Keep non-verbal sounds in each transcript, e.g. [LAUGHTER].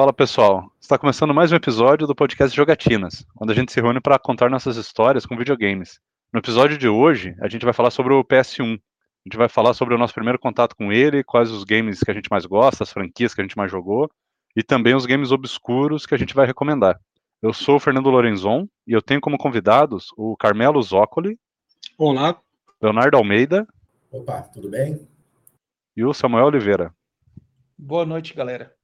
Fala pessoal, está começando mais um episódio do podcast Jogatinas, onde a gente se reúne para contar nossas histórias com videogames. No episódio de hoje, a gente vai falar sobre o PS1. A gente vai falar sobre o nosso primeiro contato com ele, quais os games que a gente mais gosta, as franquias que a gente mais jogou, e também os games obscuros que a gente vai recomendar. Eu sou o Fernando Lorenzon e eu tenho como convidados o Carmelo Zócoli. Olá. Leonardo Almeida. Opa, tudo bem? E o Samuel Oliveira. Boa noite, galera.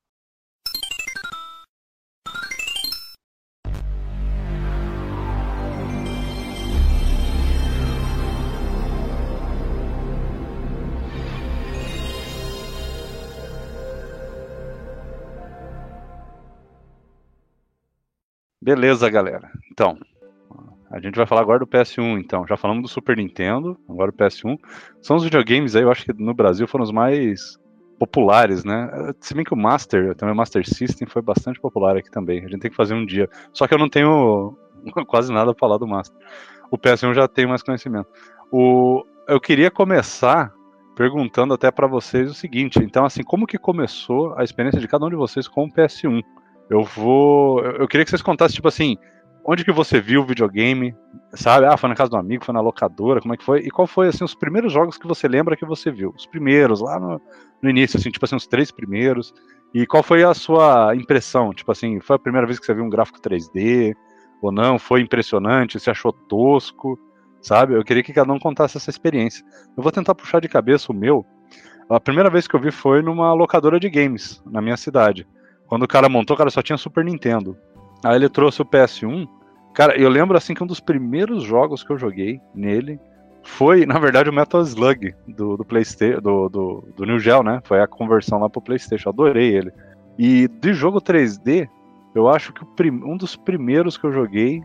Beleza, galera. Então, a gente vai falar agora do PS1, então. Já falamos do Super Nintendo, agora o PS1. São os videogames aí, eu acho que no Brasil foram os mais populares, né? Se bem que o Master, também o Master System foi bastante popular aqui também. A gente tem que fazer um dia. Só que eu não tenho [LAUGHS] quase nada para falar do Master. O PS1 já tem mais conhecimento. O, eu queria começar perguntando até para vocês o seguinte, então assim, como que começou a experiência de cada um de vocês com o PS1? Eu vou. Eu queria que vocês contassem, tipo assim, onde que você viu o videogame, sabe? Ah, foi na casa do amigo, foi na locadora, como é que foi? E qual foi, assim, os primeiros jogos que você lembra que você viu? Os primeiros, lá no, no início, assim, tipo assim, os três primeiros. E qual foi a sua impressão? Tipo assim, foi a primeira vez que você viu um gráfico 3D ou não? Foi impressionante? Você achou tosco? Sabe? Eu queria que cada um contasse essa experiência. Eu vou tentar puxar de cabeça o meu. A primeira vez que eu vi foi numa locadora de games, na minha cidade. Quando o cara montou, o cara só tinha Super Nintendo. Aí ele trouxe o PS1. Cara, eu lembro assim que um dos primeiros jogos que eu joguei nele foi, na verdade, o Metal Slug do, do PlayStation, do, do, do New Geo, né? Foi a conversão lá pro PlayStation. Adorei ele. E de jogo 3D, eu acho que um dos primeiros que eu joguei,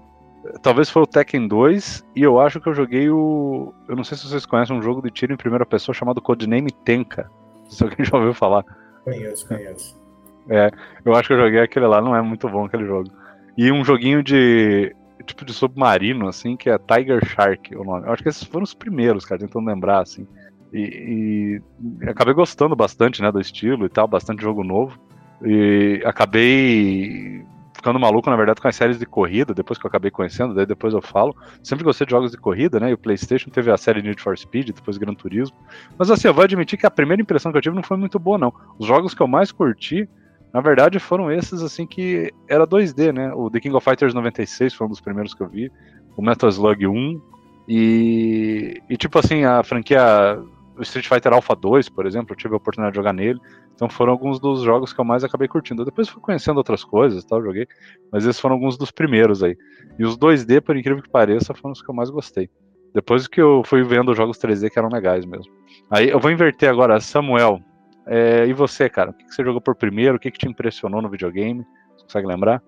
talvez foi o Tekken 2, e eu acho que eu joguei o. Eu não sei se vocês conhecem um jogo de tiro em primeira pessoa chamado Codename Tenka. Se alguém [LAUGHS] já ouviu falar. Conheço, conheço. É, eu acho que eu joguei aquele lá, não é muito bom aquele jogo. E um joguinho de tipo de submarino, assim, que é Tiger Shark o nome. Eu acho que esses foram os primeiros, cara, tentando lembrar, assim. E, e acabei gostando bastante, né, do estilo e tal, bastante jogo novo. E acabei ficando maluco, na verdade, com as séries de corrida, depois que eu acabei conhecendo, daí depois eu falo. Sempre gostei de jogos de corrida, né? E o PlayStation teve a série Need for Speed, depois Gran Turismo. Mas assim, eu vou admitir que a primeira impressão que eu tive não foi muito boa, não. Os jogos que eu mais curti na verdade, foram esses assim que era 2D, né? O The King of Fighters 96 foi um dos primeiros que eu vi, o Metal Slug 1 e, e tipo assim, a franquia Street Fighter Alpha 2, por exemplo, eu tive a oportunidade de jogar nele. Então foram alguns dos jogos que eu mais acabei curtindo. Depois fui conhecendo outras coisas, tal, joguei, mas esses foram alguns dos primeiros aí. E os 2D, por incrível que pareça, foram os que eu mais gostei. Depois que eu fui vendo os jogos 3D que eram legais mesmo. Aí eu vou inverter agora, Samuel. É, e você, cara? O que, você jogou por primeiro? O que, que te impressionou no videogame? Você consegue lembrar?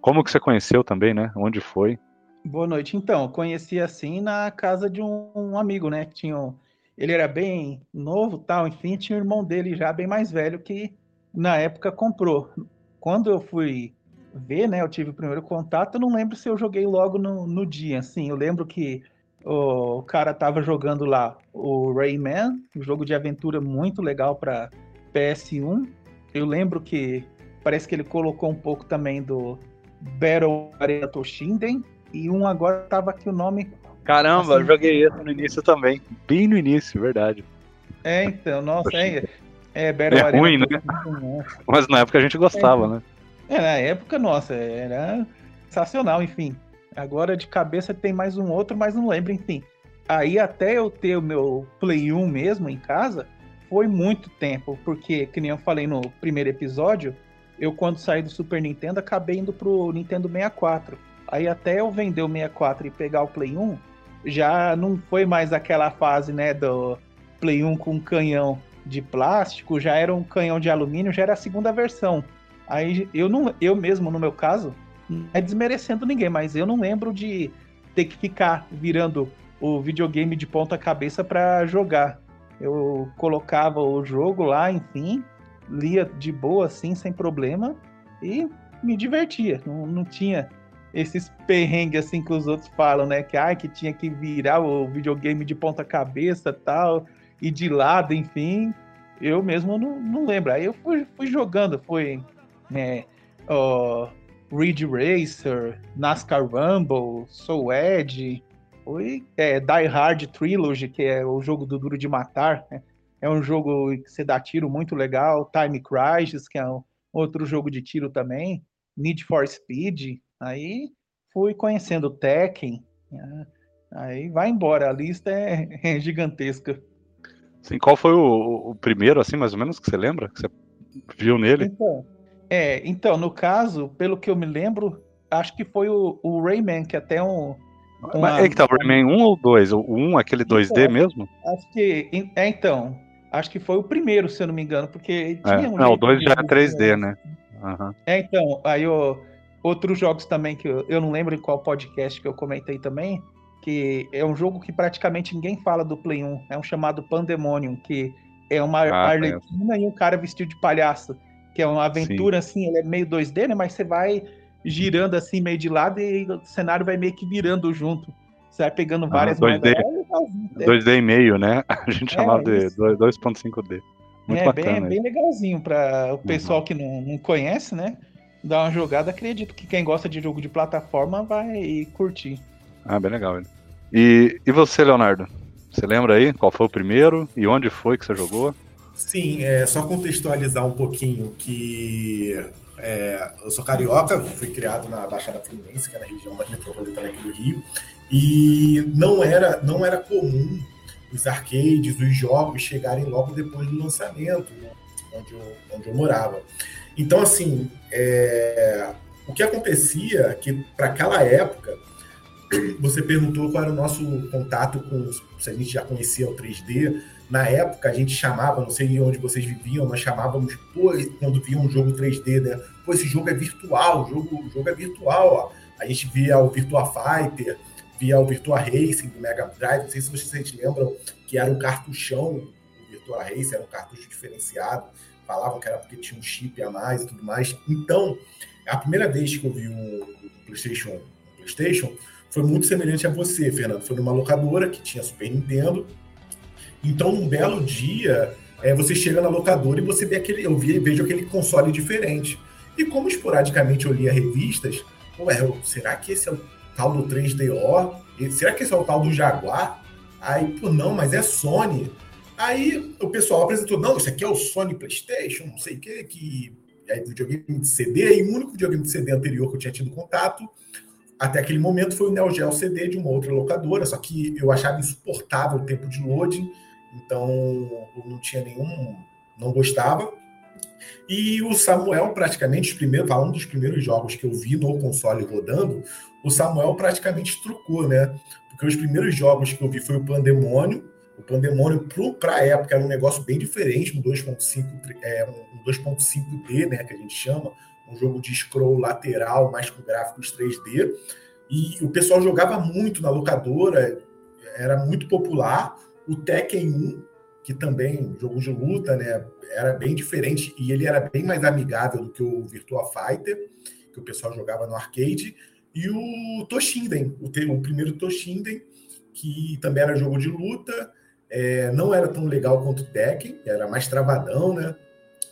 Como que você conheceu também, né? Onde foi? Boa noite. Então, conheci assim na casa de um, amigo, né? Tinha um, ele era bem novo, tal, enfim, tinha um irmão dele já bem mais velho que na época comprou. Quando eu fui ver, né, eu tive o primeiro contato, eu não lembro se eu joguei logo no, no dia, assim, eu lembro que o cara tava jogando lá o Rayman, um jogo de aventura muito legal para PS1. Eu lembro que parece que ele colocou um pouco também do Battle Arena Toshinden e um agora tava aqui o nome. Caramba, assim, eu joguei esse no início também, bem no início, verdade. É, então, nossa, é, é Battle é Arena ruim, né? né? Mas na época a gente gostava, é, né? É, na época, nossa, era sensacional, enfim. Agora de cabeça tem mais um outro, mas não lembro, enfim. Aí até eu ter o meu Play 1 mesmo em casa, foi muito tempo, porque, que nem eu falei no primeiro episódio, eu quando saí do Super Nintendo acabei indo pro Nintendo 64. Aí até eu vender o 64 e pegar o Play 1, já não foi mais aquela fase, né, do Play 1 com canhão de plástico, já era um canhão de alumínio, já era a segunda versão. Aí eu não, eu mesmo no meu caso, não é desmerecendo ninguém, mas eu não lembro de ter que ficar virando o videogame de ponta cabeça para jogar. Eu colocava o jogo lá, enfim, lia de boa assim, sem problema, e me divertia. Não, não tinha esses perrengues assim que os outros falam, né? Que, ah, que tinha que virar o videogame de ponta cabeça tal, e de lado, enfim. Eu mesmo não, não lembro. Aí eu fui, fui jogando, fui né, Ridge Racer, NASCAR Rumble, Soul Edge, foi é, Die Hard Trilogy, que é o jogo do Duro de Matar. Né? É um jogo que você dá tiro muito legal. Time Crisis, que é um outro jogo de tiro também. Need for Speed. Aí fui conhecendo o Tekken. Né? Aí vai embora, a lista é, [LAUGHS] é gigantesca. Sim, qual foi o, o, primeiro, assim, mais ou menos, que você lembra? Que você viu nele? Então, é, então, no caso, pelo que eu me lembro, acho que foi o, o Rayman, que até um. Uma... Mas é que tá, o Rayman 1 ou 2? O 1, aquele 2D então, mesmo? Acho que. É, então. Acho que foi o primeiro, se eu não me engano, porque tinha é, um Não, o 2 já é 3D, né? Uhum. É, então, aí outros jogos também que eu, eu não lembro em qual podcast que eu comentei também, que é um jogo que praticamente ninguém fala do Play 1. É um chamado Pandemonium, que é uma ah, arlequina é. e um cara vestido de palhaço. Que é uma aventura, Sim. assim, ele é meio 2D, né? Mas você vai girando assim, meio de lado, e o cenário vai meio que virando junto. Você vai pegando ah, várias ah, 2D, é 2D e meio, né? [LAUGHS] A gente é, chamava de 2.5D. Muito é, bacana. Bem, bem legalzinho para o uhum. pessoal uhum. que não, não conhece, né? Dar uma jogada. Acredito que quem gosta de jogo de plataforma vai curtir. Ah, bem legal. E, e você, Leonardo? Você lembra aí qual foi o primeiro e onde foi que você jogou? Sim, é só contextualizar um pouquinho que é, eu sou carioca, fui criado na Baixada Fluminense, que é na região mais metropolitana aqui do Rio, e não era, não era comum os arcades, os jogos chegarem logo depois do lançamento, né, onde, eu, onde eu morava. Então, assim, é, o que acontecia é que para aquela época você perguntou qual era o nosso contato com se a gente já conhecia o 3D. Na época a gente chamava, não sei onde vocês viviam, nós chamávamos, pô, quando via um jogo 3D, né? Pô, esse jogo é virtual, o jogo, o jogo é virtual, ó. A gente via o Virtua Fighter, via o Virtua Racing do Mega Drive, não sei se vocês lembram que era um cartuchão, o Virtua Racing era um cartucho diferenciado, falavam que era porque tinha um chip a mais e tudo mais. Então, a primeira vez que eu vi um PlayStation, um PlayStation foi muito semelhante a você, Fernando. Foi numa locadora que tinha Super Nintendo. Então, um belo dia, é, você chega na locadora e você vê aquele, eu vejo aquele console diferente. E como esporadicamente eu lia revistas, ué, será que esse é o tal do 3DO? Será que esse é o tal do Jaguar? Aí, pô, não, mas é Sony. Aí o pessoal apresentou, não, isso aqui é o Sony PlayStation, não sei o que, que aí videogame de CD, e o único videogame de CD anterior que eu tinha tido contato até aquele momento foi o Neo Geo CD de uma outra locadora, só que eu achava insuportável o tempo de loading, então eu não tinha nenhum, não gostava. E o Samuel, praticamente, primeiro, falando dos primeiros jogos que eu vi no console rodando, o Samuel praticamente trucou, né? Porque os primeiros jogos que eu vi foi o Pandemônio. O Pandemônio, para a época, era um negócio bem diferente, um 2.5 é, um 2.5D, né? Que a gente chama, um jogo de scroll lateral, mais com gráficos 3D. E o pessoal jogava muito na locadora, era muito popular. O Tekken 1, que também, jogo de luta, né, era bem diferente e ele era bem mais amigável do que o Virtua Fighter, que o pessoal jogava no arcade. E o Toshinden, o, o primeiro Toshinden, que também era jogo de luta, é, não era tão legal quanto o Tekken, era mais travadão, né?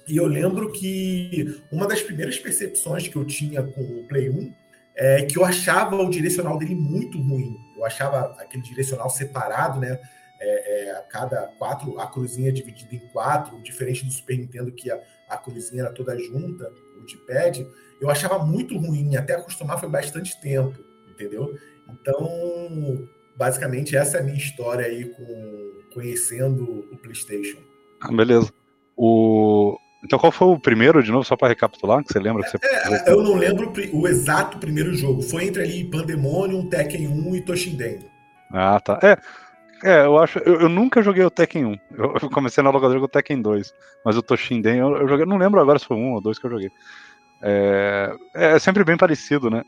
E eu lembro que uma das primeiras percepções que eu tinha com o Play 1 é que eu achava o direcional dele muito ruim. Eu achava aquele direcional separado, né? É, é, cada quatro, a cruzinha dividida em quatro, diferente do Super Nintendo, que a, a cruzinha era toda junta, o D-pad. Eu achava muito ruim, até acostumar foi bastante tempo, entendeu? Então, basicamente, essa é a minha história aí com conhecendo o PlayStation. Ah, beleza. O, então qual foi o primeiro, de novo, só para recapitular, que você lembra? Que você... É, eu não lembro o exato primeiro jogo. Foi entre ali Pandemonium, Tekken 1 e Toshinden. Ah, tá. É, é eu acho. Eu, eu, nunca joguei o Tekken 1. Eu, eu, comecei na locadora com o Tekken 2. Mas o Toshinden eu, eu joguei. Não lembro agora se foi um ou dois que eu joguei. É, é sempre bem parecido, né?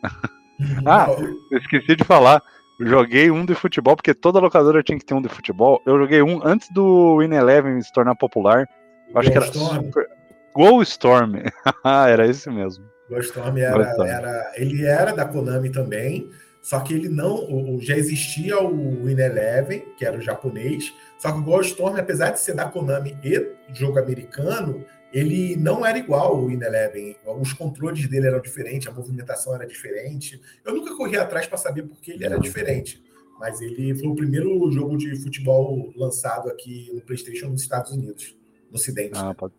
Uhum. ah, esqueci de falar. Joguei um de futebol, porque toda locadora tinha que ter um de futebol. Eu joguei um antes do Win Eleven se tornar popular. Eu acho que era super, Go Storm. [LAUGHS] era esse mesmo. Go Storm era, era, ele era da Konami também, só que ele não, já existia o Win Eleven, que era o japonês, só que o Go Storm, apesar de ser da Konami e jogo americano, ele não era igual o In Eleven. Os controles dele eram diferentes, a movimentação era diferente. Eu nunca corri atrás para saber porque ele era diferente. Mas ele foi o primeiro jogo de futebol lançado aqui no PlayStation nos Estados Unidos, no Ocidente. Ah, pode...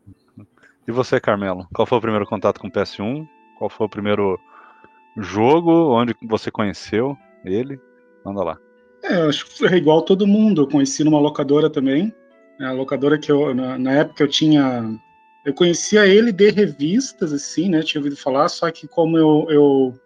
E você, Carmelo? Qual foi o primeiro contato com o PS1? Qual foi o primeiro jogo onde você conheceu ele? Manda lá. É, eu acho que foi igual todo mundo. Eu conheci numa locadora também. A locadora que eu, na, na época eu tinha eu conhecia ele de revistas, assim, né? Tinha ouvido falar, só que como eu, eu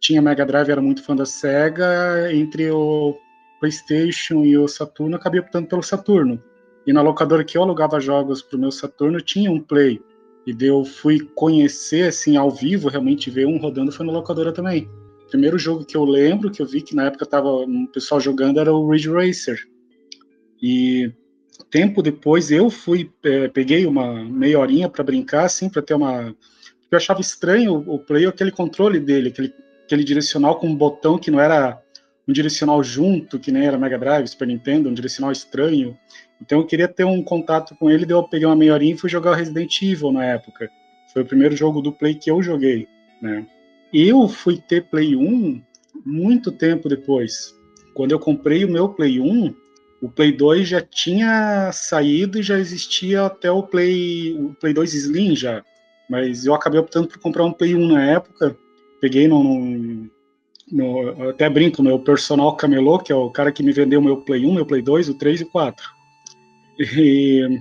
tinha Mega Drive, era muito fã da SEGA, entre o PlayStation e o Saturno, acabei optando pelo Saturno. E na locadora que eu alugava jogos pro meu Saturno, tinha um Play. E eu fui conhecer, assim, ao vivo, realmente ver um rodando, foi na locadora também. O primeiro jogo que eu lembro, que eu vi que na época tava um pessoal jogando, era o Ridge Racer. E tempo depois eu fui é, peguei uma meia horinha para brincar assim para ter uma eu achava estranho o, o play aquele controle dele aquele aquele direcional com um botão que não era um direcional junto que nem era Mega Drive Super Nintendo um direcional estranho então eu queria ter um contato com ele daí eu peguei uma meia horinha e fui jogar Resident Evil na época foi o primeiro jogo do play que eu joguei né eu fui ter play 1 muito tempo depois quando eu comprei o meu play 1 o Play 2 já tinha saído e já existia até o Play, o Play 2 Slim já. Mas eu acabei optando por comprar um Play 1 na época. Peguei no, no, até brinco, meu personal camelô, que é o cara que me vendeu meu Play 1, meu Play 2, o 3 e o 4. E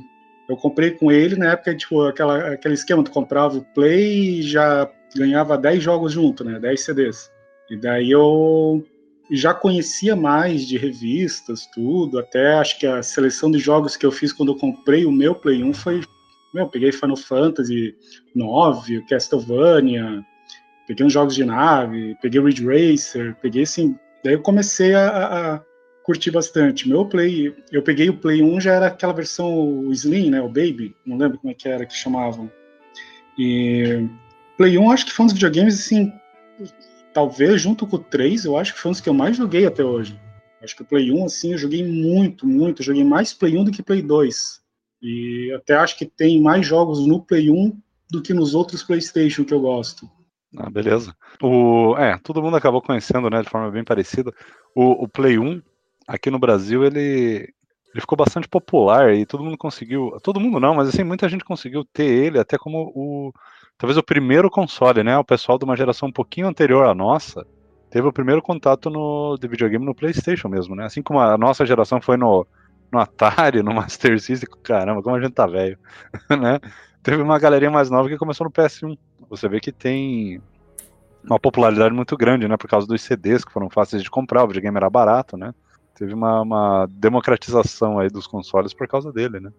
eu comprei com ele na época, tipo, aquela, aquele esquema, tu comprava o Play e já ganhava 10 jogos junto, né? 10 CDs. E daí eu já conhecia mais de revistas, tudo, até acho que a seleção de jogos que eu fiz quando eu comprei o meu Play 1 foi, meu, peguei Final Fantasy 9, Castlevania, peguei uns jogos de nave, peguei Ridge Racer, peguei assim, daí eu comecei a, a curtir bastante. Meu Play, eu peguei o Play 1 já era aquela versão Slim, né, o Baby, não lembro como é que era que chamavam. E Play 1 acho que foi um dos videogames assim talvez junto com o 3, eu acho que foi um dos que eu mais joguei até hoje. Acho que o Play 1, assim, eu joguei muito, muito. Eu joguei mais Play 1 do que Play 2. E até acho que tem mais jogos no Play 1 do que nos outros PlayStation que eu gosto. Ah, beleza. O, é, todo mundo acabou conhecendo, né, de forma bem parecida. O, o Play 1, aqui no Brasil, ele, ele ficou bastante popular e todo mundo conseguiu. Todo mundo não, mas assim, muita gente conseguiu ter ele até como o talvez o primeiro console, né? O pessoal de uma geração um pouquinho anterior à nossa teve o primeiro contato no, de videogame no PlayStation mesmo, né? Assim como a nossa geração foi no, no Atari, [LAUGHS] no Master System, caramba, como a gente tá velho, [LAUGHS] né? Teve uma galerinha mais nova que começou no PS1. Você vê que tem uma popularidade muito grande, né? Por causa dos CDs que foram fáceis de comprar, o videogame era barato, né? Teve uma, uma democratização aí dos consoles por causa dele, né?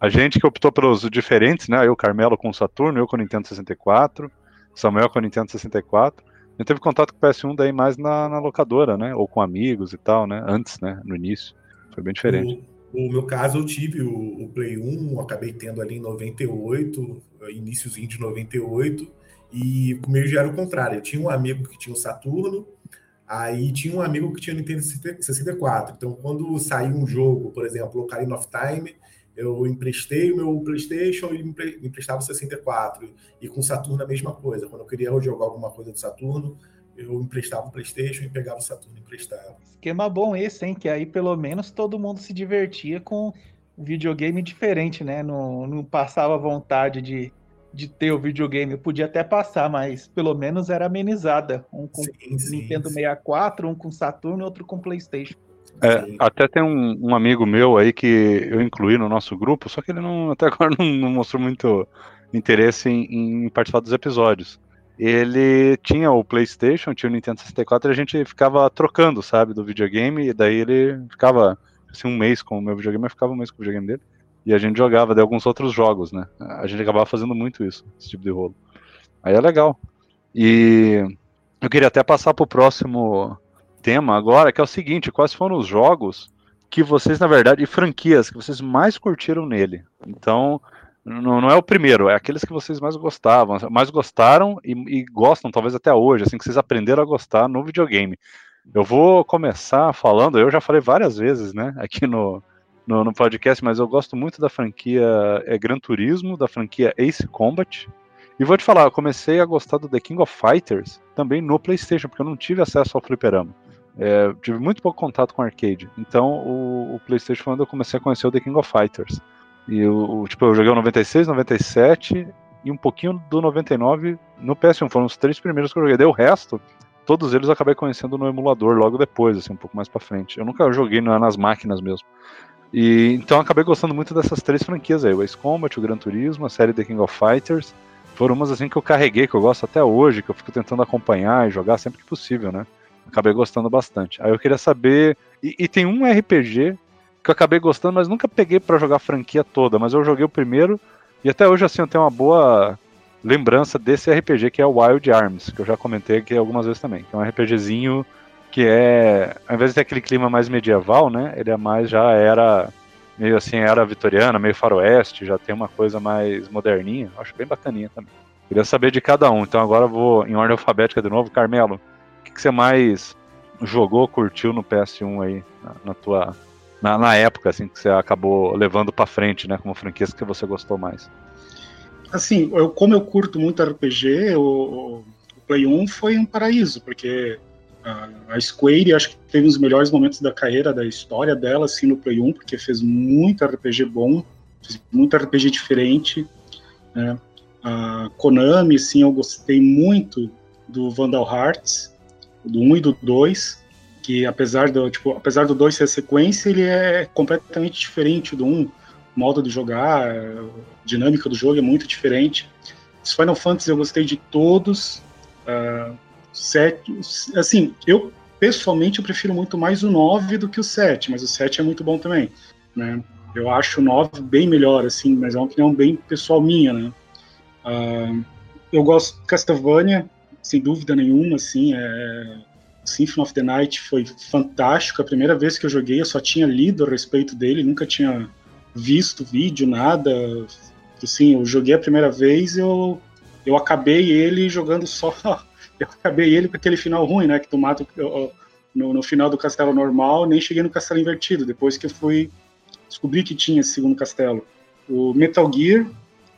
A gente que optou pelos diferentes, né? Eu, Carmelo com o Saturno, eu com o Nintendo 64, Samuel com o Nintendo 64. A gente teve contato com o PS1 daí mais na, na, locadora, né? Ou com amigos e tal, né? Antes, né? No início. Foi bem diferente. No meu caso, eu tive o, o Play 1, acabei tendo ali em 98, iníciozinho de 98, e comigo já era o contrário. Eu tinha um amigo que tinha o Saturno, aí tinha um amigo que tinha o Nintendo 64. Então, quando saiu um jogo, por exemplo, Ocarina of Time, eu emprestei o meu PlayStation e emprestava o 64. E com o Saturno a mesma coisa. Quando eu queria jogar alguma coisa do Saturno, eu emprestava o PlayStation e pegava o Saturno e emprestava. Esquema bom esse, hein? Que aí pelo menos todo mundo se divertia com videogame diferente, né? Não, não passava vontade de, de ter o videogame. Eu podia até passar, mas pelo menos era amenizada. Um com sim, sim, Nintendo sim. 64, um com Saturno e outro com PlayStation. É, até tem um, um, amigo meu aí que eu incluí no nosso grupo, só que ele não, [LAUGHS] até agora não, não mostrou muito interesse em, em, participar dos episódios. Ele tinha o PlayStation, tinha o Nintendo 64 e a gente ficava trocando, sabe, do videogame, e daí ele ficava assim, um mês com o meu videogame, eu ficava um mês com o videogame dele, e a gente jogava de alguns outros jogos, né? A gente acabava fazendo muito isso, esse tipo de rolo. Aí é legal. E eu queria até passar pro próximo tema agora, que é o seguinte: quais foram os jogos que vocês, na verdade, e franquias que vocês mais curtiram nele? Então, não, não é o primeiro, é aqueles que vocês mais gostavam, mais gostaram e, e, gostam, talvez até hoje, assim, que vocês aprenderam a gostar no videogame. Eu vou começar falando, eu já falei várias vezes, né, aqui no, no, no, podcast, mas eu gosto muito da franquia é, Gran Turismo, da franquia Ace Combat. E vou te falar, eu comecei a gostar do The King of Fighters também no PlayStation, porque eu não tive acesso ao fliperama. É, tive muito pouco contato com arcade. Então o, o, PlayStation foi onde eu comecei a conhecer o The King of Fighters. E o, tipo, eu joguei o 96, 97 e um pouquinho do 99 no PS1. Foram os três primeiros que eu joguei. Daí o resto, todos eles eu acabei conhecendo no emulador logo depois, assim, um pouco mais pra frente. Eu nunca joguei nas máquinas mesmo. E então acabei gostando muito dessas três franquias aí, o Ace Combat, o Gran Turismo, a série The King of Fighters. Foram umas assim que eu carreguei, que eu gosto até hoje, que eu fico tentando acompanhar e jogar sempre que possível, né? Acabei gostando bastante. Aí eu queria saber. E, e tem um RPG que eu acabei gostando, mas nunca peguei para jogar a franquia toda, mas eu joguei o primeiro e até hoje assim eu tenho uma boa lembrança desse RPG que é o Wild Arms, que eu já comentei aqui algumas vezes também, que é um RPGzinho que é, ao invés de ter aquele clima mais medieval, né, ele é mais já era meio assim, era vitoriana, meio faroeste, já tem uma coisa mais moderninha, acho bem bacaninha também. Queria saber de cada um, então agora eu vou em ordem alfabética de novo. Carmelo, o que, que você mais jogou, curtiu no PS1 aí, na, na tua... Na, na, época, assim, que você acabou levando para frente, né, como franquias que você gostou mais? Assim, eu, como eu curto muito RPG, o, o Play 1 foi um paraíso, porque a, Square acho que teve os melhores momentos da carreira, da história dela, assim, no Play 1, porque fez muito RPG bom, fez muito RPG diferente. Né? A Konami, assim, eu gostei muito do Vandal Hearts, do 1 e do 2, que apesar do, tipo, apesar do 2 ser sequência, ele é completamente diferente do 1. O modo de jogar, a dinâmica do jogo é muito diferente. Os Final Fantasy eu gostei de todos. Uh, sete, assim, eu pessoalmente eu prefiro muito mais o 9 do que o 7, mas o 7 é muito bom também, né? Eu acho o 9 bem melhor, assim, mas é uma opinião bem pessoal minha, né? Uh, eu gosto de Castlevania, sem dúvida nenhuma, assim, é... Symphony of the Night foi fantástico, a primeira vez que eu joguei eu só tinha lido a respeito dele, nunca tinha visto vídeo, nada, assim, eu joguei a primeira vez eu eu acabei ele jogando só [LAUGHS] eu acabei ele com aquele final ruim, né? Que tu mata no, no, final do castelo normal, nem cheguei no castelo invertido, depois que eu fui descobrir que tinha esse segundo castelo. O Metal Gear,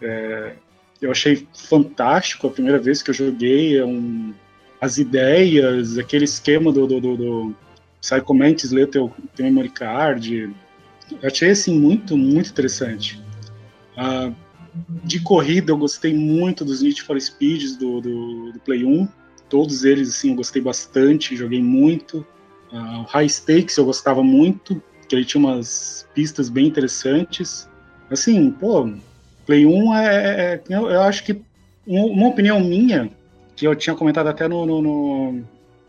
é, eu achei fantástico a primeira vez que eu joguei, é um, as ideias, aquele esquema do, do, do, do Psycho Mantis ler teu, teu memory card, eu achei assim muito, muito interessante. Ah, de corrida, eu gostei muito dos Need for Speeds do, do, do Play 1 todos eles assim eu gostei bastante, joguei muito. Uh, o High Stakes eu gostava muito, que ele tinha umas pistas bem interessantes. Assim, pô, Play 1 é, é, é eu acho que uma, opinião minha, que eu tinha comentado até no, no, no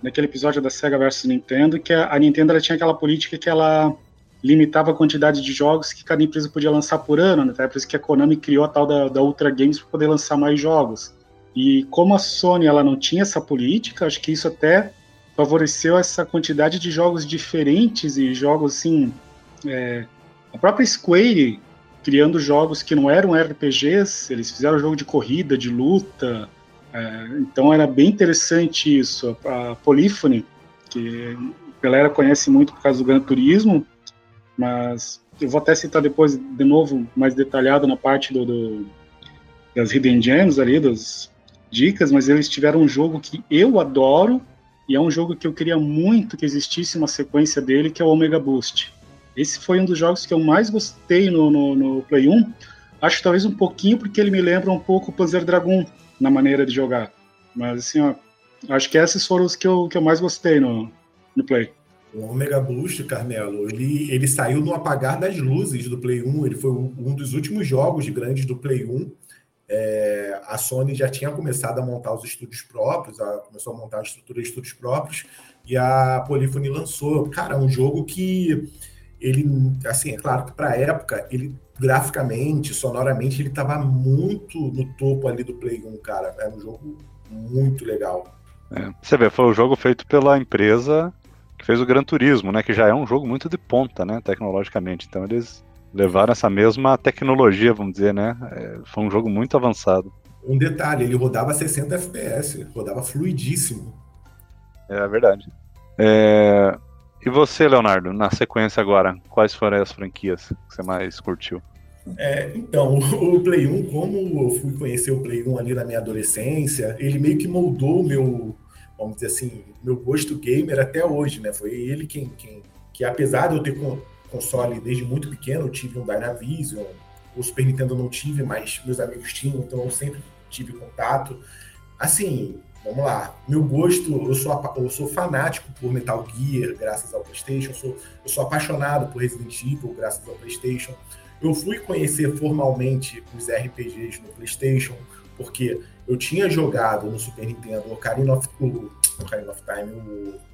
naquele episódio da Sega versus Nintendo, que a, Nintendo tinha aquela política que ela limitava a quantidade de jogos que cada empresa podia lançar por ano, né? Por isso que a Konami criou a tal da, da Ultra Games para poder lançar mais jogos. E como a Sony ela não tinha essa política, acho que isso até favoreceu essa quantidade de jogos diferentes e jogos assim. É, a própria Square criando jogos que não eram RPGs, eles fizeram jogo de corrida, de luta. É, então era bem interessante isso. A, a Polyphony, que a galera conhece muito por causa do Gran Turismo, mas eu vou até citar depois de novo mais detalhado na parte do, do das Hidden Gems ali, dos dicas, mas eles tiveram um jogo que eu adoro e é um jogo que eu queria muito que existisse uma sequência dele, que é o Omega Boost. Esse foi um dos jogos que eu mais gostei no, no, no Play 1. Acho talvez um pouquinho porque ele me lembra um pouco o Panzer Dragon na maneira de jogar. Mas assim, ó, acho que esses foram os que eu, que eu mais gostei no, no Play. O Omega Boost, Carmelo, ele, ele saiu no apagar das luzes do Play 1. Ele foi um dos últimos jogos grandes do Play 1 é, a Sony já tinha começado a montar os estúdios próprios, a, começou a montar a estrutura de estúdios próprios, e a Polyphony lançou, cara, um jogo que ele, assim, é claro que para a época, ele graficamente, sonoramente, ele estava muito no topo ali do Play 1, cara. Era um jogo muito legal. É, você vê, foi o um jogo feito pela empresa que fez o Gran Turismo, né? Que já é um jogo muito de ponta, né? Tecnologicamente. Então eles levaram essa mesma tecnologia, vamos dizer, né? É, foi um jogo muito avançado. Um detalhe, ele rodava 60 FPS, rodava fluidíssimo. É verdade. É... E você, Leonardo, na sequência agora, quais foram as franquias que você mais curtiu? É, então, [LAUGHS] o Play 1, como eu fui conhecer o Play 1 ali na minha adolescência, ele meio que moldou o meu, vamos dizer assim, meu gosto gamer até hoje, né? Foi ele quem, quem que apesar de eu ter console desde muito pequeno, eu tive um Dynavision, o Super Nintendo não tive, mas meus amigos tinham, então eu sempre tive contato. Assim, vamos lá, meu gosto, eu sou, eu sou fanático por Metal Gear, graças ao PlayStation, eu sou, eu sou apaixonado por Resident Evil, graças ao PlayStation. Eu fui conhecer formalmente os RPGs no PlayStation, porque eu tinha jogado no Super Nintendo Ocarina of, o, Ocarina of Time,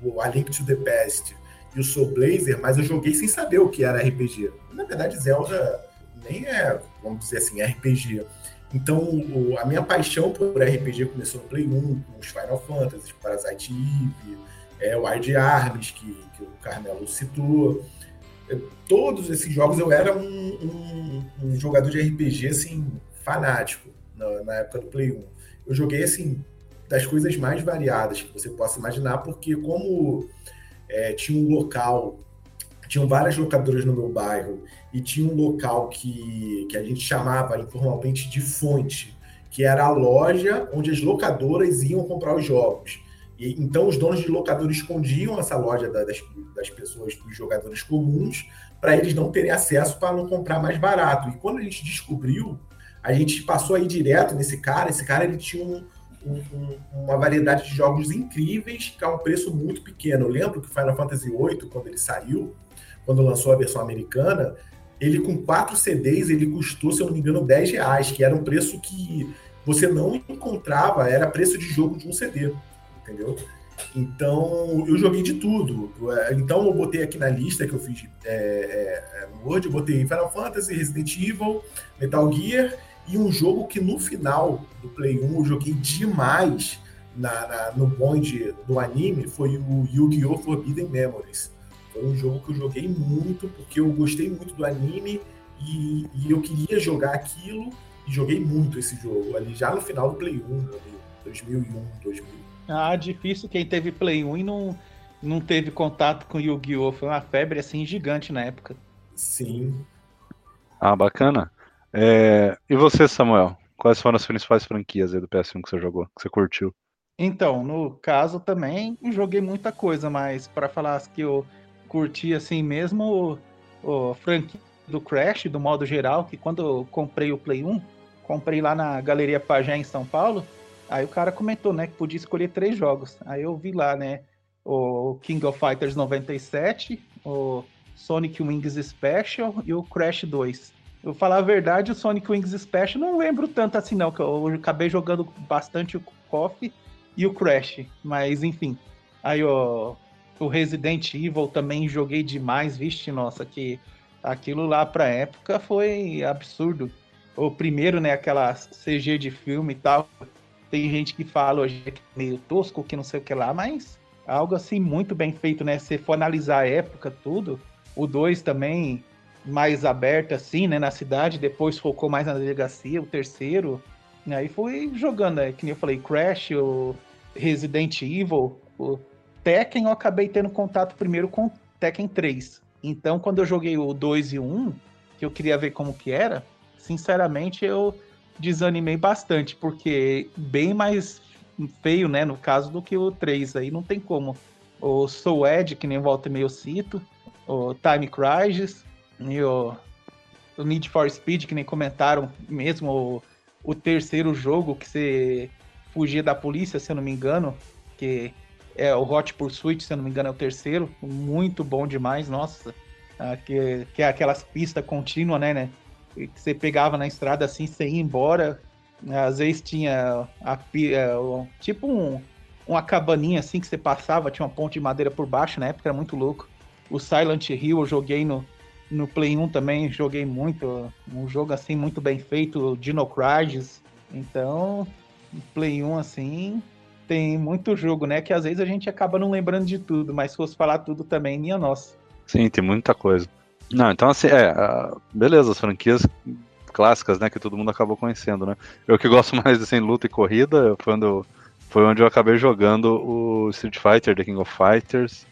o, o A Link to the Past e o Soul Blazer, mas eu joguei sem saber o que era RPG. Na verdade, Zelda nem é, vamos dizer assim, RPG. Então, o, a minha paixão por RPG começou no Play 1, com os Final Fantasy, Parasite Eve, é, o Wild Arms, que, que o Carmelo citou todos esses jogos eu era um, um, um jogador de RPG assim fanático na, na, época do Play 1. Eu joguei assim das coisas mais variadas que você possa imaginar, porque como é, tinha um local, tinham várias locadoras no meu bairro e tinha um local que, que a gente chamava informalmente de fonte, que era a loja onde as locadoras iam comprar os jogos. E, então, os donos de locador escondiam essa loja das, das pessoas, dos jogadores comuns, para eles não terem acesso para não comprar mais barato. E quando a gente descobriu, a gente passou aí direto nesse cara. Esse cara ele tinha um, um, uma variedade de jogos incríveis que um preço muito pequeno. Eu lembro que Final Fantasy VIII, quando ele saiu, quando lançou a versão americana, ele com quatro CDs ele custou, se eu não me engano, 10 reais, que era um preço que você não encontrava, era preço de jogo de um CD entendeu? Então, eu joguei de tudo. Então, eu botei aqui na lista que eu fiz é, é, é, no Word, eu botei Final Fantasy, Resident Evil, Metal Gear e um jogo que no final do Play 1 eu joguei demais na, na no bonde do anime, foi o Yu-Gi-Oh! Forbidden Memories. Foi um jogo que eu joguei muito, porque eu gostei muito do anime e, e eu queria jogar aquilo e joguei muito esse jogo ali já no final do Play 1, ali, 2001, 2001. Ah, difícil quem teve Play 1 e não, não teve contato com Yu-Gi-Oh! Foi uma febre assim gigante na época. Sim. Ah, bacana. É... E você, Samuel? Quais foram as principais franquias do PS1 que você jogou, que você curtiu? Então, no caso também joguei muita coisa, mas para falar que eu curti assim mesmo, o, o franquia do Crash, do modo geral, que quando eu comprei o Play 1, comprei lá na Galeria Pajé em São Paulo, Aí o cara comentou, né, que podia escolher três jogos. Aí eu vi lá, né, o King of Fighters 97, o Sonic Wings Special e o Crash 2. Eu falar a verdade, o Sonic Wings Special não lembro tanto assim não, que eu acabei jogando bastante o KOF e o Crash, mas enfim. Aí o, o Resident Evil também joguei demais, vixe, nossa, que aquilo lá pra época foi absurdo. O primeiro, né, aquela CG de filme e tal, tem gente que fala hoje que é meio tosco, que não sei o que lá, mas algo assim muito bem feito, né? Se for analisar a época, tudo. O 2 também mais aberto assim, né, na cidade, depois focou mais na delegacia, o terceiro, e aí foi jogando, né, que nem eu falei, Crash, o Resident Evil, o Tekken, eu acabei tendo contato primeiro com Tekken 3. Então, quando eu joguei o 2 e o 1, que eu queria ver como que era, sinceramente, eu desanimei bastante, porque bem mais feio, né, no caso, do que o 3 aí, não tem como. O Soul Edge, que nem volta e meio cito, o Time Crisis, e o, Need for Speed, que nem comentaram, mesmo o, o terceiro jogo que você fugia da polícia, se eu não me engano, que é o Hot Pursuit, se eu não me engano, é o terceiro, muito bom demais, nossa, ah, que, que é aquelas pistas contínuas, né, né, que você pegava na estrada assim, você ia embora. Às vezes tinha a, a, é, tipo um, uma cabaninha assim que você passava, tinha uma ponte de madeira por baixo, na época era muito louco. O Silent Hill eu joguei no, no Play 1 também, joguei muito. Um jogo assim muito bem feito, Dino Crisis. Então, Play 1 assim, tem muito jogo, né? Que às vezes a gente acaba não lembrando de tudo, mas se fosse falar tudo também, minha nossa. Sim, tem muita coisa. Não, então assim, é, beleza, as franquias clássicas, né, que todo mundo acabou conhecendo, né? Eu que gosto [LAUGHS] mais de assim, luta e corrida, eu, foi onde eu acabei jogando o Street Fighter, The King of Fighters,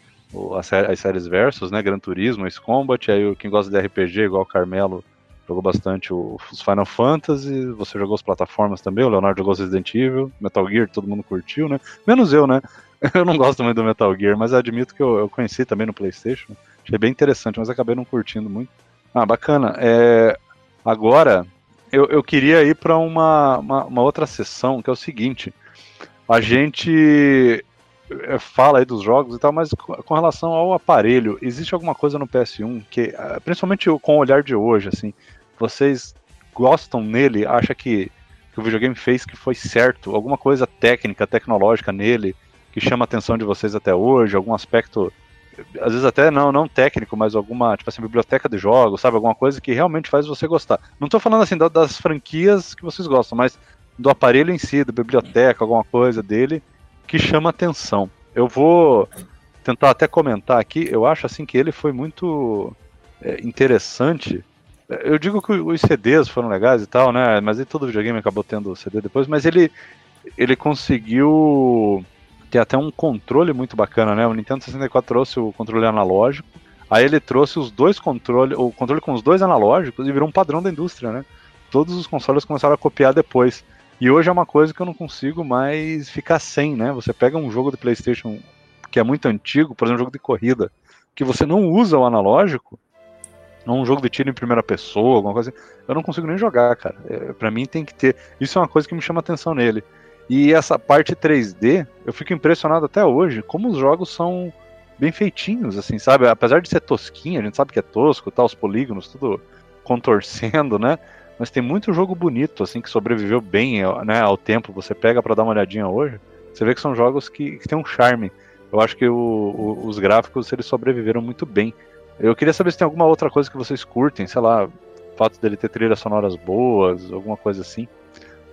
as, as séries Versus, né? Gran Turismo, Ace Combat, aí quem gosta de RPG, igual o Carmelo, jogou bastante os Final Fantasy, você jogou as plataformas também, o Leonardo jogou Resident Evil, Metal Gear, todo mundo curtiu, né? Menos eu, né? [LAUGHS] Eu não gosto muito do Metal Gear, mas admito que eu, eu conheci também no PlayStation. Achei bem interessante, mas acabei não curtindo muito. Ah, bacana. É, agora, eu, eu queria ir para uma, uma, uma, outra sessão, que é o seguinte. A gente é, fala aí dos jogos e tal, mas com relação ao aparelho, existe alguma coisa no PS1 que, ah, principalmente com o olhar de hoje, assim, vocês gostam nele, acha que, que o videogame fez que foi certo, alguma coisa técnica, tecnológica nele que chama a atenção de vocês até hoje, algum aspecto às vezes até não, não técnico, mas alguma, tipo assim, biblioteca de jogos, sabe? Alguma coisa que realmente faz você gostar. Não tô falando assim das franquias que vocês gostam, mas do aparelho em si, da biblioteca, alguma coisa dele que chama atenção. Eu vou tentar até comentar aqui, eu acho assim que ele foi muito é, interessante. Eu digo que os CDs foram legais e tal, né? Mas aí todo videogame acabou tendo CD depois, mas ele ele conseguiu tem até um controle muito bacana, né? O Nintendo 64 trouxe o controle analógico, aí ele trouxe os dois controles, o controle com os dois analógicos e virou um padrão da indústria, né? Todos os consoles começaram a copiar depois. E hoje é uma coisa que eu não consigo mais ficar sem, né? Você pega um jogo de PlayStation que é muito antigo, por exemplo, um jogo de corrida, que você não usa o analógico, um jogo de tiro em primeira pessoa, alguma coisa assim, eu não consigo nem jogar, cara. É, para mim tem que ter. Isso é uma coisa que me chama atenção nele. E essa parte 3D, eu fico impressionado até hoje como os jogos são bem feitinhos, assim, sabe? Apesar de ser tosquinho, a gente sabe que é tosco, tá? Os polígonos tudo contorcendo, né? Mas tem muito jogo bonito, assim, que sobreviveu bem né, ao tempo. Você pega para dar uma olhadinha hoje, você vê que são jogos que, que têm um charme. Eu acho que o, o, os gráficos eles sobreviveram muito bem. Eu queria saber se tem alguma outra coisa que vocês curtem, sei lá, o fato dele ter trilhas sonoras boas, alguma coisa assim.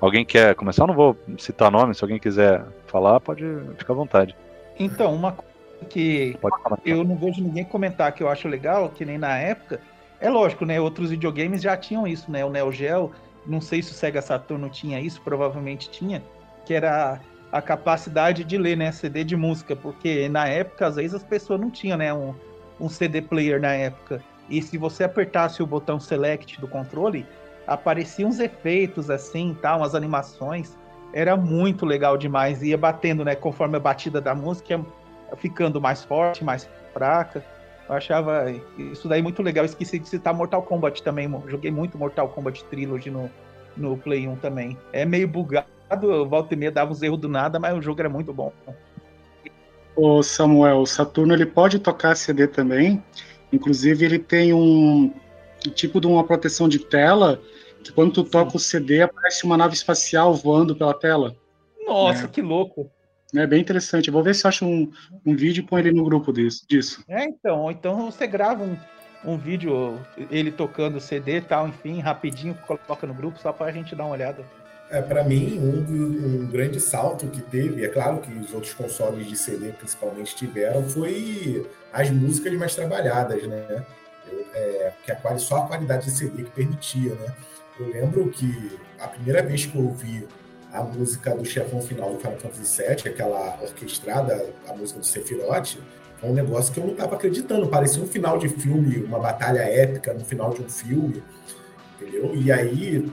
Alguém quer começar? Eu não vou citar nome, se alguém quiser falar, pode ficar à vontade. Então, uma coisa que eu não vejo ninguém comentar que eu acho legal, que nem na época, é lógico, né? Outros videogames já tinham isso, né? O Neo Geo, não sei se o Sega Saturn tinha isso, provavelmente tinha, que era a capacidade de ler, né? CD de música, porque na época, às vezes, as pessoas não tinham, né? Um, um CD player na época. E se você apertasse o botão select do controle, apareciam uns efeitos assim, tal, umas animações. Era muito legal demais. Ia batendo, né? Conforme a batida da música, ia ficando mais forte, mais fraca. Eu achava isso daí muito legal. Esqueci de citar Mortal Kombat também. Joguei muito Mortal Kombat Trilogy no, no Play 1 também. É meio bugado, volta e meia dava uns erros do nada, mas o jogo era muito bom. O Samuel, o Saturno ele pode tocar CD também. Inclusive ele tem um tipo de uma proteção de tela que quando tu toca o CD aparece uma nave espacial voando pela tela. Nossa, é. que louco! É bem interessante. Eu vou ver se acho um, um vídeo e põe ele no grupo disso, disso. É, então. Então você grava um, um vídeo, ele tocando CD e tal, enfim, rapidinho, coloca no grupo só para a gente dar uma olhada. É, para mim, um, um, grande salto que teve, é claro que os outros consoles de CD principalmente tiveram, foi as músicas mais trabalhadas, né? É, que a, só a qualidade de CD que permitia, né? Eu lembro que a primeira vez que eu ouvi a música do chefão final do Final Fantasy VII, aquela orquestrada, a música do Sephiroth, foi um negócio que eu não estava acreditando. Parecia um final de filme, uma batalha épica no final de um filme, entendeu? E aí,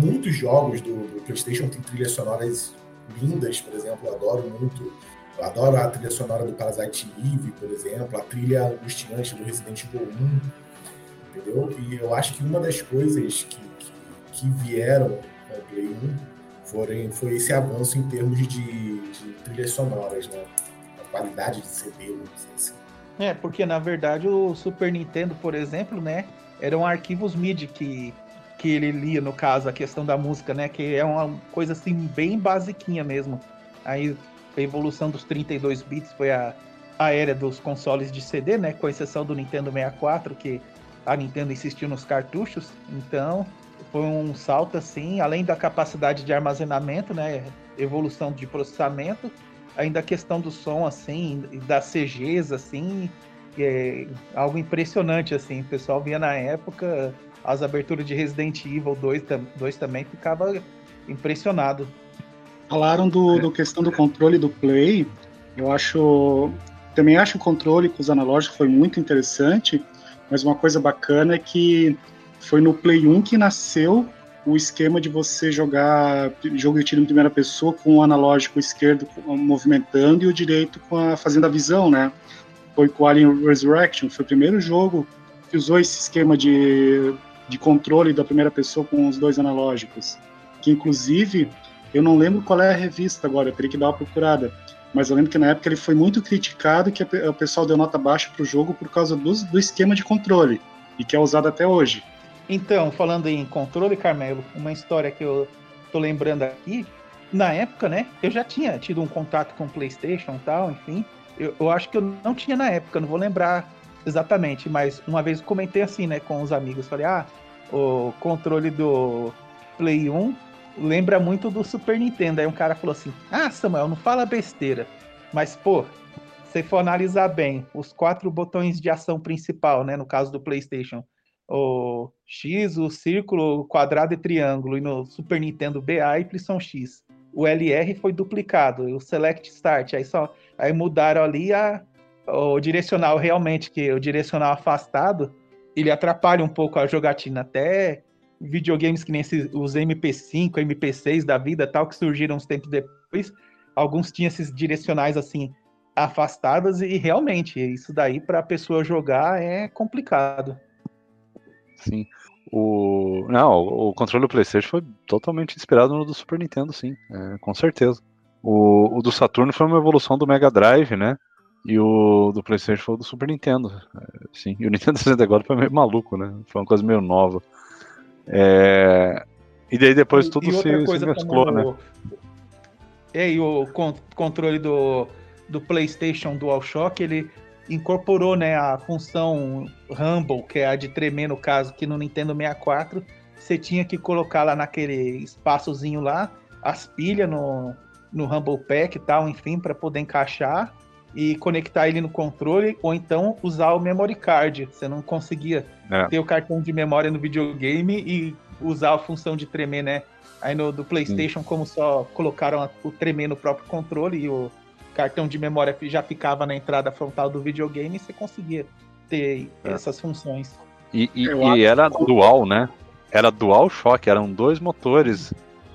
muitos jogos do, do PlayStation têm trilhas sonoras lindas, por exemplo, eu adoro muito. Eu adoro a trilha sonora do Parasite Eve, por exemplo, a trilha angustiante do Resident Evil 1, entendeu? E eu acho que uma das coisas que que vieram com o Play 1 foram, foi esse avanço em termos de, de trilhas sonoras, né? A qualidade de CD, vamos dizer assim. É, porque na verdade o Super Nintendo, por exemplo, né, eram arquivos MIDI que, que ele lia, no caso, a questão da música, né, que é uma coisa assim bem basiquinha mesmo. Aí a evolução dos 32 bits foi a, a era dos consoles de CD, né, com exceção do Nintendo 64, que a Nintendo insistiu nos cartuchos. Então, foi um salto assim, além da capacidade de armazenamento, né, evolução de processamento, ainda a questão do som assim, das CGs assim, é algo impressionante assim. O pessoal via na época as aberturas de Resident Evil 2, 2 também ficava impressionado. Falaram do, do questão do controle do Play. Eu acho também acho o controle com os analógicos foi muito interessante, mas uma coisa bacana é que foi no Play 1 que nasceu o esquema de você jogar jogo de tiro em primeira pessoa com o analógico esquerdo movimentando e o direito com a fazendo a visão, né? Foi com Alien Resurrection, foi o primeiro jogo que usou esse esquema de, de controle da primeira pessoa com os dois analógicos. Que inclusive, eu não lembro qual é a revista agora, eu teria que dar uma procurada. Mas eu lembro que na época ele foi muito criticado que o pessoal deu nota baixa para o jogo por causa do, do esquema de controle, e que é usado até hoje. Então, falando em controle, Carmelo, uma história que eu tô lembrando aqui, na época, né, eu já tinha tido um contato com o PlayStation e tal, enfim. Eu, eu, acho que eu não tinha na época, não vou lembrar exatamente, mas uma vez eu comentei assim, né, com os amigos, falei, ah, o controle do Play 1 lembra muito do Super Nintendo. Aí um cara falou assim, ah, Samuel, não fala besteira, mas, pô, se for analisar bem, os quatro botões de ação principal, né, no caso do PlayStation, o X, o círculo, o quadrado e triângulo, e no Super Nintendo BA e são X. O LR foi duplicado, o Select Start, aí só aí mudaram ali a, o direcional realmente, que o direcional afastado, ele atrapalha um pouco a jogatina, até videogames que nem esses, os MP5, MP6 da vida, tal, que surgiram uns tempos depois, alguns tinham esses direcionais assim afastados e realmente isso daí para a pessoa jogar é complicado. Sim. O, não, o controle do PlayStation foi totalmente inspirado no do Super Nintendo, sim, é, com certeza. O, o, do Saturno foi uma evolução do Mega Drive, né? E o do PlayStation foi o do Super Nintendo, é, sim. E o Nintendo [LAUGHS] 64 foi meio maluco, né? Foi uma coisa meio nova. É, e daí depois tudo e se, se mesclou, né? É, e o controle do, do PlayStation DualShock, ele incorporou né, a função Rumble, que é a de tremer no caso, que no Nintendo 64 você tinha que colocar lá naquele espaçozinho lá as pilhas no, no Rumble Pack e tal, enfim, para poder encaixar e conectar ele no controle, ou então usar o memory card. Você não conseguia é. ter o cartão de memória no videogame e usar a função de tremer, né? Aí no do PlayStation, Sim. como só colocaram o tremer no próprio controle e o cartão de memória já ficava na entrada frontal do videogame, você conseguia ter é. essas funções. E, e, e era dual, né? Era dual choque, eram dois motores,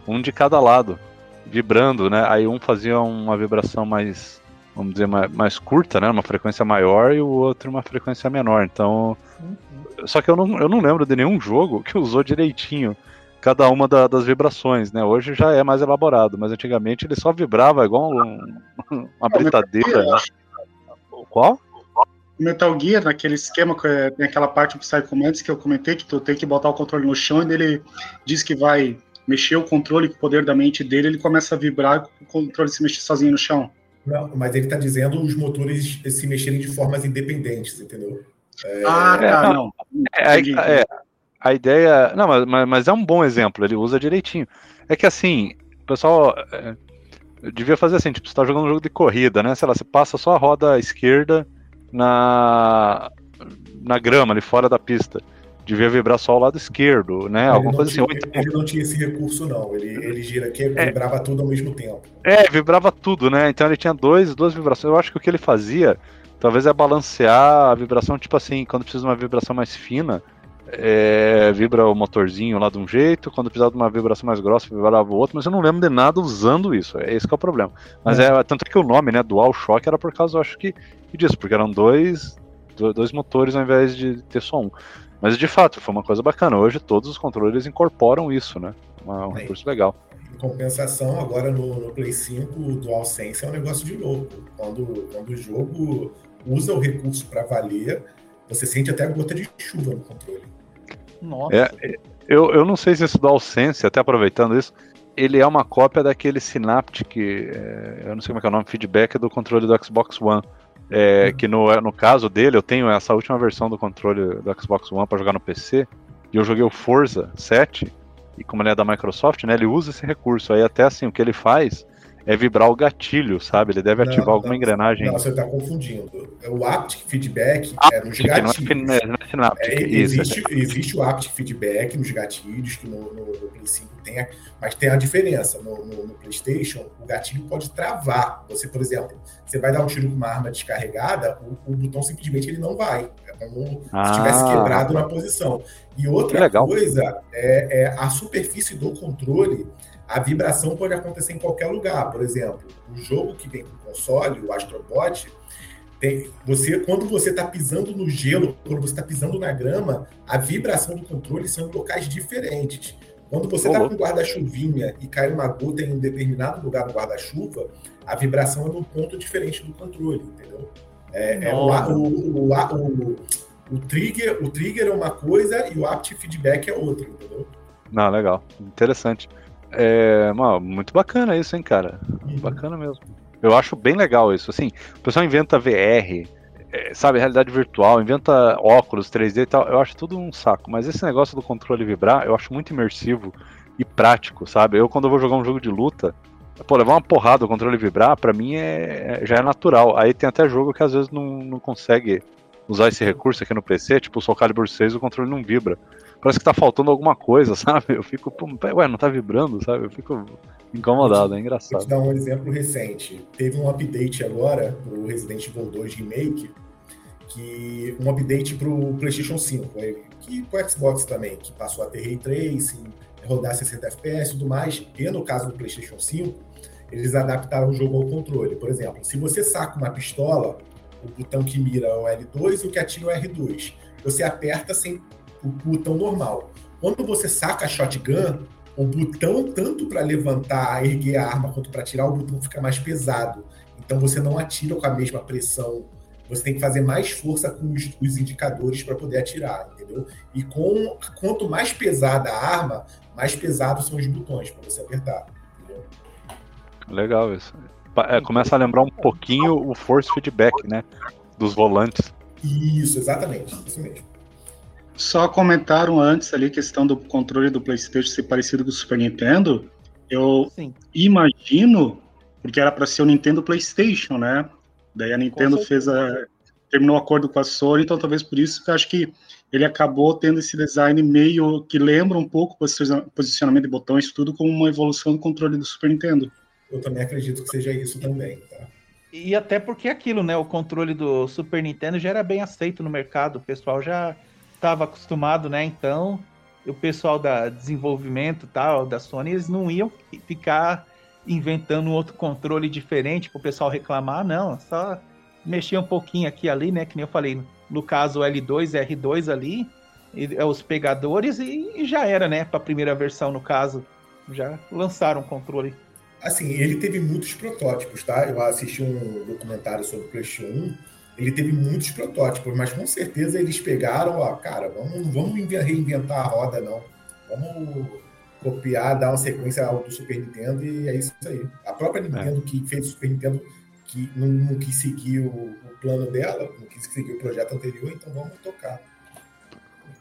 um de cada lado, vibrando, né? Aí um fazia uma vibração mais, vamos dizer, mais, mais curta, né? Uma frequência maior e o outro uma frequência menor. Então. Uhum. Só que eu não, eu não lembro de nenhum jogo que usou direitinho cada uma da, das vibrações, né? Hoje já é mais elaborado, mas antigamente ele só vibrava igual um, uma britadeira. Né? Qual? Metal Gear, naquele esquema, tem aquela parte do Psycho Mantis que eu comentei, que tu tem que botar o controle no chão e ele diz que vai mexer o controle com o poder da mente dele, ele começa a vibrar com o controle se mexer sozinho no chão. Não, mas ele está dizendo os motores se mexerem de formas independentes, entendeu? É... Ah, tá, não. É, é, a ideia. Não, mas, mas é um bom exemplo, ele usa direitinho. É que assim, o pessoal. É, devia fazer assim, tipo, você tá jogando um jogo de corrida, né? Sei lá, você passa só a roda esquerda na, na grama, ali fora da pista. Devia vibrar só o lado esquerdo, né? Ele Alguma coisa tinha, assim. Ele não tinha esse recurso, não. Ele, ele gira aqui é, vibrava tudo ao mesmo tempo. É, vibrava tudo, né? Então ele tinha dois, duas vibrações. Eu acho que o que ele fazia, talvez é balancear a vibração, tipo assim, quando precisa de uma vibração mais fina, é, vibra o motorzinho lá de um jeito, quando precisava de uma vibração mais grossa, vibrava o outro, mas eu não lembro de nada usando isso, é esse que é o problema. Mas é. é tanto que o nome, né, Dual Shock, era por causa, eu acho que, disso, porque eram dois, dois motores ao invés de ter só um. Mas de fato, foi uma coisa bacana. Hoje todos os controles incorporam isso, né? Uma, um é. recurso legal. Em compensação, agora no, no Play 5, o DualSense é um negócio de louco. Quando, quando o jogo usa o recurso para valer, você sente até a gota de chuva no controle. Nossa. É, eu, eu não sei se esse DualSense, até aproveitando isso, ele é uma cópia daquele Synaptic, é, eu não sei como é, é o nome, feedback do controle do Xbox One. É. Que no, no caso dele, eu tenho essa última versão do controle do Xbox One para jogar no PC, e eu joguei o Forza 7, e como ele é da Microsoft, né, ele usa esse recurso. Aí até assim, o que ele faz é vibrar o gatilho, sabe? Ele deve ativar não, alguma não, engrenagem. Não, você está confundindo. O haptic feedback ah, é nos gatilhos. Não é, não é sinaptic, é, existe, existe o haptic feedback nos gatilhos, que no, no, no Play 5 tem, mas tem a diferença. No, no, no, PlayStation, o gatilho pode travar. Você, por exemplo, você vai dar um tiro com uma arma descarregada, o, o botão simplesmente ele não vai. É como ah, se tivesse quebrado na posição. E outra coisa é, é a superfície do controle a vibração pode acontecer em qualquer lugar. Por exemplo, o jogo que vem com o console, o Astrobot, tem, você, quando você está pisando no gelo, quando você está pisando na grama, a vibração do controle são em locais diferentes. Quando você está com guarda-chuvinha e cai uma gota em um determinado lugar no guarda-chuva, a vibração é num ponto diferente do controle, entendeu? É, é o, o, o, o, o, trigger, o trigger é uma coisa e o apt feedback é outra, entendeu? Não, legal. Interessante. É, mano, muito bacana isso, hein, cara? Uhum. Bacana mesmo. Eu acho bem legal isso. Assim, o pessoal inventa VR, é, sabe, realidade virtual, inventa óculos 3D e tal. Eu acho tudo um saco. Mas esse negócio do controle vibrar, eu acho muito imersivo e prático, sabe? Eu, quando eu vou jogar um jogo de luta, pô, levar uma porrada, o controle vibrar, pra mim é, é, já é natural. Aí tem até jogo que às vezes não, não consegue usar esse recurso aqui no PC, tipo o Soul Calibur 6, o controle não vibra parece que tá faltando alguma coisa, [LAUGHS] sabe? Eu fico, ué, não tá vibrando, sabe? Eu fico incomodado, é engraçado. Vou te dar um exemplo recente. Teve um update agora pro Resident Evil 2 Remake, que um update pro PlayStation 5, que pro Xbox também, que passou a ter Ray Tracing, rodar 60 FPS e tudo mais, e no caso do PlayStation 5, eles adaptaram o jogo ao controle. Por exemplo, se você saca uma pistola, o botão que mira é o L2 e o que atira é o R2. Você aperta sem o botão normal. Quando você saca a shotgun, o botão, tanto para levantar, erguer a arma, quanto para tirar, o botão fica mais pesado. Então você não atira com a mesma pressão. Você tem que fazer mais força com os, os indicadores para poder atirar, entendeu? E com, quanto mais pesada a arma, mais pesados são os botões para você apertar. Entendeu? Legal isso. É, começa a lembrar um pouquinho o force feedback, né? Dos volantes. Isso, exatamente. Isso mesmo. Só comentaram antes ali a questão do controle do PlayStation ser parecido com o Super Nintendo. Eu Sim. imagino, porque era para ser o Nintendo PlayStation, né? Daí a Nintendo fez a terminou o acordo com a Sony, então talvez por isso que eu acho que ele acabou tendo esse design meio que lembra um pouco o posicionamento de botões, tudo como uma evolução do controle do Super Nintendo. Eu também acredito que seja isso também, tá? E até porque aquilo, né? O controle do Super Nintendo já era bem aceito no mercado, o pessoal já estava acostumado, né? Então, o pessoal da desenvolvimento tal da Sony, eles não iam ficar inventando outro controle diferente para o pessoal reclamar, não. Só mexer um pouquinho aqui ali, né? Que nem eu falei, no caso o L2, R2 ali, é os pegadores e, e já era, né? Para a primeira versão, no caso, já lançaram o controle. Assim, ele teve muitos protótipos, tá? Eu assisti um documentário sobre o PlayStation 1 ele teve muitos protótipos, mas com certeza eles pegaram, ó, cara, vamos, vamos reinventar a roda, não. Vamos copiar, dar uma sequência ao do Super Nintendo e é isso aí. A própria Nintendo é. que fez o Super Nintendo que não, não quis seguir o, o, plano dela, não quis seguir o projeto anterior, então vamos tocar.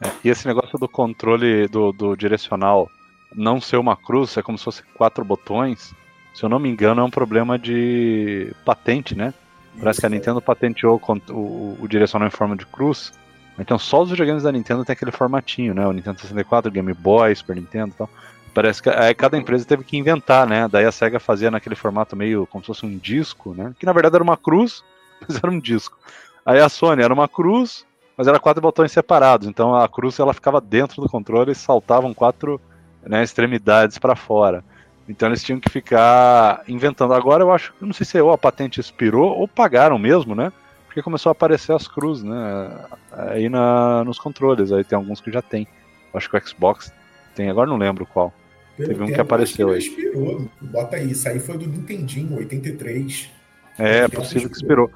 É, e esse negócio do controle do, do direcional não ser uma cruz, é como se fosse quatro botões, se eu não me engano, é um problema de patente, né? Parece que a Nintendo patenteou o, o, o direcional em forma de cruz. Então só os videogames da Nintendo tem aquele formatinho, né? O Nintendo 64, Game Boy, Super Nintendo e tal. Parece que aí cada empresa teve que inventar, né? Daí a SEGA fazia naquele formato meio como se fosse um disco, né? Que na verdade era uma cruz, [LAUGHS] mas era um disco. Aí a Sony era uma cruz, mas era quatro botões separados. Então a cruz ela ficava dentro do controle e saltavam quatro né, extremidades para fora. Então eles tinham que ficar inventando. Agora eu acho, eu não sei se ou a patente expirou ou pagaram mesmo, né? Porque começou a aparecer as cruzes, né? Aí na, nos controles, aí tem alguns que já tem. acho que o Xbox tem, agora não lembro qual. Pelo Teve um que apareceu aí. Expirou. Bota aí, isso aí foi do Nintendinho, 83. É, é possível que expirou.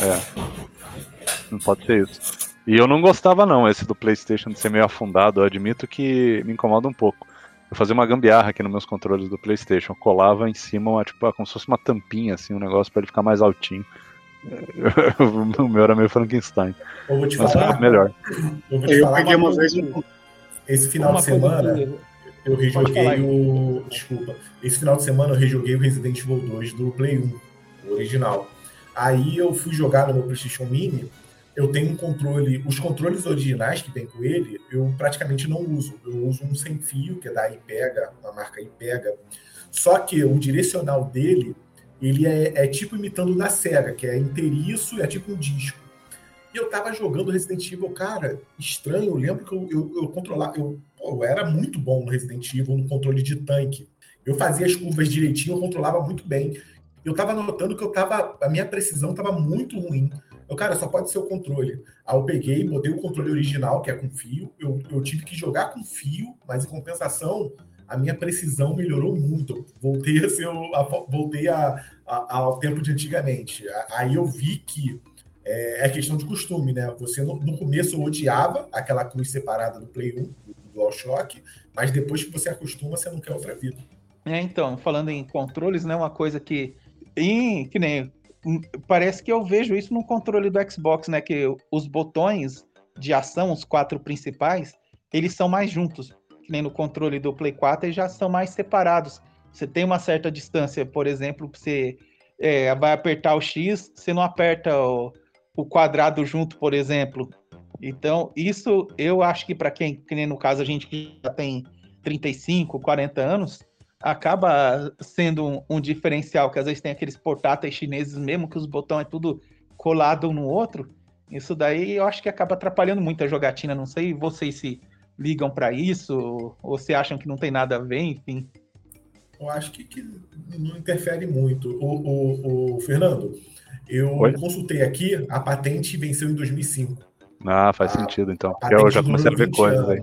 É. Não pode ser isso. E eu não gostava não, esse do PlayStation de ser meio afundado. Eu admito que me incomoda um pouco. Eu fazia uma gambiarra aqui nos meus controles do PlayStation. Eu colava em cima, uma, tipo, como se fosse uma tampinha, assim, um negócio para ele ficar mais altinho. [LAUGHS] o meu era meio Frankenstein. Eu vou te Mas falar. melhor. Eu, vou te eu falar peguei uma, vez. Esse final de semana. Eu rejoguei o. Desculpa. Esse final de semana eu rejoguei o Resident Evil 2 do Play 1, o original. Aí eu fui jogar no meu PlayStation Mini. Eu tenho um controle. Os controles originais que vem com ele, eu praticamente não uso. Eu uso um sem fio, que é da iPega, a marca iPega. Só que o direcional dele, ele é, é tipo imitando na Sega, que é inteiriço, é tipo um disco. E eu tava jogando Resident Evil, cara, estranho. Eu lembro que eu, eu, eu controlava. Eu, eu era muito bom no Resident Evil, no controle de tanque. Eu fazia as curvas direitinho, eu controlava muito bem. Eu tava notando que eu tava. A minha precisão tava muito ruim. Eu, cara, só pode ser o controle. Aí eu peguei, botei o controle original, que é com fio. Eu, eu tive que jogar com fio, mas em compensação, a minha precisão melhorou muito. Voltei a ser, a, voltei a, a, ao tempo de antigamente. Aí eu vi que é, é questão de costume, né? Você no, no, começo odiava aquela cruz separada do Play 1, do, do DualShock, mas depois que você acostuma, você não quer outra vida. É, então, falando em controles, né? Uma coisa que. Em, que nem. Parece que eu vejo isso no controle do Xbox, né? Que os botões de ação, os quatro principais, eles são mais juntos. Que nem no controle do Play 4, eles já são mais separados. Você tem uma certa distância, por exemplo, você é, vai apertar o X, você não aperta o, o quadrado junto, por exemplo. Então, isso eu acho que para quem, que nem no caso a gente que já tem 35, 40 anos, acaba sendo um, um, diferencial, que às vezes tem aqueles portáteis chineses mesmo, que os botões é tudo colado um no outro. Isso daí eu acho que acaba atrapalhando muito a jogatina. Não sei vocês se ligam para isso, ou se acham que não tem nada a ver, enfim. Eu acho que, que não interfere muito. O, o, o Fernando, eu Oi? consultei aqui, a patente venceu em 2005. Ah, faz a, sentido então. Eu já comecei a ver coisas aí.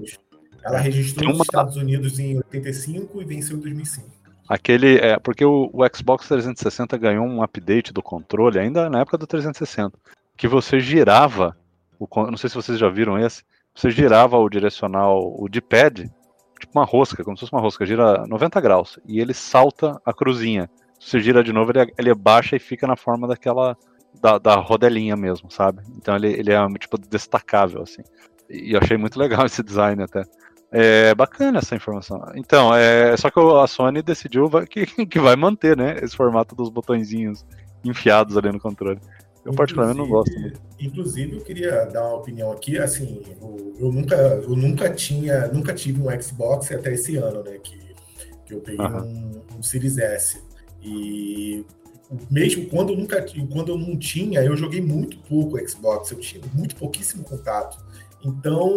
Ela registrou uma... nos Estados Unidos em 85 e venceu em 2005. Aquele, é, porque o, o, Xbox 360 ganhou um update do controle ainda na época do 360, que você girava, o, não sei se vocês já viram esse, você girava o direcional, o D-pad, tipo uma rosca, como se fosse uma rosca, gira 90 graus, e ele salta a cruzinha você gira de novo, ele, ele baixa e fica na forma daquela. Da, da rodelinha mesmo, sabe? Então ele, ele é tipo destacável, assim. E eu achei muito legal [LAUGHS] esse design até. É bacana essa informação. Então, é só que a Sony decidiu que, [LAUGHS] que vai manter, né? Esse formato dos botõezinhos enfiados ali no controle. Eu particularmente não gosto muito. Inclusive, eu queria dar uma opinião aqui, assim, eu, eu, nunca, eu nunca tinha, nunca tive um Xbox até esse ano, né? Que, que eu peguei um, um Series S. E mesmo quando eu nunca quando eu não tinha, eu joguei muito pouco Xbox, eu tinha muito pouquíssimo contato. Então,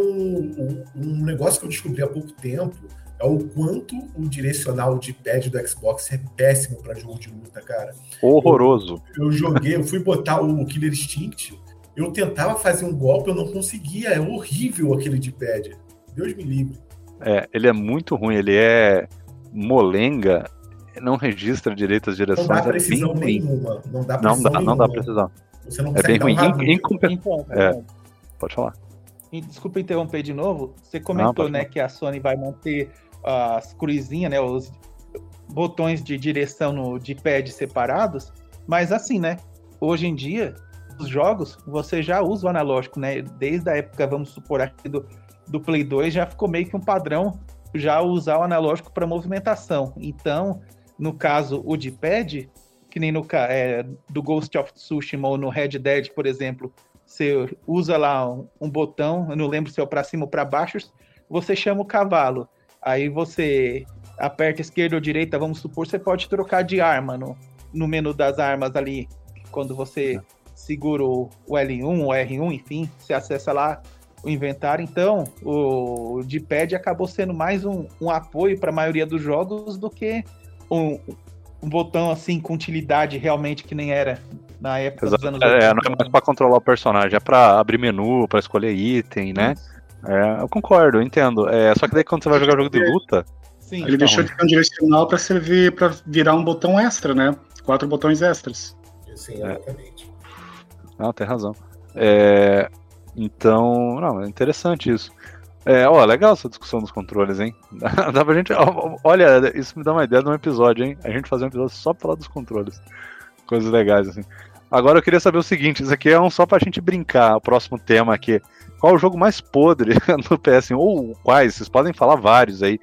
um negócio que eu descobri há pouco tempo é o quanto o direcional de pad do Xbox é péssimo para jogo de luta, cara. Horroroso. Eu, eu, joguei, eu fui botar o Killer Instinct, eu tentava fazer um golpe, eu não conseguia, é horrível aquele de pad. Deus me livre. É, ele é muito ruim, ele é molenga não registra direito as direções. Não dá é precisão é nenhuma. Não dá precisão. Não dá, não dá precisão. Você não é bem ruim. Um é, pode falar. Desculpa interromper de novo. Você comentou, não, né, que a Sony vai manter as cruzinhas, né, os botões de direção no de pad separados, mas assim, né, hoje em dia os jogos você já usa o analógico, né? Desde a época, vamos supor, aqui do, do Play 2 já ficou meio que um padrão já usar o analógico para movimentação. Então, no caso, o D-pad, que nem no é, do Ghost of Tsushima ou no Red Dead, por exemplo, você usa lá um, um botão, eu não lembro se é para cima ou para baixo, você chama o cavalo. Aí você aperta esquerda ou direita, vamos supor, você pode trocar de arma no, no menu das armas ali. Quando você é. segura o, o L1 ou R1, enfim, você acessa lá o inventário. Então, o D-pad acabou sendo mais um, um apoio para a maioria dos jogos do que um, um botão assim com utilidade realmente que nem era na época Exato. dos anos 80. É, não é mais para controlar o personagem, é para abrir menu, para escolher item, né? É, eu concordo, eu entendo. É, só que daí quando você vai jogar jogo de luta. Sim, ele deixou de ter um direcional para servir para virar um botão extra, né? Quatro botões extras. Sim, exatamente. É. Não, tem razão. É, então, não, é interessante isso. É, ó, legal essa discussão dos controles, hein? [LAUGHS] Dá pra gente. Olha, isso me dá uma ideia de um episódio, hein? A gente fazer um episódio só pra falar dos controles. Coisas legais, assim. Agora eu queria saber o seguinte: isso aqui é um só pra gente brincar. O próximo tema aqui. Qual o jogo mais podre [LAUGHS] no PS1? Ou quais? Vocês podem falar vários aí.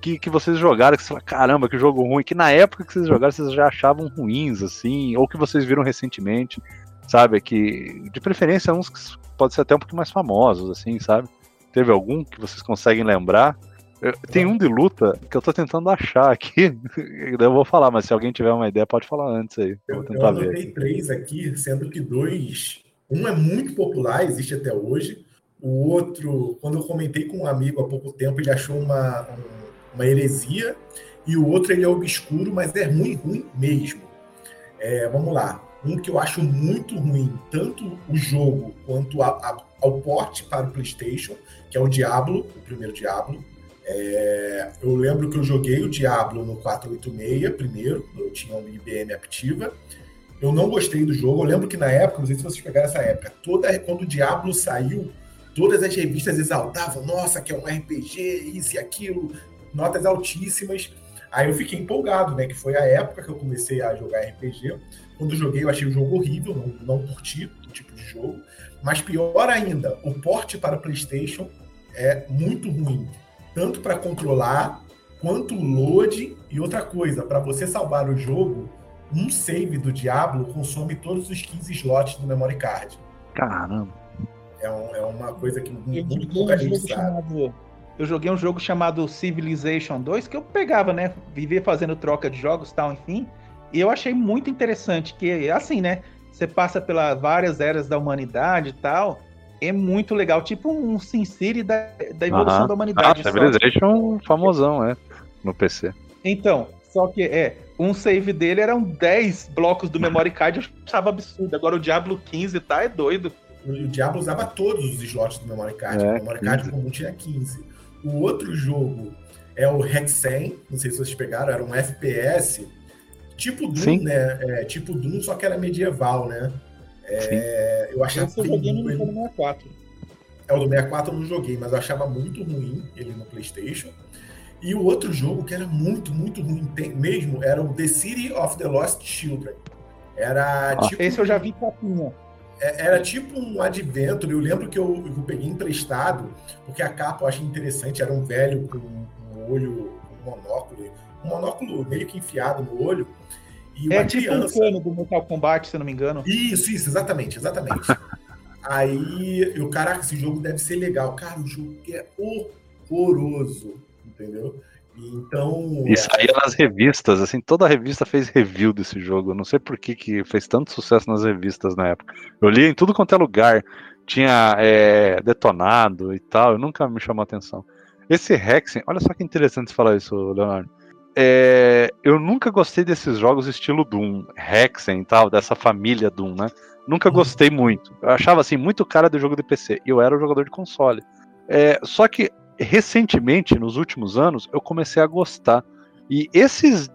que, que vocês jogaram, que você fala, caramba, que jogo ruim, que na época que vocês jogaram vocês já achavam ruins, assim, ou que vocês viram recentemente, sabe? Que, de preferência, uns que pode ser até um pouco mais famosos, assim, sabe? Teve algum que vocês conseguem lembrar? Eu, tem um de luta que eu tô tentando achar aqui, [LAUGHS] eu vou falar, mas se alguém tiver uma ideia, pode falar antes aí. Eu, eu anotei ver. três aqui, sendo que dois. Um é muito popular, existe até hoje. O outro, quando eu comentei com um amigo há pouco tempo, ele achou uma, uma heresia. E o outro, ele é obscuro, mas é ruim, ruim mesmo. É, vamos lá. Um que eu acho muito ruim, tanto o jogo quanto a, a, ao porte para o PlayStation, que é o Diablo, o primeiro Diablo. É, eu lembro que eu joguei o Diablo no 486 primeiro, eu tinha uma IBM ativa. Eu não gostei do jogo. Eu lembro que na época, não sei se vocês pegaram essa época, toda, quando o Diablo saiu, todas as revistas exaltavam, nossa, que é um RPG, isso e aquilo, notas altíssimas. Aí eu fiquei empolgado, né? Que foi a época que eu comecei a jogar RPG. Quando eu joguei, eu achei o jogo horrível, não, não curti o tipo de jogo. Mas pior ainda, o porte para PlayStation é muito ruim, tanto para controlar quanto o load e outra coisa, para você salvar o jogo, um save do Diablo consome todos os 15 slots do memory card. Caramba. É, um, é uma coisa que muito pouca gente sabe. Chamado, eu joguei um jogo chamado Civilization 2 que eu pegava, né? Vivia fazendo troca de jogos tal, enfim. E eu achei muito interessante que, assim, né? Você passa pelas várias eras da humanidade e tal. É muito legal, tipo um SimCity da, da evolução da humanidade. Ah, Civilization famosão, é, no PC. Então, só que é, um save dele eram 10 blocos do memory card, eu achava absurdo. Agora o Diablo 15 tá, é doido. O Diablo usava todos os slots do memory card. É, o memory card comum tinha 15. O outro jogo é o Hexen, não sei se vocês pegaram, era um FPS Tipo Doom, Sim. né? É, tipo Doom, só que era medieval, né? É, eu achava eu joguei no ele... 64. É, o do 64 eu não joguei, mas eu achava muito ruim ele no Playstation. E o outro jogo que era muito, muito ruim mesmo era o The City of the Lost Children. Era ah, tipo. Esse eu já vi capinha. É, era tipo um adventure. Eu lembro que eu, eu peguei emprestado, porque a capa eu achei interessante. Era um velho com um olho, um monóculo um monóculo meio que enfiado no olho. E é tipo criança... um cano do Mortal Kombat, se eu não me engano. Isso, isso, exatamente, exatamente. [LAUGHS] Aí eu, caraca, esse jogo deve ser legal. Cara, o jogo é horroroso, entendeu? Então. E saía nas revistas, assim, toda a revista fez review desse jogo. não sei por que, que fez tanto sucesso nas revistas na época. Eu li em tudo quanto é lugar. Tinha é, detonado e tal, eu nunca me chamou a atenção. Esse Hexen, olha só que interessante falar isso, Leonardo é, eu nunca gostei desses jogos estilo Doom, Hexen e tal, dessa família Doom, né? Nunca uhum. gostei muito. Eu achava assim muito cara do jogo de PC. E eu era o jogador de console. É, só que recentemente, nos últimos anos, eu comecei a gostar. E esses,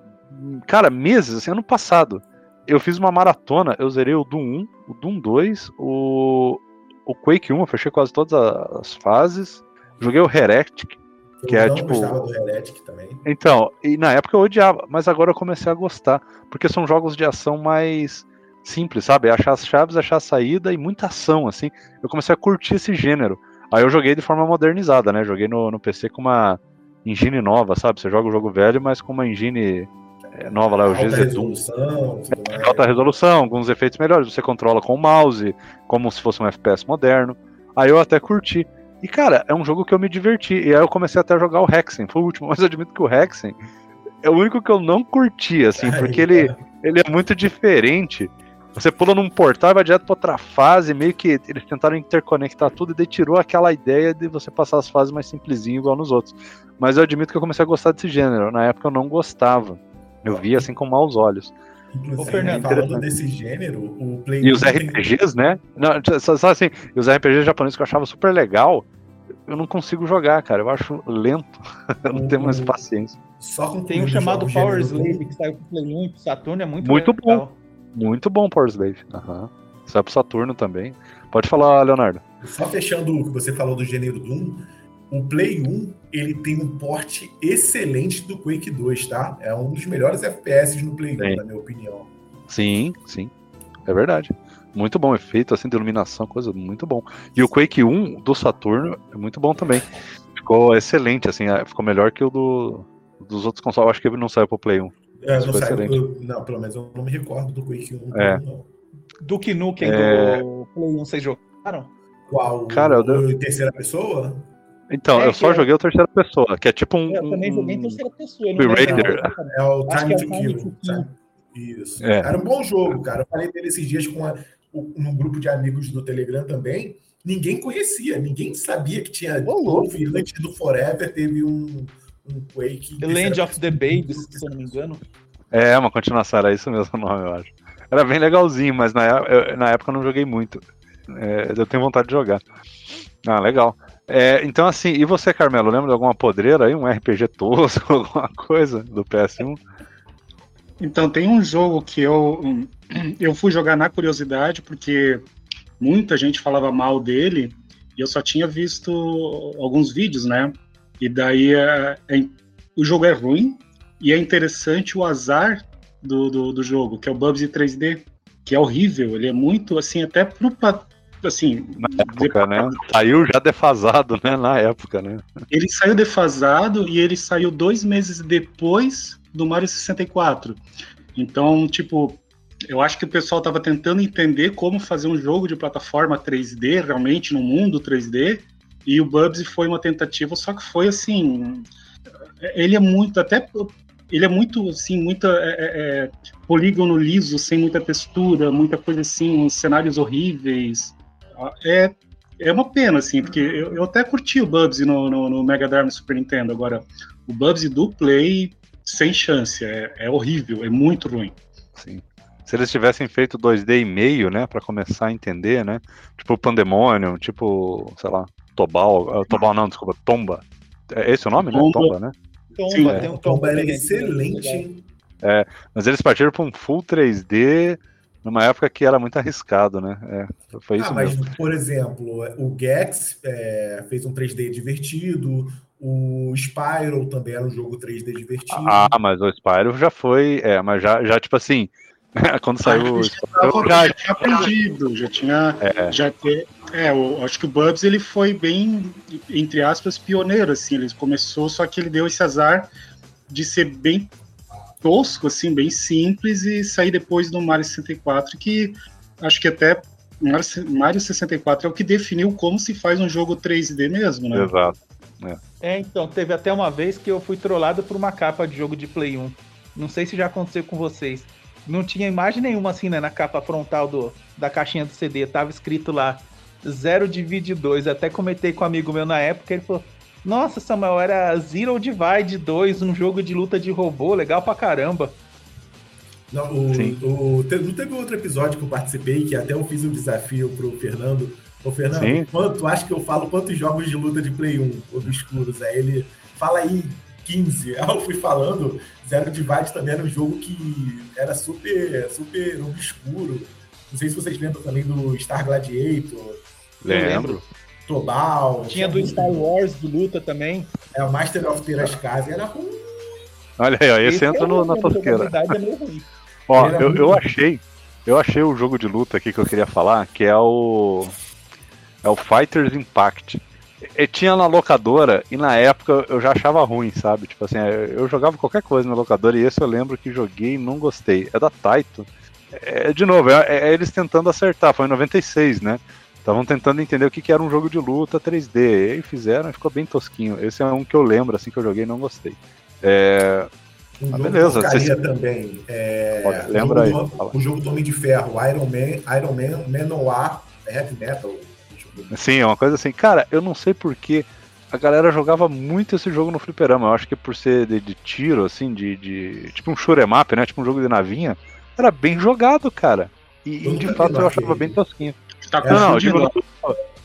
cara, meses, assim, ano passado, eu fiz uma maratona, eu zerei o Doom 1, o Doom 2, o, o Quake 1, eu fechei quase todas as fases, joguei o Heretic, que é, tipo... do Heretic também. Então, e na época eu odiava, mas agora eu comecei a gostar, porque são jogos de ação mais simples, sabe? Achar as chaves, achar a saída e muita ação, assim. Eu comecei a curtir esse gênero. Aí eu joguei de forma modernizada, né? Joguei no, no PC com uma engine nova, sabe? Você joga o jogo velho, mas com uma engine é, nova lá, o alta resolução, é, alta resolução, alguns efeitos melhores. Você controla com o mouse, como se fosse um FPS moderno. Aí eu até curti. E, cara, é um jogo que eu me diverti. E aí eu comecei até a jogar o Hexen. Foi o último, [LAUGHS] mas eu admito que o Hexen é o único que eu não curti, assim, porque ele, ele é muito diferente. Você pula num portal e vai direto pra outra fase, meio que eles tentaram interconectar tudo e daí tirou aquela ideia de você passar as fases mais simplesinho igual nos outros. Mas eu admito que eu comecei a gostar desse gênero. Na época eu não gostava. Eu via assim com maus olhos. Inclusive, Fernando, falando desse gênero, o Play E os RPGs, tem... né? Não, só, só, assim, os RPGs japoneses que eu achava super legal, eu não consigo jogar, cara. Eu acho lento. [LAUGHS] eu não tenho mais paciência. Só com Tem um chamado Power Slave que saiu pro Play 1 e pro Saturno, é muito Muito legal. bom. Muito bom Power Slave. Uhum. Sai pro Saturno também. Pode falar, Leonardo. Só fechando o que você falou do gênero Doom, o Play 1 ele tem um porte excelente do Quake 2, tá? É um dos melhores FPS no Play 1, na minha opinião. Sim, sim. É verdade. Muito bom efeito, assim, de iluminação, coisa muito bom. E o Quake 1 do Saturno é muito bom também. Ficou excelente, assim, é, ficou melhor que o do, Dos outros consoles, eu acho que ele não saiu pro Play 1. É, não, saiu, eu- não, pelo menos eu não me recordo do Quake 1. É. Não. Duke Nukem É. do Play 1, vocês jogaram? Qual? Cara, eu o, em terceira pessoa? Então, É eu só que- joguei o terceira pessoa, que é tipo um. Eu também joguei em um- terceira pessoa. Tomb não lembro. Raider. É o Time é to o Time Kill. to Kill. sabe? Isso. É. Era um bom jogo, cara. Eu falei dele esses dias com a, o- num grupo de amigos do Telegram também. Ninguém conhecia, ninguém sabia que tinha. Houve, antes do Forever, teve um, um Quake. The Land of the Babies, se eu não me engano. É, uma continuação, era isso mesmo o nome, eu acho. Era bem legalzinho, mas na, é- eu- na época eu não joguei muito. É, eu tenho vontade de jogar. Ah, legal. É, então, assim, e você, Carmelo, lembra de alguma podreira aí? Um RPG tosco, [LAUGHS] alguma coisa do PS1? Então, tem um jogo que eu, eu fui jogar na curiosidade, porque muita gente falava mal dele, e eu só tinha visto alguns vídeos, né? E daí é- é- o jogo é ruim, e é interessante o azar do, do, do jogo, que é o Bubsy 3D, que é horrível, ele é muito, assim, até pro... pa- Assim, Na época, né? Saiu já defasado, né? Na época, né? Ele saiu defasado e ele saiu dois meses depois do Mario 64. Então, tipo, eu acho que o pessoal estava tentando entender como fazer um jogo de plataforma 3D, realmente no mundo 3D, e o Bubsy foi uma tentativa, só que foi assim. Ele é muito, até. Ele é muito, assim, muita. é, é, é, polígono liso, sem muita textura, muita coisa assim, cenários horríveis. É, é uma pena, assim, porque eu, eu até curti o Bubsy no, no, no Mega Drive Super Nintendo. Agora, o Bubsy do Play, sem chance. É, é horrível, é muito ruim. Sim. Se eles tivessem feito 2D e meio, né? Pra começar a entender, né? Tipo Pandemonium, tipo, sei lá, Tobal. ah, Tobal não, desculpa, Tomba. É esse o nome, né? Tomba. Tomba, né? Tomba, Sim, tem um Tomba era também, excelente, hein? Mas eles partiram pra um full 3D numa época que era muito arriscado, né? É, foi isso ah, mas, mesmo. por exemplo, o Gex é, fez um 3D divertido, o Spyro também era um jogo 3D divertido. Ah, mas o Spyro já foi. É, mas já, já tipo assim. [LAUGHS] quando saiu o já, Spyro, já, já tinha aprendido, já tinha. É. Já te, é, eu acho que o Bubs ele foi bem, entre aspas, pioneiro, assim. Ele começou, só que ele deu esse azar de ser bem tosco, assim, bem simples, e sair depois do Mario 64, que acho que até Mario, Mario 64 é o que definiu como se faz um jogo 3D mesmo, né? Exato. É, então, teve até uma vez que eu fui trollado por uma capa de jogo de Play 1. Não sei se já aconteceu com vocês. Não tinha imagem nenhuma assim, né, na capa frontal do, da caixinha do CD. Tava escrito lá, 0 divide 2. Até comentei com um amigo meu na época, ele falou, nossa, Samuel, era Zero Divide 2, um jogo de luta de robô, legal pra caramba. Não, o, o- teve outro episódio que eu participei, que até eu fiz um desafio pro Fernando. Ô, Fernando, Sim. quanto, acho que eu falo quantos jogos de luta de Play 1 obscuros? Aí ele fala aí 15. Aí [LAUGHS] eu fui falando, Zero Divide também era um jogo que era super, super obscuro. Não sei se vocês lembram também do Star Gladiator, Lembro. Tobal. Tinha do Star Wars, do luta também. É, o Master of Terascase. Era ruim. Olha aí, ó, esse Esse entra é no- na a tosqueira. é. [LAUGHS] Ó, eu, eu achei. Eu achei o jogo de luta aqui que eu queria falar, que é o. É o Fighters Impact. E tinha na locadora e na época eu já achava ruim, sabe? Tipo assim, eu jogava qualquer coisa na locadora e esse eu lembro que joguei e não gostei. É da Taito. É, de novo, é, é eles tentando acertar, foi em 96, né? Estavam tentando entender o que, que era um jogo de luta 3D. E aí fizeram e ficou bem tosquinho. Esse é um que eu lembro, assim, que eu joguei e não gostei. É, Um Ah, beleza, porcaria você- também. É, Pode, o lembra jogo aí, do- o jogo do Homem de Ferro, Iron Man, Iron Man, Manowar, Heavy Metal. Sim, é uma coisa assim. Cara, eu não sei porque a galera jogava muito esse jogo no fliperama. Eu acho que por ser de, de tiro, assim, de, de. Tipo um shoot'em up, né? Tipo um jogo de navinha. Era bem jogado, cara. E, e de fato eu achava bem tosquinho. Tá É, Não, não, eu digo. confundindo.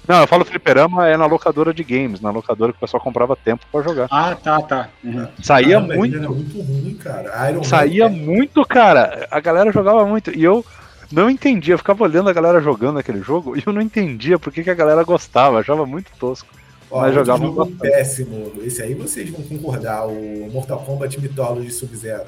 Não, eu falo fliperama é na locadora de games, na locadora que o pessoal comprava tempo pra jogar. Ah, tá, tá. Uhum. Saía Caramba, muito. Era muito ruim, cara. Iron Saía Man, muito, cara. A galera jogava muito. E eu não entendia. Eu ficava olhando a galera jogando aquele jogo e eu não entendia por que, que a galera gostava. Achava muito tosco. ó, mas jogava jogo bastante. péssimo. Esse aí vocês vão concordar, o Mortal Kombat Mythology Sub-Zero.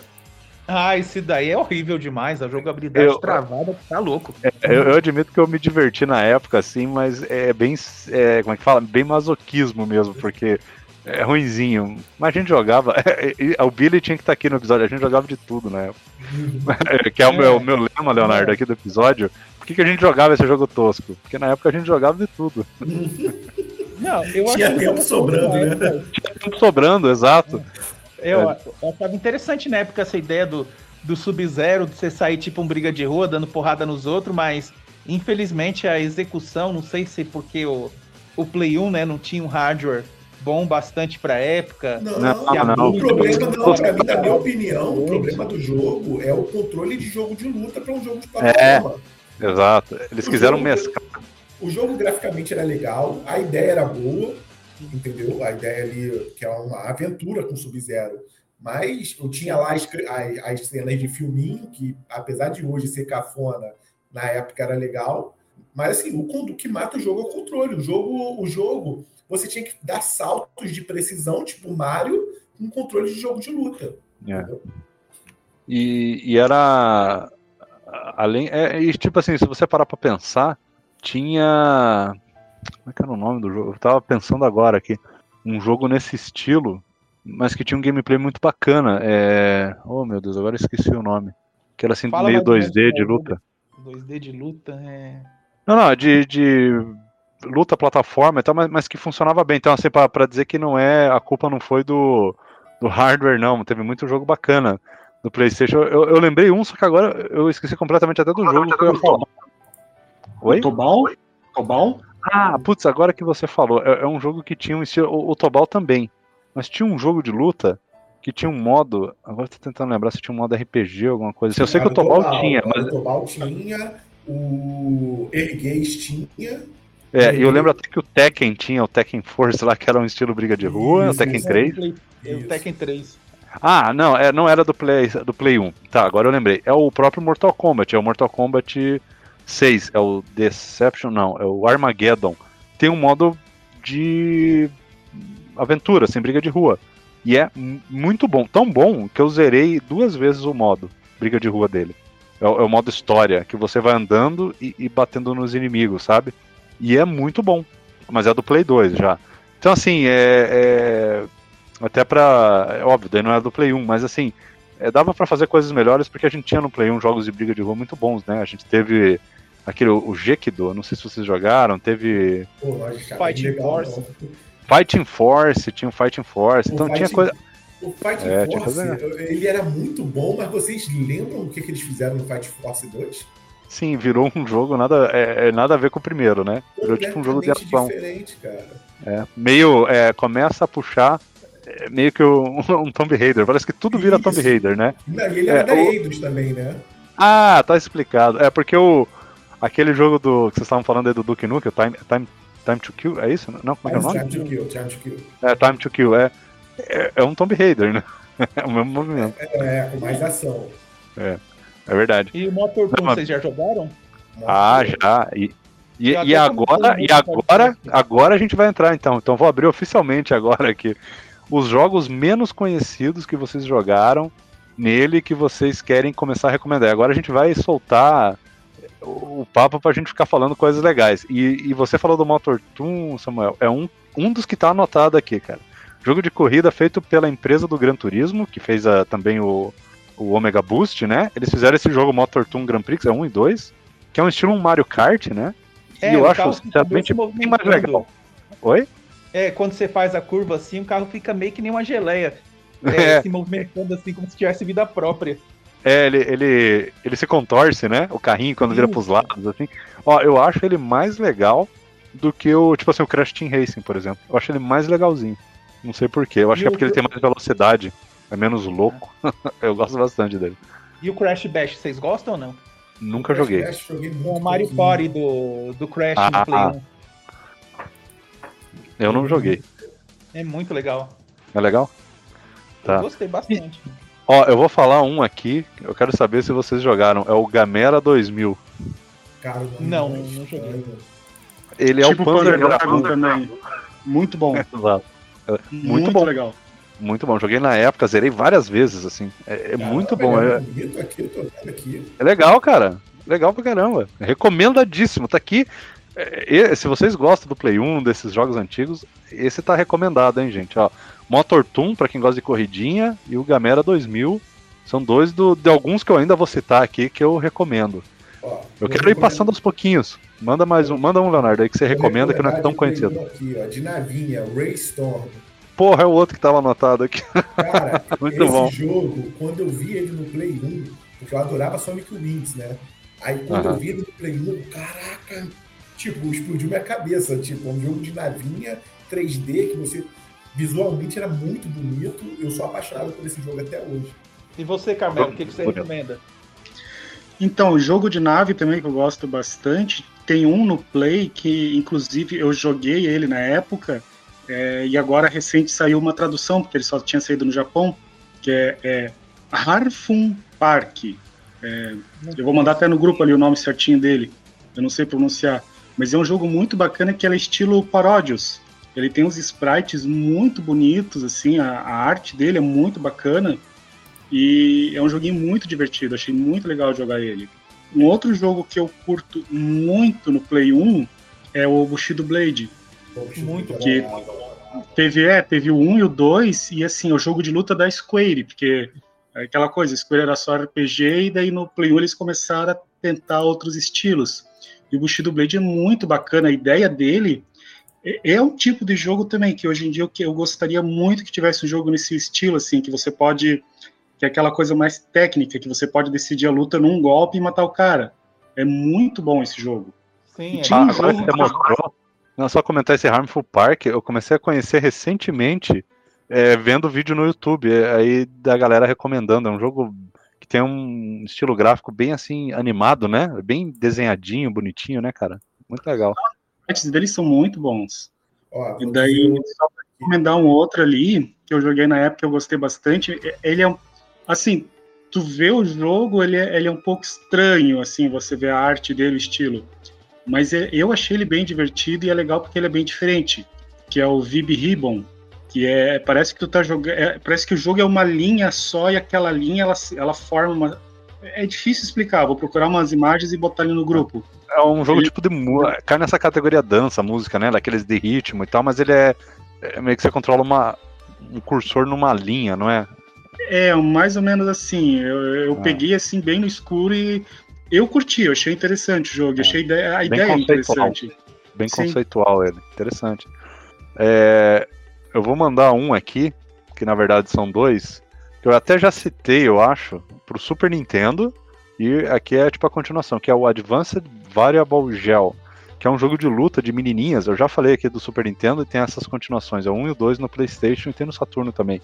Ah, esse daí é horrível demais, a jogabilidade Eu- travada tá louco. Eu, eu admito que eu me diverti na época, assim, mas é bem. é, como é que fala? Bem masoquismo mesmo, porque é ruinzinho. Mas a gente jogava. [LAUGHS] o Billy tinha que estar aqui no episódio, a gente jogava de tudo na [LAUGHS] época. que é o meu, meu lema, Leonardo, aqui do episódio. Por que, que a gente jogava esse jogo tosco? Porque na época a gente jogava de tudo. Não, eu Tinha tempo sobrando, né? Tinha tempo sobrando, exato. Eu, eu achava interessante na época essa ideia do, do Sub-Zero, de você sair tipo um briga de rua, dando porrada nos outros, mas infelizmente a execução, não sei se porque o, o Play 1 né, não tinha um hardware bom bastante pra época. Não, Não, não, o problema, não, pra mim, na minha opinião, o problema do jogo é o controle de jogo de luta para um jogo de plataforma. Exato. Eles O quiseram jogo- mesclar. O jogo graficamente era legal, a ideia era boa, entendeu? A ideia ali, que é uma aventura com Sub-Zero. Mas eu tinha lá as, as, as cenas de filminho, que apesar de hoje ser cafona, na época era legal. Mas assim, o, que mata o jogo é o controle. O jogo, o jogo, você tinha que dar saltos de precisão, tipo Mario, com controle de jogo de luta. É. E, e era. Além. É, e tipo assim, se você parar pra pensar, tinha. Como é que era o nome do jogo? Eu tava pensando agora aqui. Um jogo nesse estilo, mas que tinha um gameplay muito bacana. É... Oh meu Deus, agora eu esqueci o nome. Que era assim, Fala meio mais ou 2D menos, de né? luta. 2D de luta, é. Não, não, de, de luta, plataforma e tal, mas, mas que funcionava bem. Então, assim, pra, pra dizer que não é. A culpa não foi do, do hardware, não. Teve muito jogo bacana do PlayStation. Eu, eu lembrei um, só que agora eu esqueci completamente até do jogo que eu ia falar. Oi? Tobal? Tobal? Ah, putz, agora que você falou, é, é um jogo que tinha um estilo. O, o Tobal também. Mas tinha um jogo de luta que tinha um modo. Agora eu tô tentando lembrar se tinha um modo RPG, alguma coisa assim. Eu sei que o Tobal tinha, mas. O Tobal tinha, o Erguês tinha. É, e eu lembro até que o Tekken tinha, o Tekken Force lá, que era um estilo briga de rua, o Isso, Tekken isso. 3. Play- é o. Tekken 3. Ah, não, é, não era do Play, do Play 1. Tá, agora eu lembrei. É o próprio Mortal Kombat, é o Mortal Kombat 6, é o Deception, não, é o Armageddon. Tem um modo de aventura, sem briga de rua. E é muito bom, tão bom que eu zerei duas vezes o modo briga de rua dele. É, o é o modo história, que você vai andando e, e batendo nos inimigos, sabe? E é muito bom. Mas é do Play 2 já. Então, assim, é. é- até pra. É óbvio, daí não era do Play 1, mas assim. é, dava pra fazer coisas melhores porque a gente tinha no Play 1 jogos de briga de rua muito bons, né? A gente teve aquele, o Jekido, não sei se vocês jogaram, teve Pô, achava Fighting legal, Force. não. Fighting Force, tinha o Fighting Force, O então tinha Fighting- coisa. O Fight É, tinha Force, coisa ele era muito bom, mas vocês lembram o que, que eles fizeram no Fight Force 2? Sim, virou um jogo nada, é, é nada a ver com o primeiro, né? Virou tipo um jogo de ação. diferente, cara. É, meio. é, começa a puxar. é, meio que um, [LAUGHS] um Tomb Raider. Parece que tudo vira Isso. Tomb Raider, né? Não, e ele É, era da o- Eidos também, né? Ah, tá explicado. É porque o. Aquele jogo do. que vocês estavam falando aí do Duke Nukem, Time, Time, Time to Kill, é isso? Não, como é que é o nome? Time to Kill, Time to Kill. É, Time to Kill, é. É, é um Tomb Raider, né? [LAUGHS] É o mesmo movimento. É, com mais ação. É verdade. E o Motor Não, 2 mas- vocês já jogaram? Ah, já. E, e, e agora, e agora, agora a gente vai entrar então. Então vou abrir oficialmente agora aqui os jogos menos conhecidos que vocês jogaram nele que vocês querem começar a recomendar. Agora a gente vai soltar o o papo pra gente ficar falando coisas legais. E, e você falou do Motor Toon, Samuel, é um, um dos que tá anotado aqui, cara. Jogo de corrida feito pela empresa do Gran Turismo, que fez a- também o, o Omega Boost, né? Eles fizeram esse jogo Motor Toon Grand Prix, é 1 e 2, que é um estilo um Mario Kart, né? E eu É, acho, sinceramente, bem mais legal. Oi? É, quando você faz a curva assim, o carro fica meio que nem uma geleia. É. [LAUGHS] É, Se movimentando assim, como se tivesse vida própria. É, ele, ele, ele se contorce, né? O carrinho quando vira pros lados, assim. Ó, eu acho ele mais legal do que o, tipo assim, o Crash Team Racing, por exemplo. Eu acho ele mais legalzinho. Não sei porquê. Eu acho E que é o- porque ele tem mais velocidade. É menos louco. [LAUGHS] eu gosto bastante dele. E o Crash Bash, vocês gostam ou não? Nunca joguei. Crash, joguei É o Mario. Party do, do Crash Ah, no Play 1. Eu não joguei. É muito legal. É legal? Tá. Eu gostei bastante. Ó, eu vou falar um aqui. Eu quero saber se vocês jogaram. É o Gamera 2000. Cara, Não, é não estranho. joguei. Ele é tipo o Panzer Panzer Dragoon. Dragoon também. Muito bom. [LAUGHS] Exato. Muito Muito, bom. legal. Muito bom. Joguei na época, zerei várias vezes, assim. É, é Caramba, muito bom. ele É, aqui, aqui. é legal, cara. Legal pra caramba. Recomendadíssimo. Tá aqui. é, se vocês gostam do Play 1, desses jogos antigos, esse tá recomendado, hein, gente? Ó, Motor Toon, pra quem gosta de corridinha, e o Gamera 2000. São dois do, de alguns que eu ainda vou citar aqui que eu recomendo. Ó, eu quero ir passando aos pouquinhos. Manda mais um, manda um, Leonardo, aí que você recomenda que não é tão conhecido. Aqui, ó, de navinha, Raystorm. Porra, é o outro que tava anotado aqui. Cara, [LAUGHS] Muito esse bom. jogo, quando eu vi ele no Play 1, porque eu adorava Sonic Wings, né? Aí quando eu vi ele no Play 1, caraca, tipo, explodiu minha cabeça. Tipo, um jogo de navinha 3D que você visualmente era muito bonito. Eu sou apaixonado por esse jogo até hoje. E você, Carmelo, o que, que você recomenda? Então, jogo de nave também que eu gosto bastante. Tem um no Play que, inclusive, eu joguei ele na época. É, e agora recente saiu uma tradução, porque ele só tinha saído no Japão, que é, é Harfun Park. É, eu vou mandar até no grupo ali o nome certinho dele. Eu não sei pronunciar. Mas é um jogo muito bacana que é estilo Paródios. Ele tem uns sprites muito bonitos, assim, a, a arte dele é muito bacana. E é um joguinho muito divertido, achei muito legal jogar ele. Um outro jogo que eu curto muito no Play 1 é o Bushido Blade. Muito que teve, é, teve o 1 e o 2, e assim, o jogo de luta da Square, porque é aquela coisa, Square era só RPG, e daí no Play 1 eles começaram a tentar outros estilos. E o Bushido Blade é muito bacana, a ideia dele é, é um tipo de jogo também que hoje em dia eu, eu gostaria muito que tivesse um jogo nesse estilo, assim, que você pode que é aquela coisa mais técnica, que você pode decidir a luta num golpe e matar o cara. É muito bom esse jogo. Sim, tinha um jogo que mostrou. Não, só comentar esse Harmful Park, eu comecei a conhecer recentemente é, vendo vídeo no YouTube, é, aí da galera recomendando. É um jogo que tem um estilo gráfico bem assim, animado, né? Bem desenhadinho, bonitinho, né, cara? Muito legal. Os artes deles são muito bons. Ó, e daí, só pra recomendar um outro ali, que eu joguei na época, eu gostei bastante. Ele é assim, tu vê o jogo, ele é, ele é um pouco estranho, assim, você vê a arte dele, o estilo. Mas é, eu achei ele bem divertido e é legal porque ele é bem diferente, que é o Vib Ribbon, que é parece que tu tá jogando, é, parece que o jogo é uma linha só e aquela linha ela, ela forma uma é difícil explicar, vou procurar umas imagens e botar ali no grupo. É um jogo ele... tipo de cai nessa categoria dança, música, né, daqueles de ritmo e tal, mas ele é, é meio que você controla uma um cursor numa linha, não é? É, mais ou menos assim. Eu, eu ah. peguei assim bem no escuro e eu curti, eu achei interessante o jogo, eu achei a bem ideia interessante. Bem Sim. conceitual ele, interessante. É, eu vou mandar um aqui, que na verdade são dois, que eu até já citei, eu acho, pro Super Nintendo, e aqui é tipo a continuação, que é o Advanced Variable Gel, que é um jogo de luta de menininhas. Eu já falei aqui do Super Nintendo e tem essas continuações, é o 1 e o 2 no PlayStation e tem no Saturno também.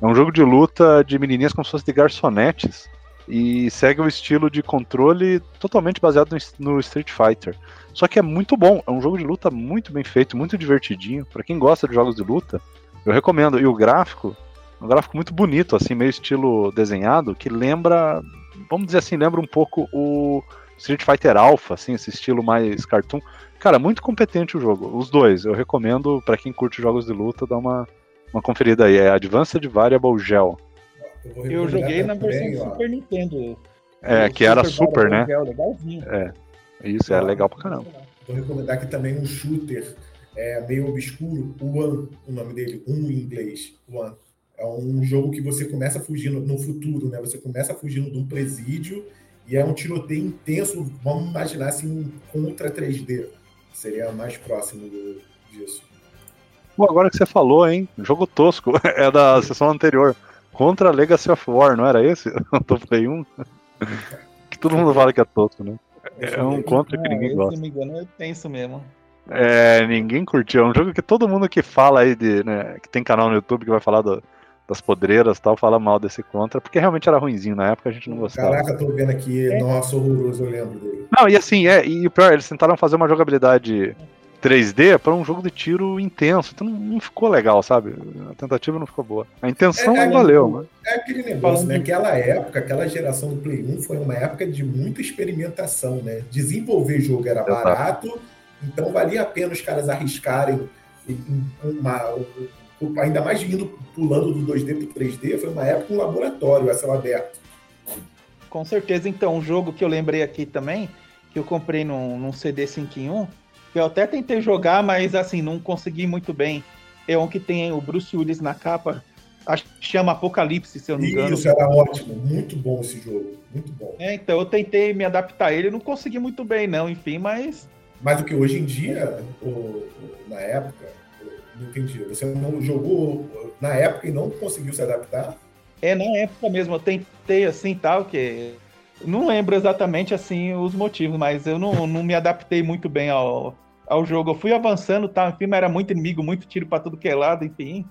É um jogo de luta de menininhas como se fosse de garçonetes e segue o estilo de controle totalmente baseado no, Street Fighter. Só que é muito bom, é um jogo de luta muito bem feito, muito divertidinho. Para quem gosta de jogos de luta, eu recomendo. E o gráfico, um gráfico muito bonito, assim, meio estilo desenhado, que lembra, vamos dizer assim, lembra um pouco o Street Fighter Alpha, assim, esse estilo mais cartoon. Cara, muito competente o jogo, os dois. Eu recomendo para quem curte jogos de luta dar uma uma conferida aí. É Advanced Variable Gel. Eu, eu joguei na versão do Super Nintendo. É, que era Super, né? Gel, legalzinho. É. Isso, é legal pra caramba. Vou recomendar aqui também um shooter é, meio obscuro, One, o nome dele, um em inglês, One. É um jogo que você começa fugindo no futuro, né? Você começa fugindo de um presídio e é um tiroteio intenso. Vamos imaginar assim um contra 3D. Seria mais próximo do, disso. Pô, agora que você falou, hein? Jogo tosco. [LAUGHS] É da sessão anterior. Contra Legacy of War, não era esse? Do Play 1? que todo mundo fala que é tosco, né? É um contra que ninguém gosta. Se me engano, é tenso mesmo. É, ninguém curtiu. É um jogo que todo mundo que fala aí de, né, que tem canal no YouTube que vai falar do, das podreiras e tal, fala mal desse contra, porque realmente era ruimzinho na época, a gente não gostava. Caraca, tô vendo aqui, é. nossa, horroroso, eu lembro dele. Não, e assim, é, e o pior, eles tentaram fazer uma jogabilidade 3D para um jogo de tiro intenso. Então não, ficou legal, sabe? A tentativa não ficou boa. A intenção é, é, valeu, né? É aquele negócio, né? Aquela época, aquela geração do Play 1 foi uma época de muita experimentação, né? Desenvolver jogo era Exato. barato, então valia a pena os caras arriscarem uma, ainda mais vindo pulando do 2D para 3D, foi uma época um laboratório a céu aberto. Com certeza, então, um jogo que eu lembrei aqui também, que eu comprei num, num CD 5 em 1, Eu até tentei jogar, mas assim, não consegui muito bem. É um que tem o Bruce Willis na capa. Acho que chama Apocalipse, se eu não me engano. Isso era ótimo, muito bom esse jogo, muito bom. É, então eu tentei me adaptar a ele, não consegui muito bem, não, enfim, mas. Mas o que hoje em dia, ou, na época, entendi. Você não jogou na época e não conseguiu se adaptar? É, na época mesmo, eu tentei assim tal, que. Não lembro exatamente assim os motivos, mas eu não, não me adaptei muito bem ao, ao jogo. Eu fui avançando, tá? Enfim, mas era muito inimigo, muito tiro para tudo que é lado, enfim.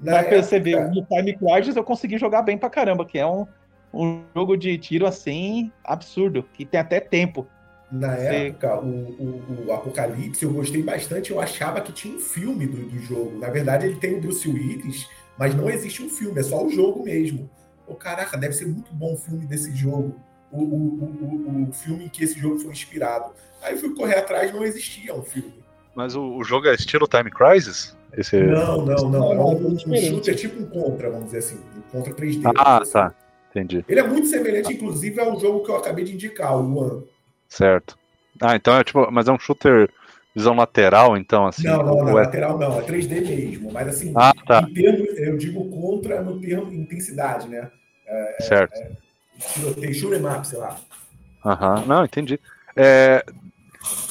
Na época... você vê, no Time Crisis eu consegui jogar bem pra caramba, que é um, um jogo de tiro assim, absurdo, que tem até tempo. Na época, o, o, o, Apocalipse eu gostei bastante, eu achava que tinha um filme do, do jogo. Na verdade, ele tem o Bruce Willis, mas não existe um filme, é só o jogo mesmo. Pô, caraca, deve ser muito bom o filme desse jogo. O, o, o, o filme em que esse jogo foi inspirado. Aí fui correr atrás, não existia um filme. Mas o, o jogo é estilo Time Crisis? Esse... Não, não, não. É um, um shooter tipo um Contra, vamos dizer assim. Um Contra 3D. Ah, tá. Entendi. Ele é muito semelhante, inclusive, ao jogo que eu acabei de indicar, o One. Certo. Ah, então é tipo, mas é um shooter visão lateral, então, assim? Não, não, não, é... lateral não, é 3D mesmo, mas assim, ah, tá. em termos, eu digo contra no termo intensidade, né? É, é certo. É, tem shoot'em up, sei lá. Aham, não, entendi. É,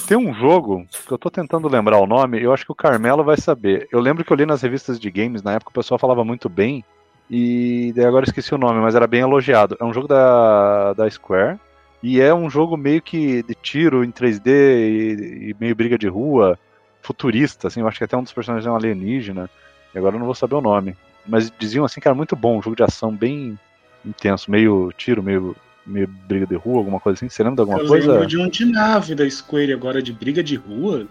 tem um jogo que eu tô tentando lembrar o nome, eu acho que o Carmelo vai saber. Eu lembro que eu li nas revistas de games, na época o pessoal falava muito bem, e daí agora esqueci o nome, mas era bem elogiado. É um jogo da, da Square, e é um jogo meio que de tiro em 3D e, e, meio briga de rua, futurista, assim, eu acho que até um dos personagens é um alienígena, e agora eu não vou saber o nome. Mas diziam assim que era muito bom, um jogo de ação bem intenso, meio tiro, meio, meio briga de rua, alguma coisa assim. Você lembra de alguma eu coisa? Eu lembro de um de nave da Square, agora de briga de rua.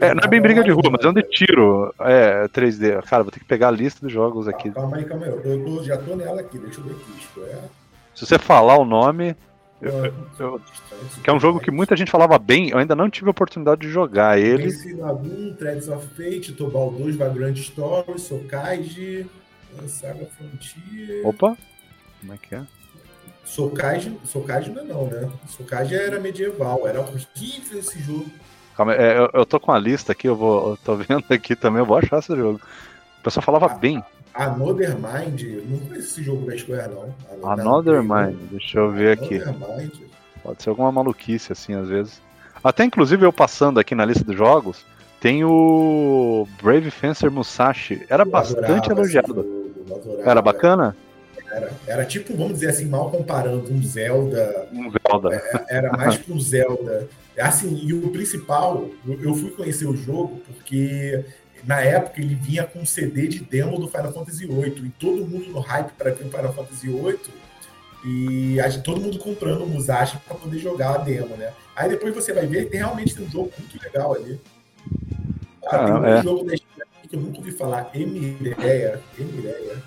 É, não é bem briga de rua, mas é um de tiro. É, 3D. Cara, vou ter que pegar a lista dos jogos aqui. Calma aí, calma aí. Eu tô, já tô nela aqui, deixa eu ver aqui. É... Se você falar o nome, eu, eu, que é um jogo que muita gente falava bem, eu ainda não tive a oportunidade de jogar ele. Threads of Fate, Tobal 2, Vagrant Story, Sokaiji, Saga Frontier. Opa, como é que é? Sokaiji, Sokaiji não é não, né? Sokaiji era medieval, era horrível esse jogo. Calma, é, eu, eu tô com a lista aqui, eu vou. Eu tô [LAUGHS] vendo aqui também, eu vou achar esse jogo. O pessoal falava a, bem. Another Mind, não conheço esse jogo da Square, não. Another, Another Mind, deixa eu ver aqui. Mind. Pode ser alguma maluquice, assim, às vezes. Até inclusive eu passando aqui na lista dos jogos, tem o Brave Fencer Musashi. Era eu bastante elogiado. Era bacana? Era, era tipo, vamos dizer assim, mal comparando um Zelda. Um Zelda. É, era mais que um Zelda. Assim, e o principal, eu fui conhecer o jogo porque na época ele vinha com um CD de demo do Final Fantasy VIII, e todo mundo no hype para ter o Final Fantasy VIII, e a, todo mundo comprando o Musashi para poder jogar a demo, né? Aí depois você vai ver que realmente tem um jogo muito legal ali. Ah, ah, tem um é. jogo da que eu nunca ouvi falar, Emireia. Emireia.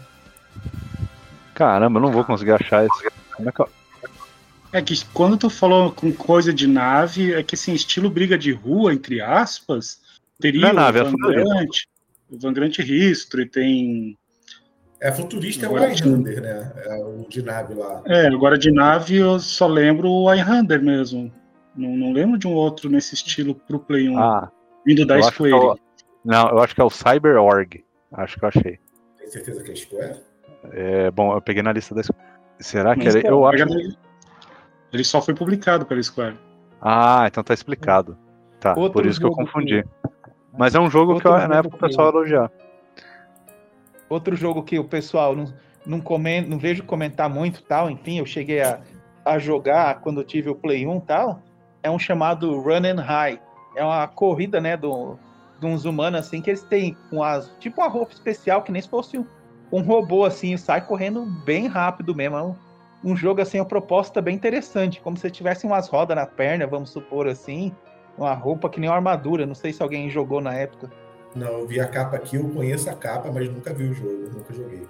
Caramba, eu não vou conseguir achar esse. Como é que eu... É que quando tu falou com coisa de nave, é que assim, estilo briga de rua, entre aspas, Teria não, o Van Grant, o Van Grant History, tem. É futurista agora, é o Einhander, né? É o de nave lá. É, agora de nave eu só lembro o Einhander mesmo. Não, não lembro de um outro nesse estilo pro Play 1. Ah, vindo da Square. É Não, eu acho que é o CyberOrg. Acho que eu achei. Tem certeza que é Square? É, bom, eu peguei na lista da Square. Será que era? Eu acho. Ele só foi publicado pela Square. Ah, então tá explicado. Tá, Outro por isso que eu confundi. Que... Mas é um jogo Outro que eu, na época o pessoal elogiar. Outro jogo que o pessoal não, não, comenta, não vejo comentar muito tal, enfim, eu cheguei a, a jogar quando eu tive o Play 1 tal, é um chamado Run and High. É uma corrida, né, do, de uns humanos assim, que eles têm com as. Tipo uma roupa especial, que nem se fosse um, um robô assim, sai correndo bem rápido mesmo. É um, um jogo assim, uma proposta bem interessante, como se tivesse umas rodas na perna, vamos supor assim uma roupa que nem uma armadura. Não sei se alguém jogou na época. Não, eu vi a capa aqui, eu conheço a capa, mas nunca vi o jogo, nunca joguei.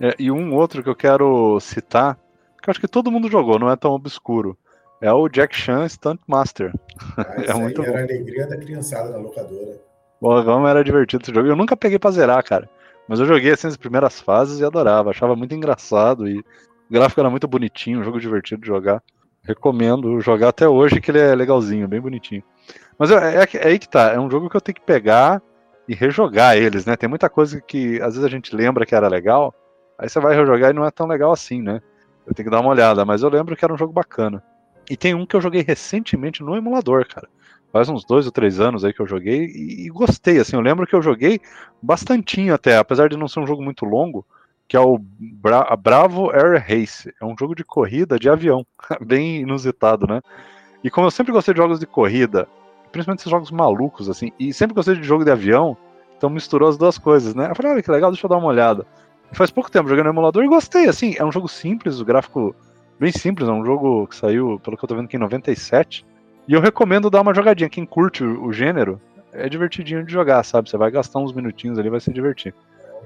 É, e um outro que eu quero citar, que eu acho que todo mundo jogou, não é tão obscuro, é o Jack Chan Stunt Master. Ah, [LAUGHS] é muito era bom. a alegria da criançada na locadora. Bom, como era divertido esse jogo. Eu nunca peguei pra zerar, cara. Mas eu joguei assim as primeiras fases e adorava. Achava muito engraçado e o gráfico era muito bonitinho, um jogo divertido de jogar. Recomendo jogar até hoje, que ele é legalzinho, bem bonitinho. Mas é, é, é aí que tá, é um jogo que eu tenho que pegar e rejogar eles, né? Tem muita coisa que às vezes a gente lembra que era legal, aí você vai rejogar e não é tão legal assim, né? Eu tenho que dar uma olhada, mas eu lembro que era um jogo bacana. E tem um que eu joguei recentemente no emulador, cara. Faz uns dois ou três anos aí que eu joguei e, e gostei, assim. Eu lembro que eu joguei bastantinho até, apesar de não ser um jogo muito longo, que é o Bra Bravo Air Race. É um jogo de corrida de avião, [LAUGHS] bem inusitado, né? E como eu sempre gostei de jogos de corrida, principalmente esses jogos malucos, assim, e sempre gostei de jogo de avião, então misturou as duas coisas, né? Eu falei, olha que legal, deixa eu dar uma olhada. Faz pouco tempo joguei no emulador e gostei, assim, é um jogo simples, o gráfico bem simples, é um jogo que saiu, pelo que eu tô vendo aqui, em 97. E eu recomendo dar uma jogadinha. Quem curte o, o gênero, é divertidinho de jogar, sabe? Você vai gastar uns minutinhos ali, vai se divertir.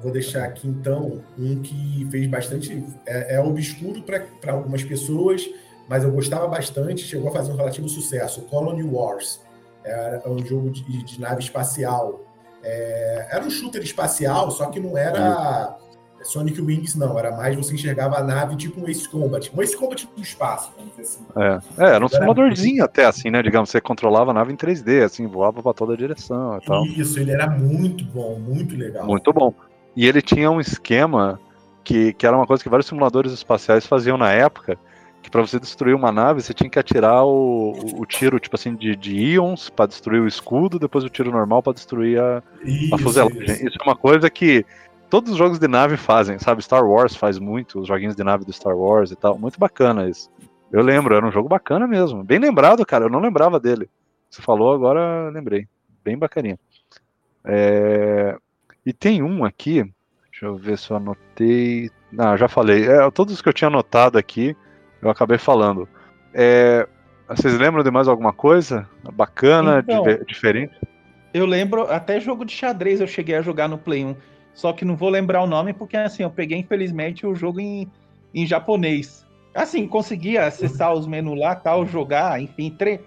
Vou deixar aqui então um que fez bastante. É, é obscuro para algumas pessoas, mas eu gostava bastante. Chegou a fazer um relativo sucesso: Colony Wars. Era um jogo de, de nave espacial. É, era um shooter espacial, só que não era Sonic Wings não, era mais você enxergava a nave tipo um Ace Combat, um Ace Combat do espaço, vamos dizer assim. É, é era um simuladorzinho até assim, né, digamos, você controlava a nave em 3D, assim, voava para toda a direção e tal. Isso, ele era muito bom, muito legal. Muito bom. E ele tinha um esquema que, que era uma coisa que vários simuladores espaciais faziam na época, que para você destruir uma nave, você tinha que atirar o, o tiro, tipo assim, de, de íons para destruir o escudo, depois o tiro normal para destruir a, isso, a fuselagem. Isso. isso é uma coisa que todos os jogos de nave fazem, sabe? Star Wars faz muito, os joguinhos de nave do Star Wars e tal. Muito bacana isso. Eu lembro, era um jogo bacana mesmo. Bem lembrado, cara. Eu não lembrava dele. Você falou, agora lembrei. Bem bacaninha. É... E tem um aqui. Deixa eu ver se eu anotei. Ah, já falei. É, todos os que eu tinha anotado aqui, eu acabei falando. É... Vocês lembram de mais alguma coisa? Bacana, então, diferente? Eu lembro, até jogo de xadrez eu cheguei a jogar no Play 1 só que não vou lembrar o nome porque assim, eu peguei infelizmente o jogo em, em japonês. Assim, conseguia acessar os menus lá, tal, jogar, enfim, tre...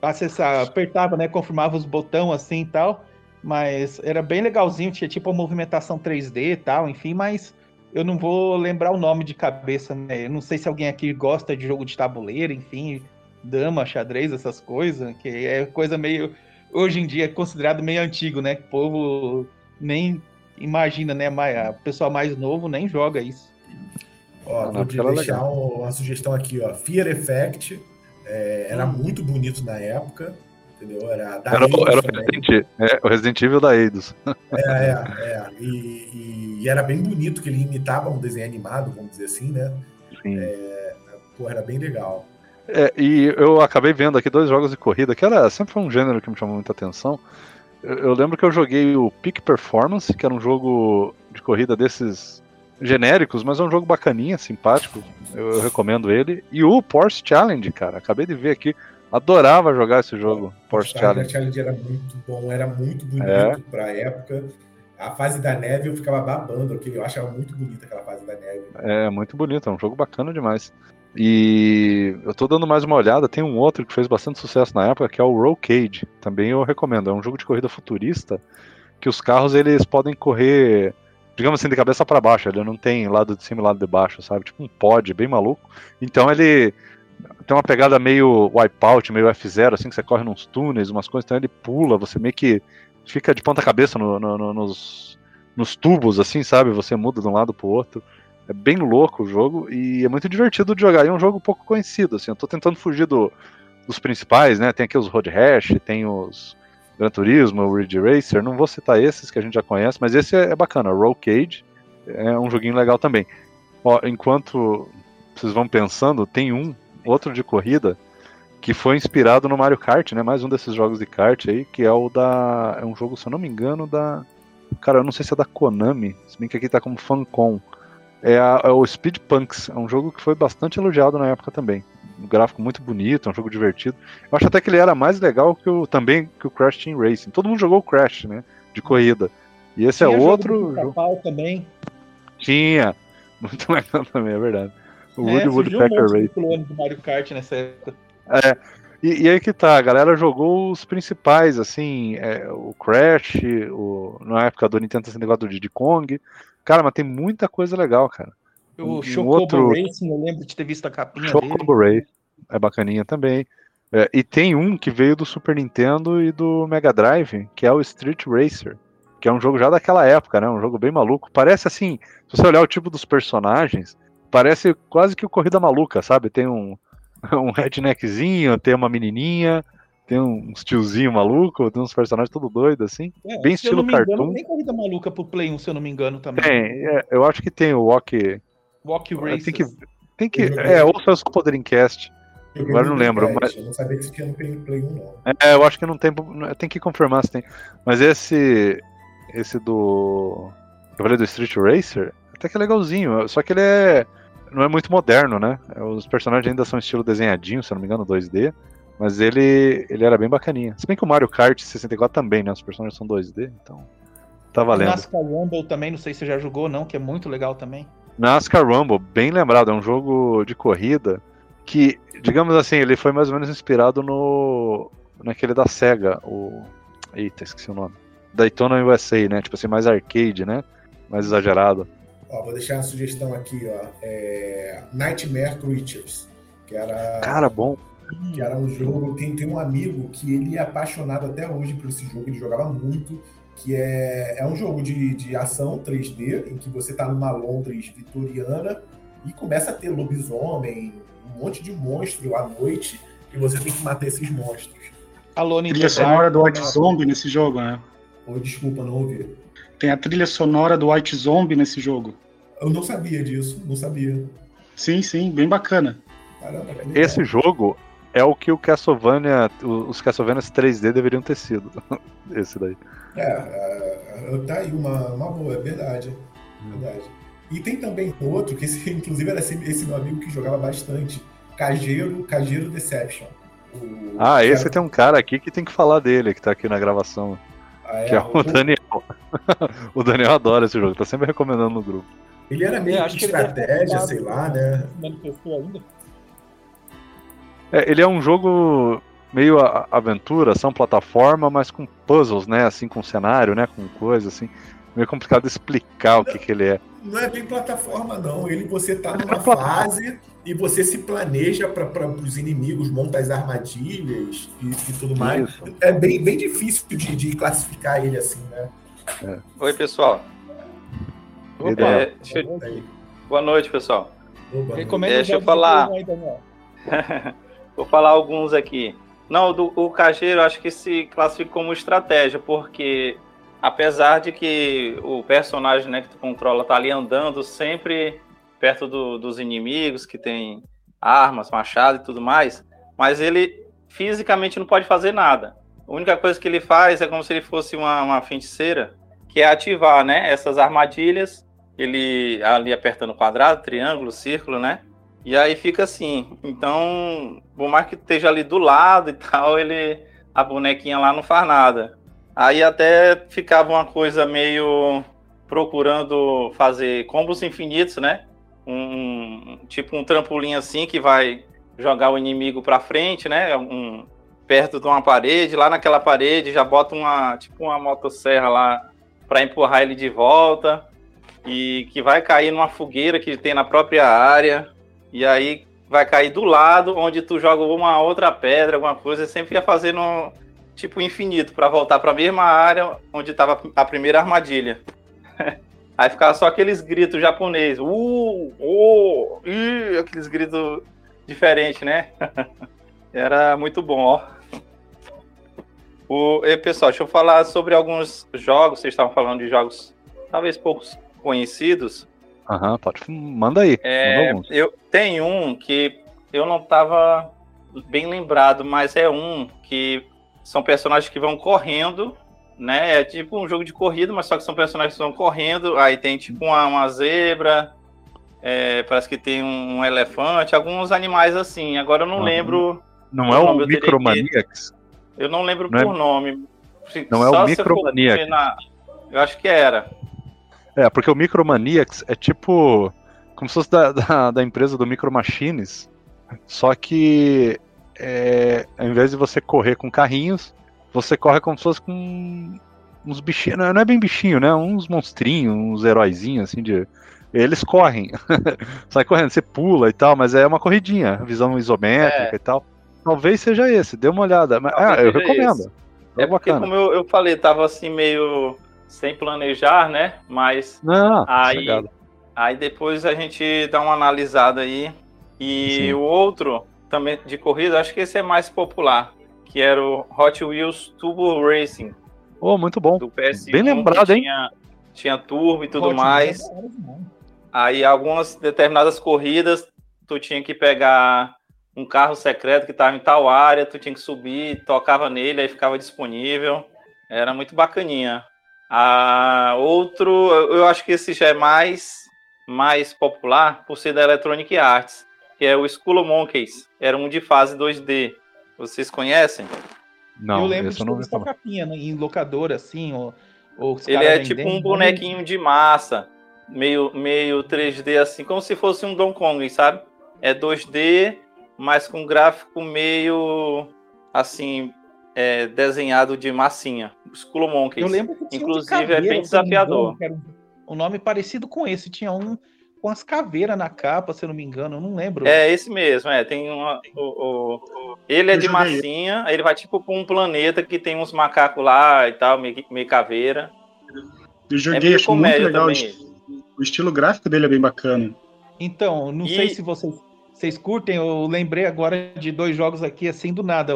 acessar, apertava, né, confirmava os botões assim e tal, mas era bem legalzinho, tinha tipo a movimentação 3D e tal, enfim, mas eu não vou lembrar o nome de cabeça, né? Eu não sei se alguém aqui gosta de jogo de tabuleiro, enfim, dama, xadrez, essas coisas, que é coisa meio hoje em dia é considerado meio antigo, né? Que o povo nem imagina, né? O pessoal mais novo nem joga isso. Ó, vou te deixar uma sugestão aqui, ó. Fear Effect é, era hum. muito bonito na época, entendeu? Era, era, era o, Resident, é, o Resident Evil da Eidos. É, é, é. E, e, era bem bonito, que ele imitava um desenho animado, vamos dizer assim, né? Sim. É, pô, era bem legal. É, e eu acabei vendo aqui dois jogos de corrida, que era sempre foi um gênero que me chamou muita atenção. Eu, lembro que eu joguei o Peak Performance, que era um jogo de corrida desses genéricos, mas é um jogo bacaninha, simpático. Eu, eu, recomendo ele. E o Porsche Challenge, cara. Acabei de ver aqui. Adorava jogar esse jogo, Porsche Challenge. Challenge era muito bom, era muito bonito é. pra época. A fase da neve eu ficava babando, eu achava muito bonita aquela fase da neve. É, muito bonito, é um jogo bacana demais. E eu tô dando mais uma olhada, tem um outro que fez bastante sucesso na época, que é o Roll Cage. Também eu recomendo. É um jogo de corrida futurista que os carros eles podem correr, digamos assim, de cabeça para baixo. Ele não tem lado de cima e lado de baixo, sabe? Tipo um pod bem maluco. Então ele tem uma pegada meio wipeout, meio F0, assim, que você corre nos túneis, umas coisas, então ele pula, você meio que fica de ponta cabeça no, no, no, nos, nos tubos, assim, sabe? Você muda de um lado pro outro. É bem louco o jogo e é muito divertido de jogar. E é um jogo pouco conhecido, assim. Eu tô tentando fugir do, dos principais, né? Tem aqui os Road Rash, tem os Gran Turismo, o Ridge Racer. Não vou citar esses que a gente já conhece, mas esse é, bacana. Roll Cage é um joguinho legal também. Ó, enquanto vocês vão pensando, tem um outro de corrida que foi inspirado no Mario Kart, né? Mais um desses jogos de kart aí, que é o da. É um jogo, se eu não me engano, da. Cara, eu não sei se é da Konami, se bem que aqui tá como Fancom é, a, é o Speed Punks. É um jogo que foi bastante elogiado na época também. Um gráfico muito bonito, um jogo divertido. Eu acho até que ele era mais legal que o, também que o Crash Team Racing. Todo mundo jogou o Crash, né? De corrida. E esse é Tinha é outro. Jogo também. Tinha. [LAUGHS] Muito legal também, é verdade. O é, Woody Woodpecker Racing. do Mario Kart nessa época. É. E, e, aí que tá, a galera jogou os principais, assim, é, o Crash, o, na época do Nintendo 64 do Diddy Kong, Cara, mas tem muita coisa legal, cara. O um Chocobo outro... Racing, eu lembro de ter visto a capinha Chocobo dele. Race, é bacaninha também. É, e tem um que veio do Super Nintendo e do Mega Drive, que é o Street Racer, que é um jogo já daquela época, né? Um jogo bem maluco. Parece assim, se você olhar o tipo dos personagens, parece quase que o Corrida Maluca, sabe? Tem um, [LAUGHS] um redneckzinho, tem uma menininha, tem uns tiozinho maluco, tem uns personagens todo doido assim. É, bem estilo cartoon. Engano, tem Corrida Maluca pro Play 1, se eu não me engano também. Tem, é, eu acho que tem o Walk... Walk Race. Tem que, tem que, é, ou foi o Podrincast. Agora não lembro. Mas... Eu não sabia que tinha no Play 1, não. É, eu acho que não tem. Tem que confirmar se tem. Mas esse. Esse do. Eu falei do Street Racer, até que é legalzinho. Só que ele é. Não é muito moderno, né? Os personagens ainda são estilo desenhadinho, se eu não me engano, 2D. Mas ele, ele era bem bacaninha. Se bem que o Mario Kart 64 também, né? Os personagens são 2D, então. Tá valendo. O NASCAR Rumble também, não sei se você já jogou, não, que é muito legal também. NASCAR Rumble, bem lembrado, é um jogo de corrida que, digamos assim, ele foi mais ou menos inspirado no naquele da Sega, o eita, esqueci o nome. Daytona USA, né? Tipo assim, mais arcade, né? Mais exagerado. Ó, vou deixar uma sugestão aqui, ó. É... Nightmare Creatures, que era Cara, bom. Que era um jogo, tem, tem um amigo que ele é apaixonado até hoje por esse jogo, ele jogava muito, que é, é um jogo de, de ação 3D, em que você tá numa Londres vitoriana e começa a ter lobisomem, um monte de monstro à noite e você tem que matar esses monstros. Alone trilha sonora do White Zombie nesse jogo, né? Oh, desculpa, não ouvi. Tem a trilha sonora do White Zombie nesse jogo. Eu não sabia disso, não sabia. Sim, sim, bem bacana. Caramba, Esse jogo é o que o Castlevania, os Castlevanias 3D deveriam ter sido. [LAUGHS] Esse daí. É, é, tá aí uma, uma boa, é verdade. É verdade. E tem também outro, que esse, [LAUGHS] inclusive era esse, esse meu amigo que jogava bastante, Cageiro, Cageiro Deception. O, ah, esse era... tem um cara aqui que tem que falar dele, que tá aqui na gravação. Ah, é, que é o, o Daniel. [LAUGHS] o Daniel adora esse jogo, tá sempre recomendando no grupo. Ele era meio de estratégia, sei lá, né? É, ele é um jogo meio aventura, ação plataforma, mas com puzzles, né? Assim, com cenário, né? Com coisa assim meio complicado explicar o que, que ele é. Não é bem plataforma, não. Ele você tá numa fase e você se planeja para os inimigos, monta as armadilhas e, e tudo mais. Isso. É bem, bem difícil de, de classificar ele assim, né? É. Oi, pessoal. Opa, é, deixa eu... Boa noite, pessoal. Opa, Recomendo deixa eu falar. [LAUGHS] Vou falar alguns aqui. Não, do, o Cageiro acho que se classifica como estratégia, porque apesar de que o personagem né, que tu controla tá ali andando sempre perto do, dos inimigos, que tem armas, machado e tudo mais, mas ele fisicamente não pode fazer nada. A única coisa que ele faz é como se ele fosse uma, uma feiticeira, que é ativar né, essas armadilhas, ele ali apertando quadrado, triângulo, círculo, né? E aí fica assim. Então, por mais que esteja ali do lado e tal, ele a bonequinha lá não faz nada. Aí até ficava uma coisa meio procurando fazer combos infinitos, né? Um, tipo um trampolim assim que vai jogar o inimigo para frente, né? Um, perto de uma parede, lá naquela parede já bota uma tipo uma motosserra lá para empurrar ele de volta e que vai cair numa fogueira que tem na própria área e aí vai cair do lado onde tu joga uma outra pedra, alguma coisa, sempre ia fazendo tipo infinito para voltar para a mesma área onde estava a primeira armadilha. [LAUGHS] Aí ficava só aqueles gritos japoneses, uh, oh, uh, aqueles gritos diferentes, né? [LAUGHS] Era muito bom, ó. O, e, pessoal, deixa eu falar sobre alguns jogos. Vocês estavam falando de jogos talvez poucos conhecidos. Aham, uhum, pode. Manda aí. É, manda eu tenho um que eu não estava bem lembrado, mas é um que são personagens que vão correndo, né? É tipo um jogo de corrida, mas só que são personagens que vão correndo. Aí tem tipo uma, uma zebra, é, parece que tem um elefante, alguns animais assim. Agora eu não uhum. lembro. Não é o Micromaniacs? Eu não lembro não por é... nome. Não só é o Micromaniacs. Na... Eu acho que era. É, porque o Micromaniacs é tipo. Como se fosse da, da, da empresa do Micro Machines. Só que é, ao invés de você correr com carrinhos, você corre como se fosse com uns bichinhos. Não é bem bichinho, né? Uns monstrinhos, uns heróizinhos, assim, de. Eles correm. [LAUGHS] Sai correndo, você pula e tal, mas é uma corridinha, visão isométrica é. e tal. Talvez seja esse, dê uma olhada. Mas, ah, eu recomendo. Esse. É, porque, bacana. como eu, eu falei, tava assim meio sem planejar, né? Mas Não, aí, aí depois a gente dá uma analisada aí. E Sim. o outro, também de corrida, acho que esse é mais popular, que era o Hot Wheels Turbo Racing. Oh, muito bom. Do PS1, Bem lembrado, hein? Tinha, tinha turbo e tudo Hot mais. Aí algumas determinadas corridas, tu tinha que pegar um carro secreto que estava em tal área, tu tinha que subir, tocava nele, aí ficava disponível. Era muito bacaninha. Ah, outro, eu acho que esse já é mais, mais popular por ser da Electronic Arts, que é o Skull Monkeys. Era um de fase 2D. Vocês conhecem? Não, eu lembro de não essa capinha né, em locadora, assim, ou, ou Ele é tipo um bonequinho de massa, meio, meio 3D, assim, como se fosse um Donkey Kong, sabe? É 2D, mas com gráfico meio assim é, desenhado de massinha. Skull Monkeys. Eu lembro que tinha Inclusive caveira, é bem desafiador. Engano, um nome parecido com esse. Tinha um com as caveiras na capa, se eu não me engano, eu não lembro. É esse mesmo, é. Tem uma, o, o, ele é de massinha, aí ele vai tipo para um planeta que tem uns macacos lá e tal, meio, meio caveira. Eu joguei, é acho muito legal. O estilo gráfico dele é bem bacana. Então, não e... sei se vocês vocês curtem? Eu lembrei agora de dois jogos aqui, assim, do nada.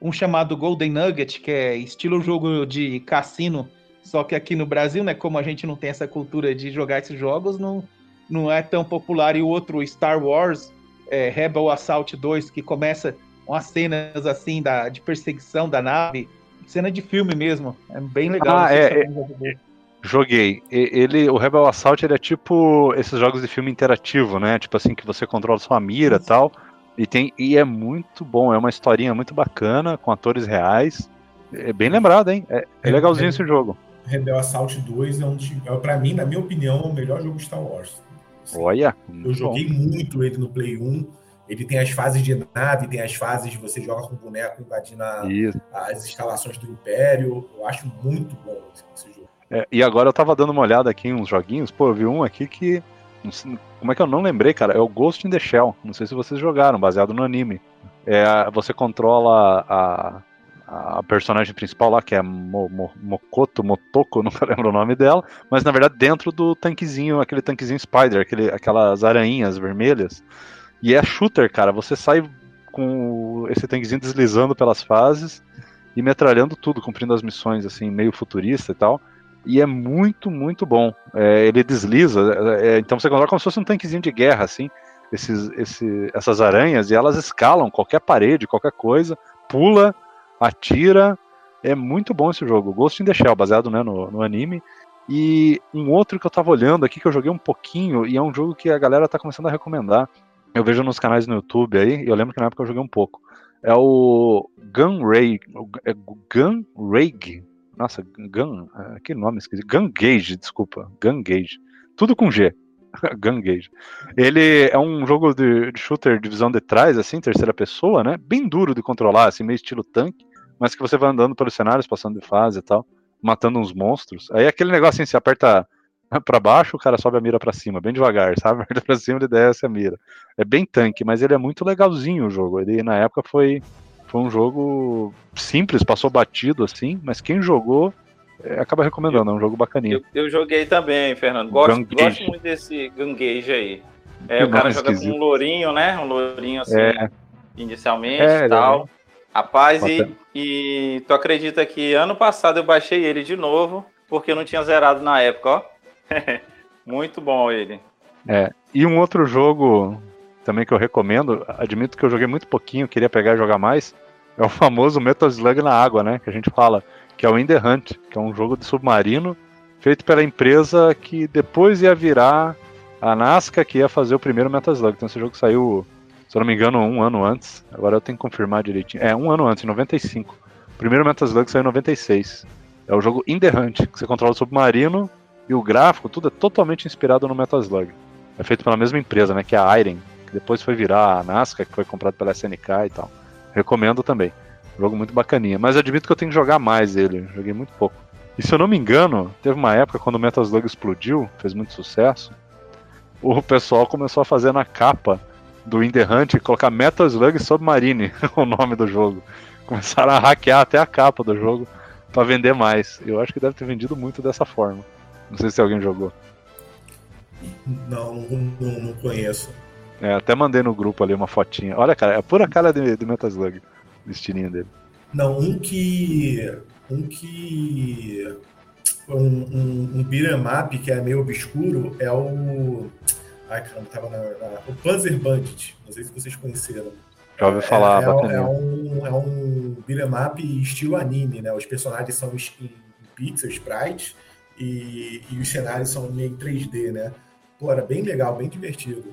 Um chamado Golden Nugget, que é estilo jogo de cassino, só que aqui no Brasil, né, como a gente não tem essa cultura de jogar esses jogos, não, não é tão popular. E o outro, Star Wars, é, Rebel Assault 2, que começa com as cenas, assim, da, de perseguição da nave, cena de filme mesmo. É bem legal. Ah, é, é, Joguei. Ele, o Rebel Assault ele é tipo esses jogos de filme interativo, né? Tipo assim que você controla sua mira e tal. E tem e é muito bom, é uma historinha muito bacana com atores reais. É bem lembrado, hein? É, é legalzinho esse jogo. Rebel Assault 2 é um é para mim, na minha opinião, o melhor jogo de Star Wars. Assim, Olha, eu joguei bom. muito ele no Play 1. Ele tem as fases de nave, tem as fases de você joga com boneco invadindo a, as instalações do Império. Eu acho muito bom esse jogo. É, e agora eu tava dando uma olhada aqui em uns joguinhos, pô, eu vi um aqui que. Como é que eu não lembrei, cara? É o Ghost in the Shell. Não sei se vocês jogaram, baseado no anime. É, você controla a, a personagem principal lá, que é Mo, Mo, Mokoto, Motoko, [LAUGHS] nunca lembro o nome dela, mas na verdade dentro do tanquezinho, aquele tanquezinho Spider, aquele, aquelas aranhas vermelhas. E é shooter, cara. Você sai com esse tanquezinho deslizando pelas fases e metralhando tudo, cumprindo as missões, assim, meio futurista e tal e é muito, muito bom. É, ele desliza, é, é, então você coloca como se fosse um tanquezinho de guerra, assim, esses, esse, essas aranhas, e elas escalam qualquer parede, qualquer coisa, pula, atira. É muito bom esse jogo. Ghost in the Shell, baseado né, no, no anime. E um outro que eu tava olhando aqui, que eu joguei um pouquinho, e é um jogo que a galera tá começando a recomendar. Eu vejo nos canais no YouTube aí, e eu lembro que na época eu joguei um pouco. É o Gun Ray, é Gun Ray, nossa, Gun. É, que nome esquisito. Gun Gage, desculpa. Gun Gage. Tudo com G. [LAUGHS] Gun Gage. Ele é um jogo de, de, shooter de visão de trás, assim, terceira pessoa, né? Bem duro de controlar, assim, meio estilo tanque, mas que você vai andando pelos cenários, passando de fase e tal, matando uns monstros. Aí aquele negócio assim, você aperta [LAUGHS] para baixo, o cara sobe a mira para cima, bem devagar, sabe? [LAUGHS] Aperta pra cima, ele desce a mira. É bem tanque, mas ele é muito legalzinho o jogo. Ele na época foi foi um jogo simples, passou batido assim, mas quem jogou é, acaba recomendando, é um jogo bacaninho. Eu, eu joguei também, Fernando. Gosto, gosto muito desse Gangage aí. É, o cara joga esquisito. com um lourinho, né? Um lourinho assim, é. inicialmente e é, tal. É. Rapaz, e, e tu acredita que ano passado eu baixei ele de novo, porque eu não tinha zerado na época, ó. [LAUGHS] Muito bom ele. É. E um outro jogo também que eu recomendo, admito que eu joguei muito pouquinho, queria pegar e jogar mais, é o famoso Metal Slug na água, né? Que a gente fala, que é o The Hunt, que é um jogo de submarino feito pela empresa que depois ia virar a Nazca, que ia fazer o primeiro Metal Slug. Então esse jogo saiu, se eu não me engano, um ano antes. Agora eu tenho que confirmar direitinho. É, um ano antes, em 95. O primeiro Metal Slug saiu em 96. É o jogo The Hunt, que você controla o submarino e o gráfico, tudo é totalmente inspirado no Metal Slug. É feito pela mesma empresa, né? Que é a Iron que depois foi virar a Nascar, que foi comprado pela SNK e tal. Recomendo também. Jogo muito bacaninha. Mas admito que eu tenho que jogar mais ele. Joguei muito pouco. E se eu não me engano, teve uma época quando o Metal Slug explodiu, fez muito sucesso. O pessoal começou a fazer na capa do In The Hunt colocar Metal Slug Submarine, [LAUGHS] o nome do jogo. Começaram a hackear até a capa do jogo para vender mais. Eu acho que deve ter vendido muito dessa forma. Não sei se alguém jogou. Não, não, não conheço. É, até mandei no grupo ali uma fotinha. Olha, cara, é pura cara de, de Metal Slug, o estilinho dele. Não, um que. Um que. Um, um, um beat'em up que é meio obscuro é o. Ai, caramba, tava na, na, o Panzer Bandit. Não sei se vocês conheceram. Já ouvi falar, é, é, é, um, é um beat'em estilo anime, né? Os personagens são em, em pixel, sprites, e, e os cenários são meio 3D, né? Pô, era bem legal, bem divertido.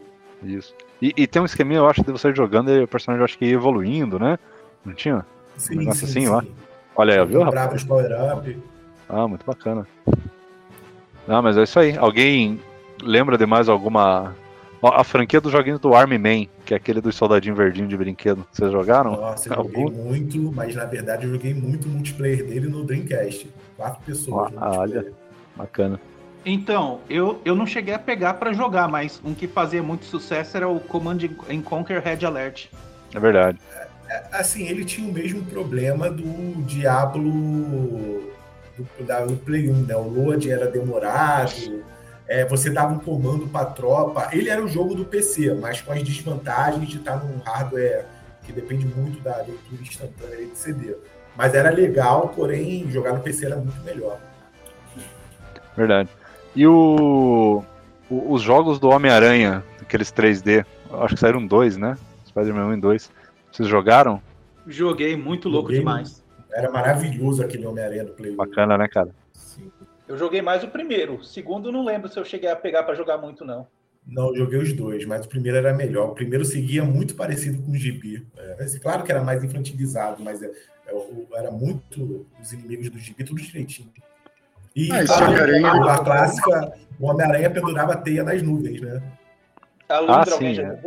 Isso. E, e, tem um esqueminha, eu acho, de você jogando e o personagem eu acho que ia evoluindo, né? Não tinha? Sim, um sim, assim sim. lá. Olha aí, viu, rapaz? power-up. Ah, muito bacana. Não, mas é isso aí. Alguém lembra de mais alguma. A franquia dos joguinhos do Army Man, que é aquele dos soldadinhos verdinhos de brinquedo. Vocês jogaram? Nossa, eu joguei muito, mas na verdade eu joguei muito multiplayer dele no Dreamcast. Quatro pessoas. Ah, olha, bacana. Então, eu, eu não cheguei a pegar para jogar, mas um que fazia muito sucesso era o Command Conquer Red Alert. É verdade. É, é, assim, ele tinha o mesmo problema do Diablo do, da, do Play 1, né? O load era demorado, é, você dava um comando para tropa. Ele era o jogo do PC, mas com as desvantagens de estar num hardware que depende muito da leitura instantânea de CD. Mas era legal, porém, jogar no PC era muito melhor. Verdade. E o, o os jogos do Homem-Aranha, aqueles 3D, acho que saíram dois, né? Spider-Man 1 e 2. Vocês jogaram? Joguei, muito louco Joguei, demais. Era maravilhoso aquele Homem-Aranha do Play Bacana, né, cara? Sim. Eu joguei mais o primeiro. O segundo não lembro se eu cheguei a pegar para jogar muito, não. Não, eu joguei os dois, mas o primeiro era melhor. O primeiro seguia muito parecido com o Gibi. É, claro que era mais infantilizado, mas é, é, era muito os inimigos do Gibi, tudo direitinho. E ah, a, a clássica, o Homem-Aranha pendurava a teia nas nuvens, né? A ah, sim, é.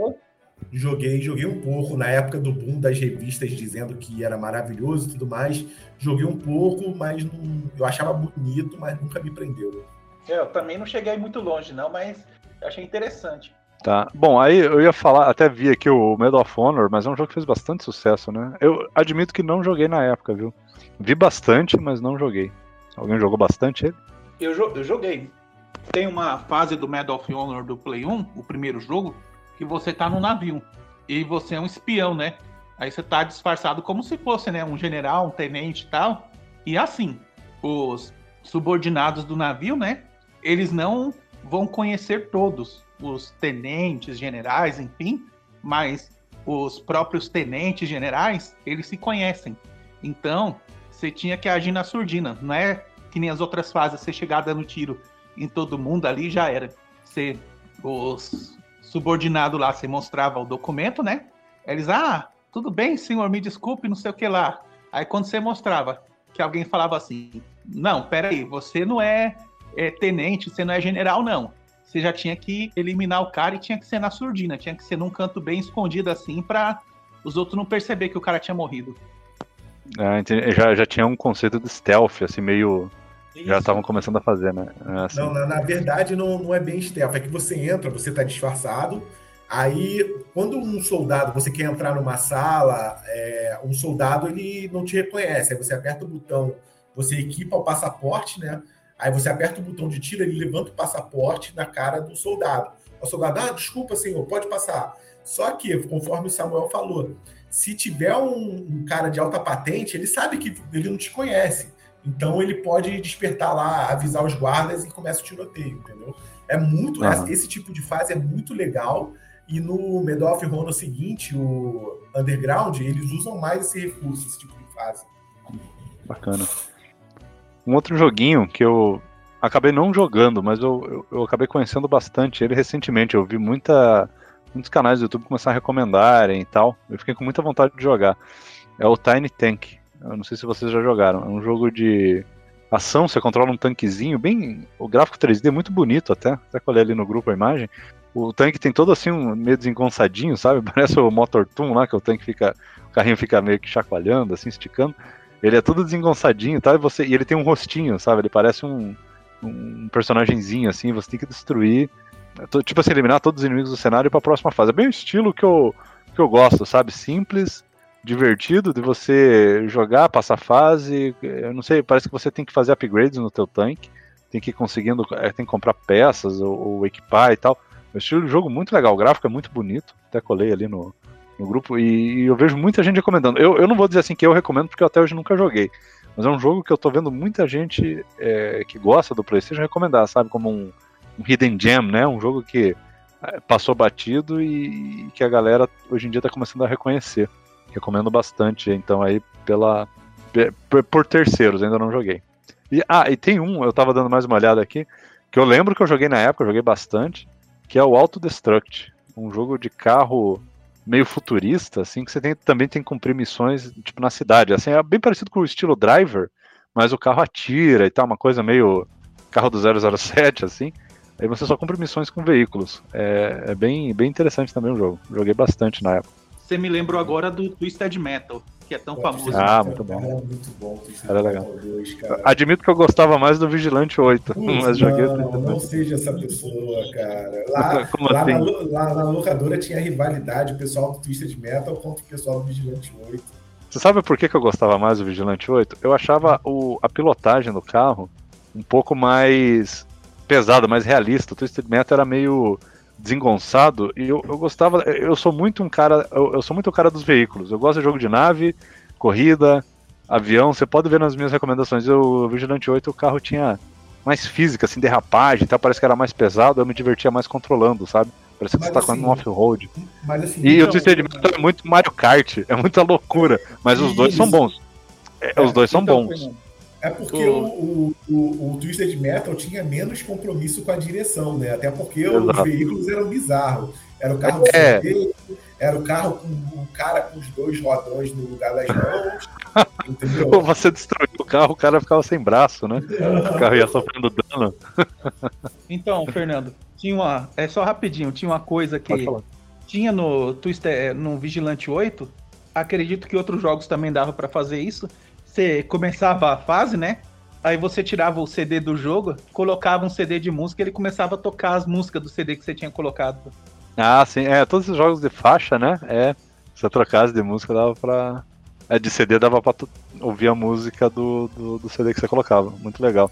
Joguei, joguei um pouco na época do boom das revistas dizendo que era maravilhoso e tudo mais. Joguei um pouco, mas não, eu achava bonito, mas nunca me prendeu. É, eu também não cheguei muito longe, não, mas achei interessante. Tá. Bom, aí eu ia falar, até vi aqui o Medal of Honor, mas é um jogo que fez bastante sucesso, né? Eu admito que não joguei na época, viu? Vi bastante, mas não joguei. Alguém jogou bastante ele? Eu, eu joguei. Tem uma fase do Medal of Honor do Play 1, o primeiro jogo, que você tá no navio e você é um espião, né? Aí você tá disfarçado como se fosse, né, um general, um tenente e tal. E assim, os subordinados do navio, né, eles não vão conhecer todos os tenentes, generais, enfim, mas os próprios tenentes generais, eles se conhecem. Então, você tinha que agir na surdina, não é que nem as outras fases, você chegar dando tiro em todo mundo ali já era. Você, os subordinado lá, você mostrava o documento, né? Eles, ah, tudo bem, senhor, me desculpe, não sei o que lá. Aí quando você mostrava que alguém falava assim, não, peraí, você não é, é tenente, você não é general, não. Você já tinha que eliminar o cara e tinha que ser na surdina, tinha que ser num canto bem escondido assim para os outros não perceber que o cara tinha morrido. Ah, já, já tinha um conceito de stealth, assim, meio isso. Já estavam começando a fazer, né? É assim. Não, na, na, verdade não, não é bem stealth, é que você entra, você está disfarçado, aí quando um soldado, você quer entrar numa sala, é, um soldado ele não te reconhece, aí você aperta o botão, você equipa o passaporte, né? Aí você aperta o botão de tiro, ele levanta o passaporte na cara do soldado. O soldado, ah, desculpa, senhor, pode passar. Só que, conforme o Samuel falou, se tiver um, um cara de alta patente, ele sabe que ele não te conhece. Então ele pode despertar lá, avisar os guardas e começa o tiroteio, entendeu? É muito. Uhum. Esse tipo de fase é muito legal. E no Medal of Honor seguinte, o Underground, eles usam mais esse recurso, esse tipo de fase. Bacana. Um outro joguinho que eu acabei não jogando, mas eu, eu, eu acabei conhecendo bastante ele recentemente. Eu vi muita, muitos canais do YouTube começar a recomendarem e tal. Eu fiquei com muita vontade de jogar. É o Tiny Tank. Eu não sei se vocês já jogaram. É um jogo de ação, você controla um tanquezinho, bem. O gráfico 3D é muito bonito até. Até que eu olhei ali no grupo a imagem. O tanque tem todo assim um meio desengonçadinho, sabe? [LAUGHS] Parece o Motor Toon lá, que o tanque fica. O carrinho fica meio que chacoalhando, assim, esticando. Ele é todo desengonçadinho, tá? E, você, e ele tem um rostinho, sabe? Ele parece um, um personagemzinho, assim, você tem que destruir tipo assim, eliminar todos os inimigos do cenário para a próxima fase. É bem o estilo que eu, que eu gosto, sabe? Simples, divertido de você jogar, passar fase. Eu não sei, parece que você tem que fazer upgrades no teu tanque, tem que ir conseguindo, é, tem que comprar peças ou, ou equipar e tal. O estilo de jogo muito legal, o gráfico é muito bonito, até colei ali no, no grupo e, e eu vejo muita gente recomendando. Eu, eu não vou dizer assim que eu recomendo porque eu até hoje nunca joguei, mas é um jogo que eu tô vendo muita gente é, que gosta do PlayStation recomendar, sabe? Como um, um Hidden Gem, né? Um jogo que é, passou batido e, e que a galera hoje em dia tá começando a reconhecer. Recomendo bastante, então, aí pela por, terceiros, ainda não joguei. E, ah, e tem um, eu tava dando mais uma olhada aqui, que eu lembro que eu joguei na época, eu joguei bastante, que é o Autodestruct, um jogo de carro meio futurista, assim, que você tem, também tem que cumprir missões, tipo, na cidade. Assim, é bem parecido com o estilo Driver, mas o carro atira e tal, uma coisa meio carro do 007, assim. Aí você só cumpre missões com veículos. É, é bem, bem interessante também o jogo. Joguei bastante na época. Você me lembrou agora do Twisted Metal, que é tão Pô, famoso. Ah, muito bom. Era muito bom. Era legal. Admito que eu gostava mais do Vigilante 8, Putz, mas joguei não, o Não seja essa pessoa, cara. Lá, [LAUGHS] Como lá, assim? na, lá na locadora tinha rivalidade, o pessoal do Twisted Metal contra o pessoal do Vigilante 8. Você sabe por que, que eu gostava mais do Vigilante 8? Eu achava o, a pilotagem do carro um pouco mais pesada, mais realista. O Twisted Metal era meio desengonçado e eu, eu gostava. Eu sou muito um cara. Eu, eu, sou muito o cara dos veículos. Eu gosto de jogo de nave, corrida, avião. Você pode ver nas minhas recomendações. O Vigilante 8 o carro tinha mais física, assim, derrapagem, então parece que era mais pesado, eu me divertia mais controlando, sabe? Parece que mas você tá assim, com um off-road. Assim, e então, o Twisted Metal é muito Mario Kart, é muita loucura, mas os dois são bons. É, os dois são então, bons. É porque o, o, o, o, Twisted Metal tinha menos compromisso com a direção, né? Até porque Exato. os veículos eram bizarros. Era o carro é. Era o carro com o cara com os dois rodões no lugar das mãos. [LAUGHS] entendeu? Você destruiu o carro, o cara ficava sem braço, né? O carro ia sofrendo dano. [LAUGHS] Então, Fernando, tinha uma. É só rapidinho, tinha uma coisa que tinha no Twister, no Vigilante 8. Acredito que outros jogos também davam para fazer isso você começava a fase, né? Aí você tirava o CD do jogo, colocava um CD de música e ele começava a tocar as músicas do CD que você tinha colocado. Ah, sim. É, todos os jogos de faixa, né? É. Se eu trocasse de música, dava pra. É, de CD dava pra ouvir a música do, do, do, CD que você colocava. Muito legal.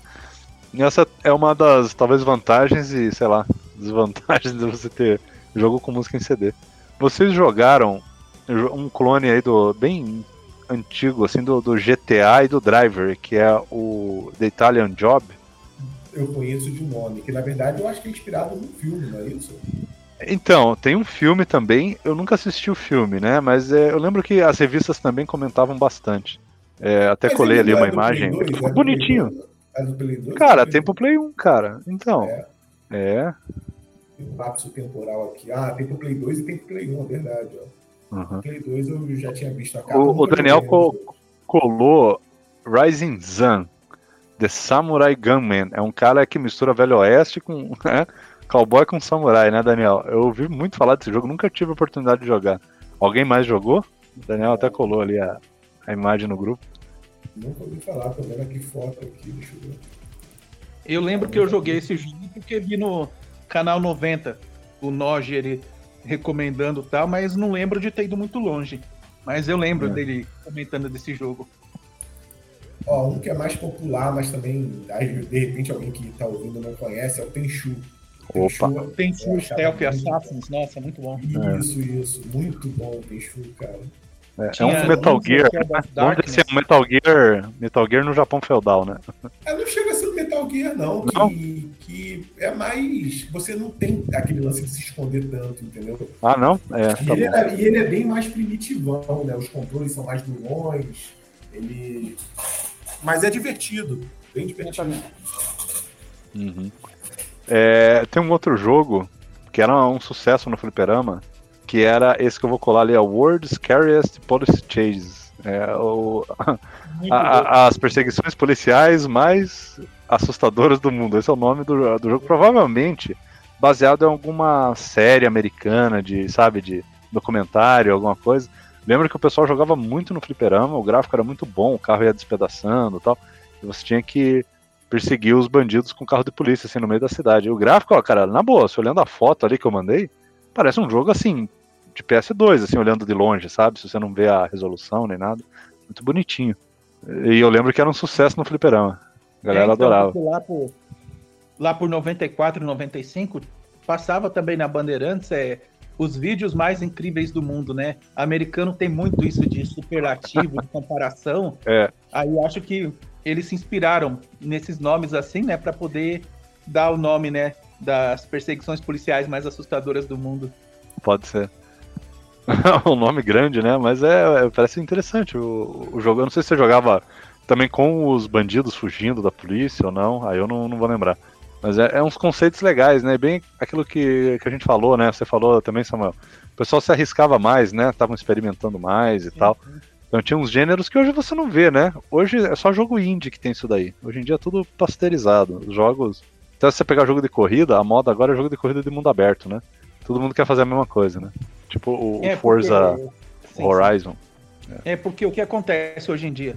E essa é uma das, talvez, vantagens e, sei lá, [LAUGHS] desvantagens de você ter jogo com música em CD. Vocês jogaram um clone aí do. bem antigo, assim, do, do GTA e do Driver, que é o The Italian Job. Eu conheço de nome, que na verdade eu acho que é inspirado num filme, não é isso? Então, tem um filme também, eu nunca assisti o filme, né? Mas é, eu lembro que as revistas também comentavam bastante. É, até mas colei ali uma é imagem. 2, é bonitinho. É do Play 2, cara, tem pro Play 1, cara. Então. É. é. Tem um lapso temporal aqui. Ah, tem pro Play 2 e tem pro Play 1, é verdade, ó. Uhum. Aquele 2 eu já tinha visto a capa. O, o Daniel co colou Rising Sun, The Samurai Gunman. É um cara que mistura Velho Oeste com [LAUGHS] né, cowboy com samurai, né, Daniel? Eu ouvi muito falar desse jogo, nunca tive a oportunidade de jogar. Alguém mais jogou? O Daniel até colou ali a, a imagem no grupo. Nunca ouvi falar, tô vendo aqui foto aqui, deixa eu ver. Eu lembro que eu joguei esse jogo porque vi no canal 90. O Noge, ele recomendando tal, mas não lembro de ter ido muito longe. Mas eu lembro é. dele comentando desse jogo. Ó, um que é mais popular, mas também, de repente, alguém que tá ouvindo não conhece, é o Tenchu. Opa! Tenchu é, Stealth Assassins, nossa, muito bom. Isso, isso, muito bom o Tenchu, cara. É, é um Metal Gear. Vamos dizer um Metal Gear. Metal Gear no Japão feudal, né? É, não chega a ser Metal Gear, não. não? Que, que é mais. Você não tem aquele lance de se esconder tanto, entendeu? Ah, não? É, tá e, ele é, e, ele é, bem mais primitivão, né? Os controles são mais durões. Ele. Mas é divertido. Bem divertido. Uhum. É, tem um outro jogo que era um sucesso no Fliperama que era esse que eu vou colar ali, é World's Scariest Police Chases. É, o, [LAUGHS] a, a, as perseguições policiais mais assustadoras do mundo. Esse é o nome do, do jogo. Provavelmente baseado em alguma série americana de, sabe, de documentário, alguma coisa. Lembro que o pessoal jogava muito no fliperama, o gráfico era muito bom, o carro ia despedaçando e tal. E você tinha que perseguir os bandidos com carro de polícia, assim, no meio da cidade. E o gráfico, ó, cara, na boa, se olhando a foto ali que eu mandei, parece um jogo, assim, de PS2, assim, olhando de longe, sabe? Se você não vê a resolução nem nada. Muito bonitinho. E eu lembro que era um sucesso no fliperama. A galera é, então, adorava. Lá por, lá por 94, 95, passava também na Bandeirantes é, os vídeos mais incríveis do mundo, né? Americano tem muito isso de superlativo, de comparação. [LAUGHS] É. Aí acho que eles se inspiraram nesses nomes assim, né, para poder dar o nome, né, das perseguições policiais mais assustadoras do mundo. Pode ser. [LAUGHS] um nome grande, né? Mas é, é, parece interessante o, o jogo. Eu não sei se você jogava também com os bandidos fugindo da polícia ou não. Aí eu não, não vou lembrar. Mas é, é uns conceitos legais, né? Bem aquilo que, que a gente falou, né? Você falou também, Samuel. O pessoal se arriscava mais, né? Estavam experimentando mais e tal. Então tinha uns gêneros que hoje você não vê, né? Hoje é só jogo indie que tem isso daí. Hoje em dia é tudo pasteurizado. Os jogos. Até se você pegar jogo de corrida, a moda agora é jogo de corrida de mundo aberto, né? Todo mundo quer fazer a mesma coisa, né? Tipo o, é Forza porque... Horizon. É. é porque o que acontece hoje em dia?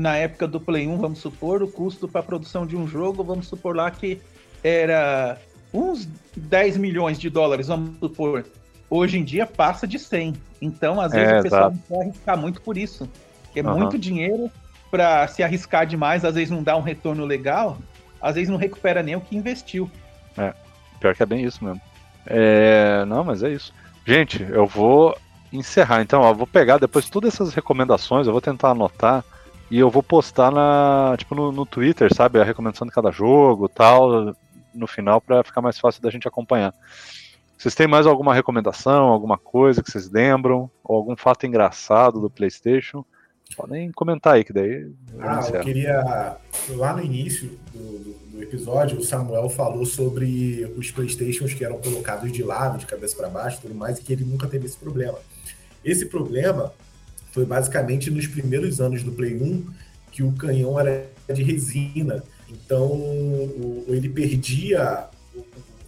Na época do Play 1, vamos supor, o custo para produção de um jogo, vamos supor lá que era uns 10 milhões de dólares, vamos supor. Hoje em dia passa de 100. Então, às vezes, é, o pessoal exato. não quer arriscar muito por isso. É uhum. muito dinheiro para se arriscar demais, às vezes não dá um retorno legal, às vezes não recupera nem o que investiu. É, pior que é bem isso mesmo. É, não, mas é isso. Gente, eu vou encerrar. Então, ó, vou pegar depois todas essas recomendações, eu vou tentar anotar e eu vou postar na, tipo, no, no Twitter, sabe, a recomendação de cada jogo, tal, no final para ficar mais fácil da gente acompanhar. Vocês têm mais alguma recomendação, alguma coisa que vocês lembram, ou algum fato engraçado do PlayStation? Podem comentar aí, que daí. ah, eu queria. Lá no início do, do, do, episódio, o Samuel falou sobre os PlayStations que eram colocados de lado, de cabeça para baixo tudo mais, e que ele nunca teve esse problema. Esse problema foi basicamente nos primeiros anos do Play 1, que o canhão era de resina. Então, ele perdia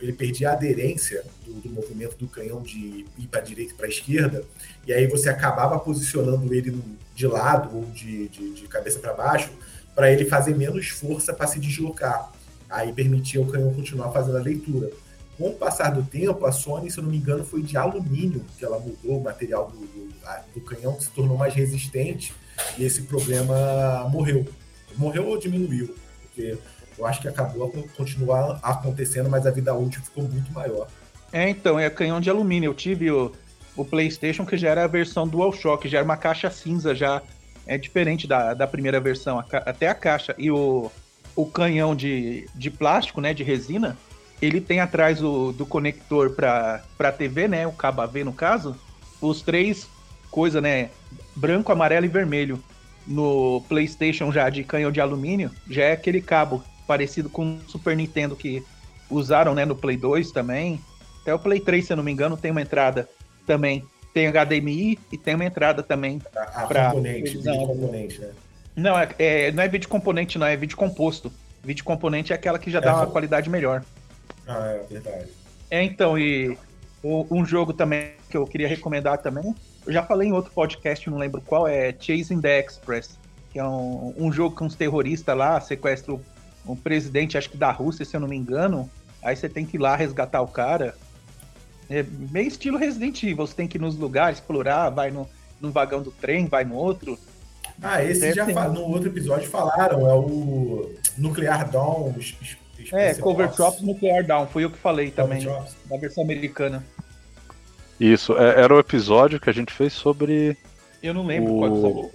ele perdia a aderência do, do movimento do canhão de ir para a direita e para a esquerda, e aí você acabava posicionando ele de lado ou de, de, de cabeça para baixo para ele fazer menos força para se deslocar. Aí permitia o canhão continuar fazendo a leitura. Com o passar do tempo, a Sony, se eu não me engano, foi de alumínio que ela mudou o material do, do, do canhão, que se tornou mais resistente, e esse problema morreu. Morreu ou diminuiu? Porque eu acho que acabou a continuar acontecendo, mas a vida útil ficou muito maior. É, então, é canhão de alumínio. Eu tive o, o PlayStation que já era a versão DualShock, já era uma caixa cinza, já é diferente da, da primeira versão, a, até a caixa. E o, o canhão de, de plástico, né, de resina, ele tem atrás o, do conector para TV, né, o cabo AV no caso, os três coisas, né, branco, amarelo e vermelho. No PlayStation já de canhão de alumínio, já é aquele cabo parecido com o Super Nintendo que usaram né, no Play 2 também. Até o Play 3, se eu não me engano, tem uma entrada também. Tem HDMI e tem uma entrada também. para componente, vídeo componente, né? Não, é, é, não é vídeo componente, não, é vídeo composto. Vídeo componente é aquela que já é, dá uma qualidade melhor. Ah, é verdade. É, então, e um jogo também que eu queria recomendar também, eu já falei em outro podcast, não lembro qual, é Chasing the Express, que é um, um jogo com uns terroristas lá, sequestram um presidente, acho que da Rússia, se eu não me engano. Aí você tem que ir lá resgatar o cara. É meio estilo Resident Evil. Você tem que ir nos lugares, explorar, vai no, no vagão do trem, vai no outro. Ah, esse já no outro episódio falaram, é o Nuclear Dawn. É, Cover Drops Nuclear Dawn, foi eu que falei também, da versão americana. Isso, é, era o episódio que a gente fez sobre. Eu não lembro o... qual episódio.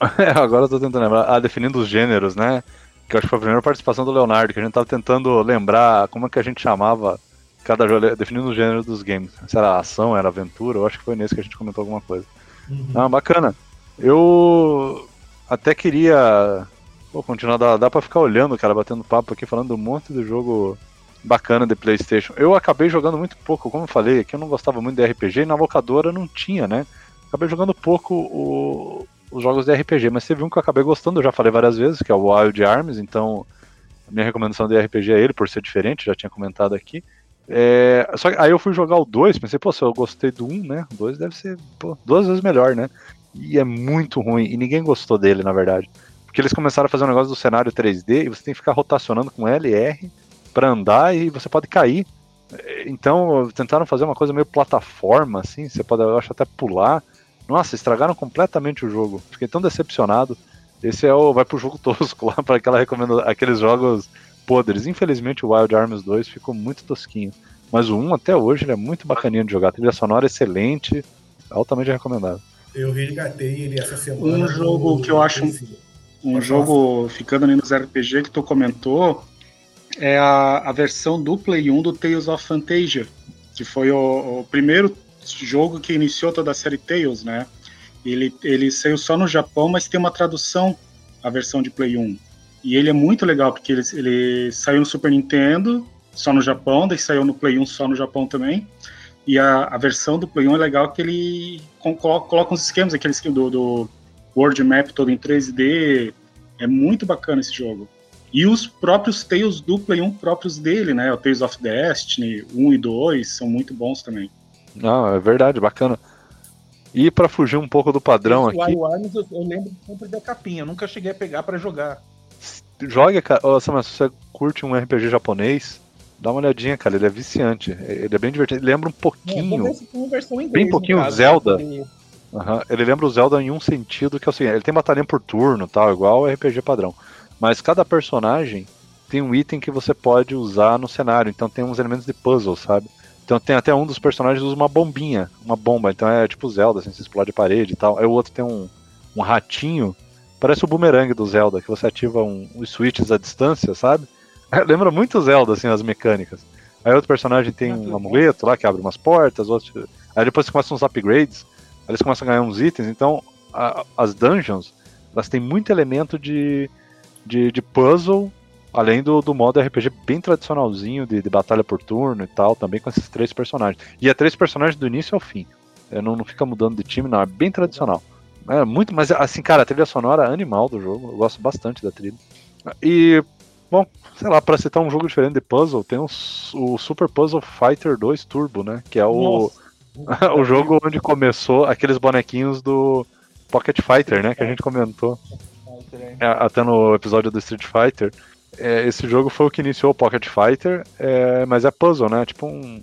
[LAUGHS] Agora eu tô tentando lembrar. Ah, definindo os gêneros, né? que eu acho que foi a primeira participação do Leonardo, que a gente tava tentando lembrar como é que a gente chamava cada jogo, definindo o gênero dos games. Se era ação, era aventura, eu acho que foi nesse que a gente comentou alguma coisa. Uhum. Ah, bacana. Eu até queria pô, continuar, dá, dá pra ficar olhando, cara, batendo papo aqui, falando um monte de jogo bacana de Playstation. Eu acabei jogando muito pouco, como eu falei, aqui eu não gostava muito de RPG e na locadora não tinha, né? Acabei jogando pouco o, os jogos de RPG, mas teve um que eu acabei gostando, eu já falei várias vezes, que é o Wild Arms, então a minha recomendação de RPG é ele, por ser diferente, já tinha comentado aqui. É, só que aí eu fui jogar o 2, pensei, pô, se eu gostei do 1, um, né? O 2 deve ser pô, duas vezes melhor, né? E é muito ruim, e ninguém gostou dele, na verdade. Porque eles começaram a fazer um negócio do cenário 3D e você tem que ficar rotacionando com L e R para andar e você pode cair. Então, tentaram fazer uma coisa meio plataforma, assim, você pode, eu acho, até pular. Nossa, estragaram completamente o jogo. Fiquei tão decepcionado. Esse é o vai pro jogo [LAUGHS] tosco lá para aquela recomenda aqueles jogos podres. Infelizmente o Wild Arms 2 ficou muito tosquinho. Mas o 1 até hoje ele é muito bacaninho de jogar. A trilha sonora é excelente, altamente recomendado. Eu resgatei ele essa semana. Um jogo que eu acho um, jogo ficando ali nos RPG que tu comentou é a, a versão do Play 1 do Tales of Fantasia, que foi o, o primeiro jogo que iniciou toda a série Tales, né? Ele, ele saiu só no Japão, mas tem uma tradução, a versão de Play 1. E ele é muito legal, porque ele, ele saiu no Super Nintendo, só no Japão, daí saiu no Play 1 só no Japão também. E a, a versão do Play 1 é legal que ele coloca, coloca uns esquemas, aquele esquema do, do World Map todo em 3D. É muito bacana esse jogo. E os próprios Tales do Play 1 próprios dele, né? O Tales of Destiny 1 e 2 são muito bons também. Não, é verdade, bacana. E para fugir um pouco do padrão aqui. O Arms eu, eu lembro sempre da capinha, eu nunca cheguei a pegar para jogar. Joga, cara. Oh, se você curte um RPG japonês, dá uma olhadinha, cara. Ele é viciante. Ele é bem divertido. Ele lembra um pouquinho. É, bem pouquinho caso, Zelda. Ele... Uhum. ele lembra o Zelda em um sentido que o seguinte: ele tem batalha por turno, tal, igual RPG padrão. Mas cada personagem tem um item que você pode usar no cenário. Então tem uns elementos de puzzle, sabe? Então tem até um dos personagens usa uma bombinha, uma bomba. Então é tipo Zelda, assim, você explode a parede e tal. Aí o outro tem um, um ratinho, parece o boomerang do Zelda, que você ativa um, os switches à distância, sabe? [LAUGHS] Lembra muito Zelda, assim, as mecânicas. Aí outro personagem tem um amuleto lá que abre umas portas, outro... aí depois você começa uns upgrades, eles começam a ganhar uns itens. Então a, as dungeons, elas têm muito elemento de, de, de puzzle Além do, do modo RPG bem tradicionalzinho de, de, batalha por turno e tal, também com esses três personagens. E é três personagens do início ao fim. É, não, não fica mudando de time, não. É bem tradicional. É muito, mas assim, cara, a trilha sonora é animal do jogo. Eu gosto bastante da trilha. E, bom, sei lá, pra citar um jogo diferente de puzzle, tem o, o Super Puzzle Fighter 2 Turbo, né? Que é o, [LAUGHS] o jogo onde começou aqueles bonequinhos do Pocket Fighter, né? Que a gente comentou. É, até no episódio do Street Fighter é, esse jogo foi o que iniciou o Pocket Fighter, é, mas é puzzle, né? Tipo um.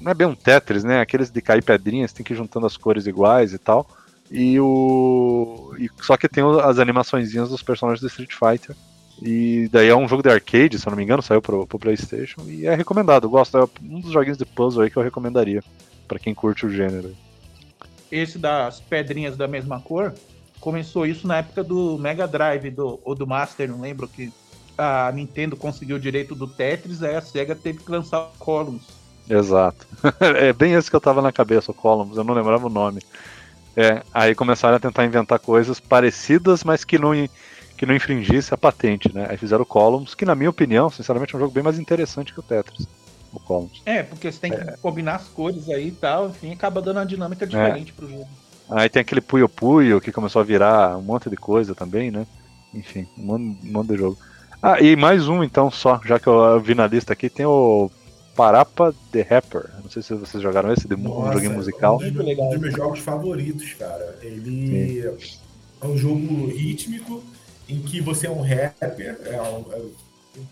Não é bem um Tetris, né? Aqueles de cair pedrinhas, tem que ir juntando as cores iguais e tal. E o. E, só que tem as animaçõezinhas dos personagens do Street Fighter. E daí é um jogo de arcade, se eu não me engano, saiu pro, pro PlayStation. E é recomendado, eu gosto. É um dos joguinhos de puzzle aí que eu recomendaria. Para quem curte o gênero. Esse das pedrinhas da mesma cor, começou isso na época do Mega Drive do, ou do Master, não lembro que a Nintendo conseguiu o direito do Tetris, aí a SEGA teve que lançar o Columns. Exato. [LAUGHS] é bem esse que eu tava na cabeça, o Columns, eu não lembrava o nome. É, aí começaram a tentar inventar coisas parecidas, mas que não, que não infringisse a patente, né? Aí fizeram o Columns, que na minha opinião, sinceramente, é um jogo bem mais interessante que o Tetris. O. É, porque você tem que é. combinar as cores aí e tal, enfim, acaba dando uma dinâmica é. diferente é. pro jogo. Aí tem aquele Puyo Puyo que começou a virar um monte de coisa também, né? Enfim, um monte, um monte de jogo. Ah, e mais um então só, já que eu vi na lista aqui, tem o Parapa The Rapper. Não sei se vocês jogaram esse, de Nossa, um joguinho musical. Um dos, um dos meus jogos favoritos, cara. Ele Sim. é um jogo rítmico em que você é um rapper, é um, é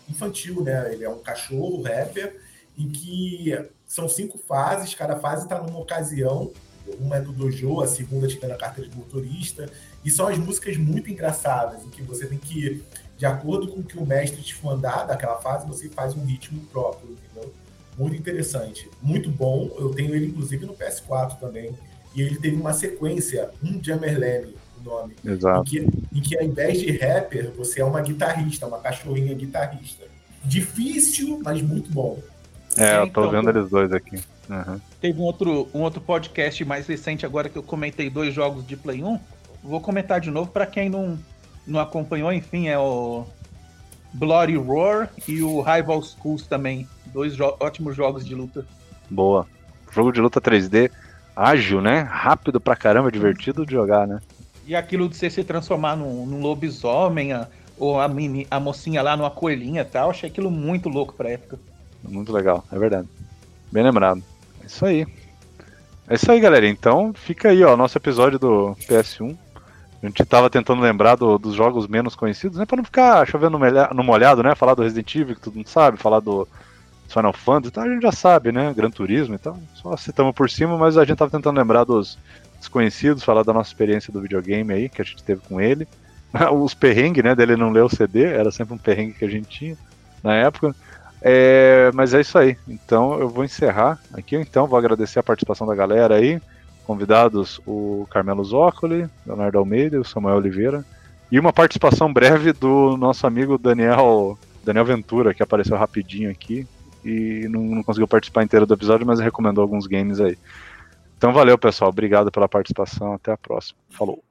infantil, né? Ele é um cachorro rapper, em que são cinco fases, cada fase está numa ocasião. Uma é do dojo, a segunda te dando a carteira de motorista, e são as músicas muito engraçadas, em que você tem que de acordo com o que o mestre te mandar daquela fase, você faz um ritmo próprio, entendeu? Muito interessante, muito bom. Eu tenho ele inclusive no PS4 também. E ele teve uma sequência, um Jammerlane, o nome. Exato. Em que, em que ao invés de rapper, você é uma guitarrista, uma cachorrinha guitarrista. Difícil, mas muito bom. É, eu tô então, vendo eles dois aqui. Uhum. Teve um outro, um outro podcast mais recente agora que eu comentei dois jogos de Play 1. Vou comentar de novo para quem não, não acompanhou, enfim, é o Bloody Roar e o Rival Schools também. Dois jo ótimos jogos de luta. Boa. Jogo de luta 3D ágil, né? Rápido pra caramba, divertido de jogar, né? E aquilo de você se transformar num, num lobisomem, a, ou a, mini, a mocinha lá numa coelhinha e tal, achei aquilo muito louco pra época. Muito legal, é verdade. Bem lembrado. É isso aí. É isso aí, galera. Então, fica aí, ó, nosso episódio do PS1 A gente tava tentando lembrar do, dos jogos menos conhecidos, né? Pra não ficar chovendo no molhado, né? Falar do Resident Evil, que todo mundo sabe, falar do Final Fantasy e tal, a gente já sabe, né? Gran Turismo e tal. Só citamos por cima, mas a gente tava tentando lembrar dos desconhecidos, falar da nossa experiência do videogame aí, que a gente teve com ele. [LAUGHS] Os perrengues, né? Dele não ler o CD, era sempre um perrengue que a gente tinha na época. É, mas é isso aí. Então eu vou encerrar aqui. Então vou agradecer a participação da galera aí. Convidados o Carmelo Zócoli, Leonardo Almeida e o Samuel Oliveira. E uma participação breve do nosso amigo Daniel, Daniel Ventura, que apareceu rapidinho aqui e não, não conseguiu participar inteiro do episódio, mas recomendou alguns games aí. Então valeu, pessoal. Obrigado pela participação. Até a próxima. Falou.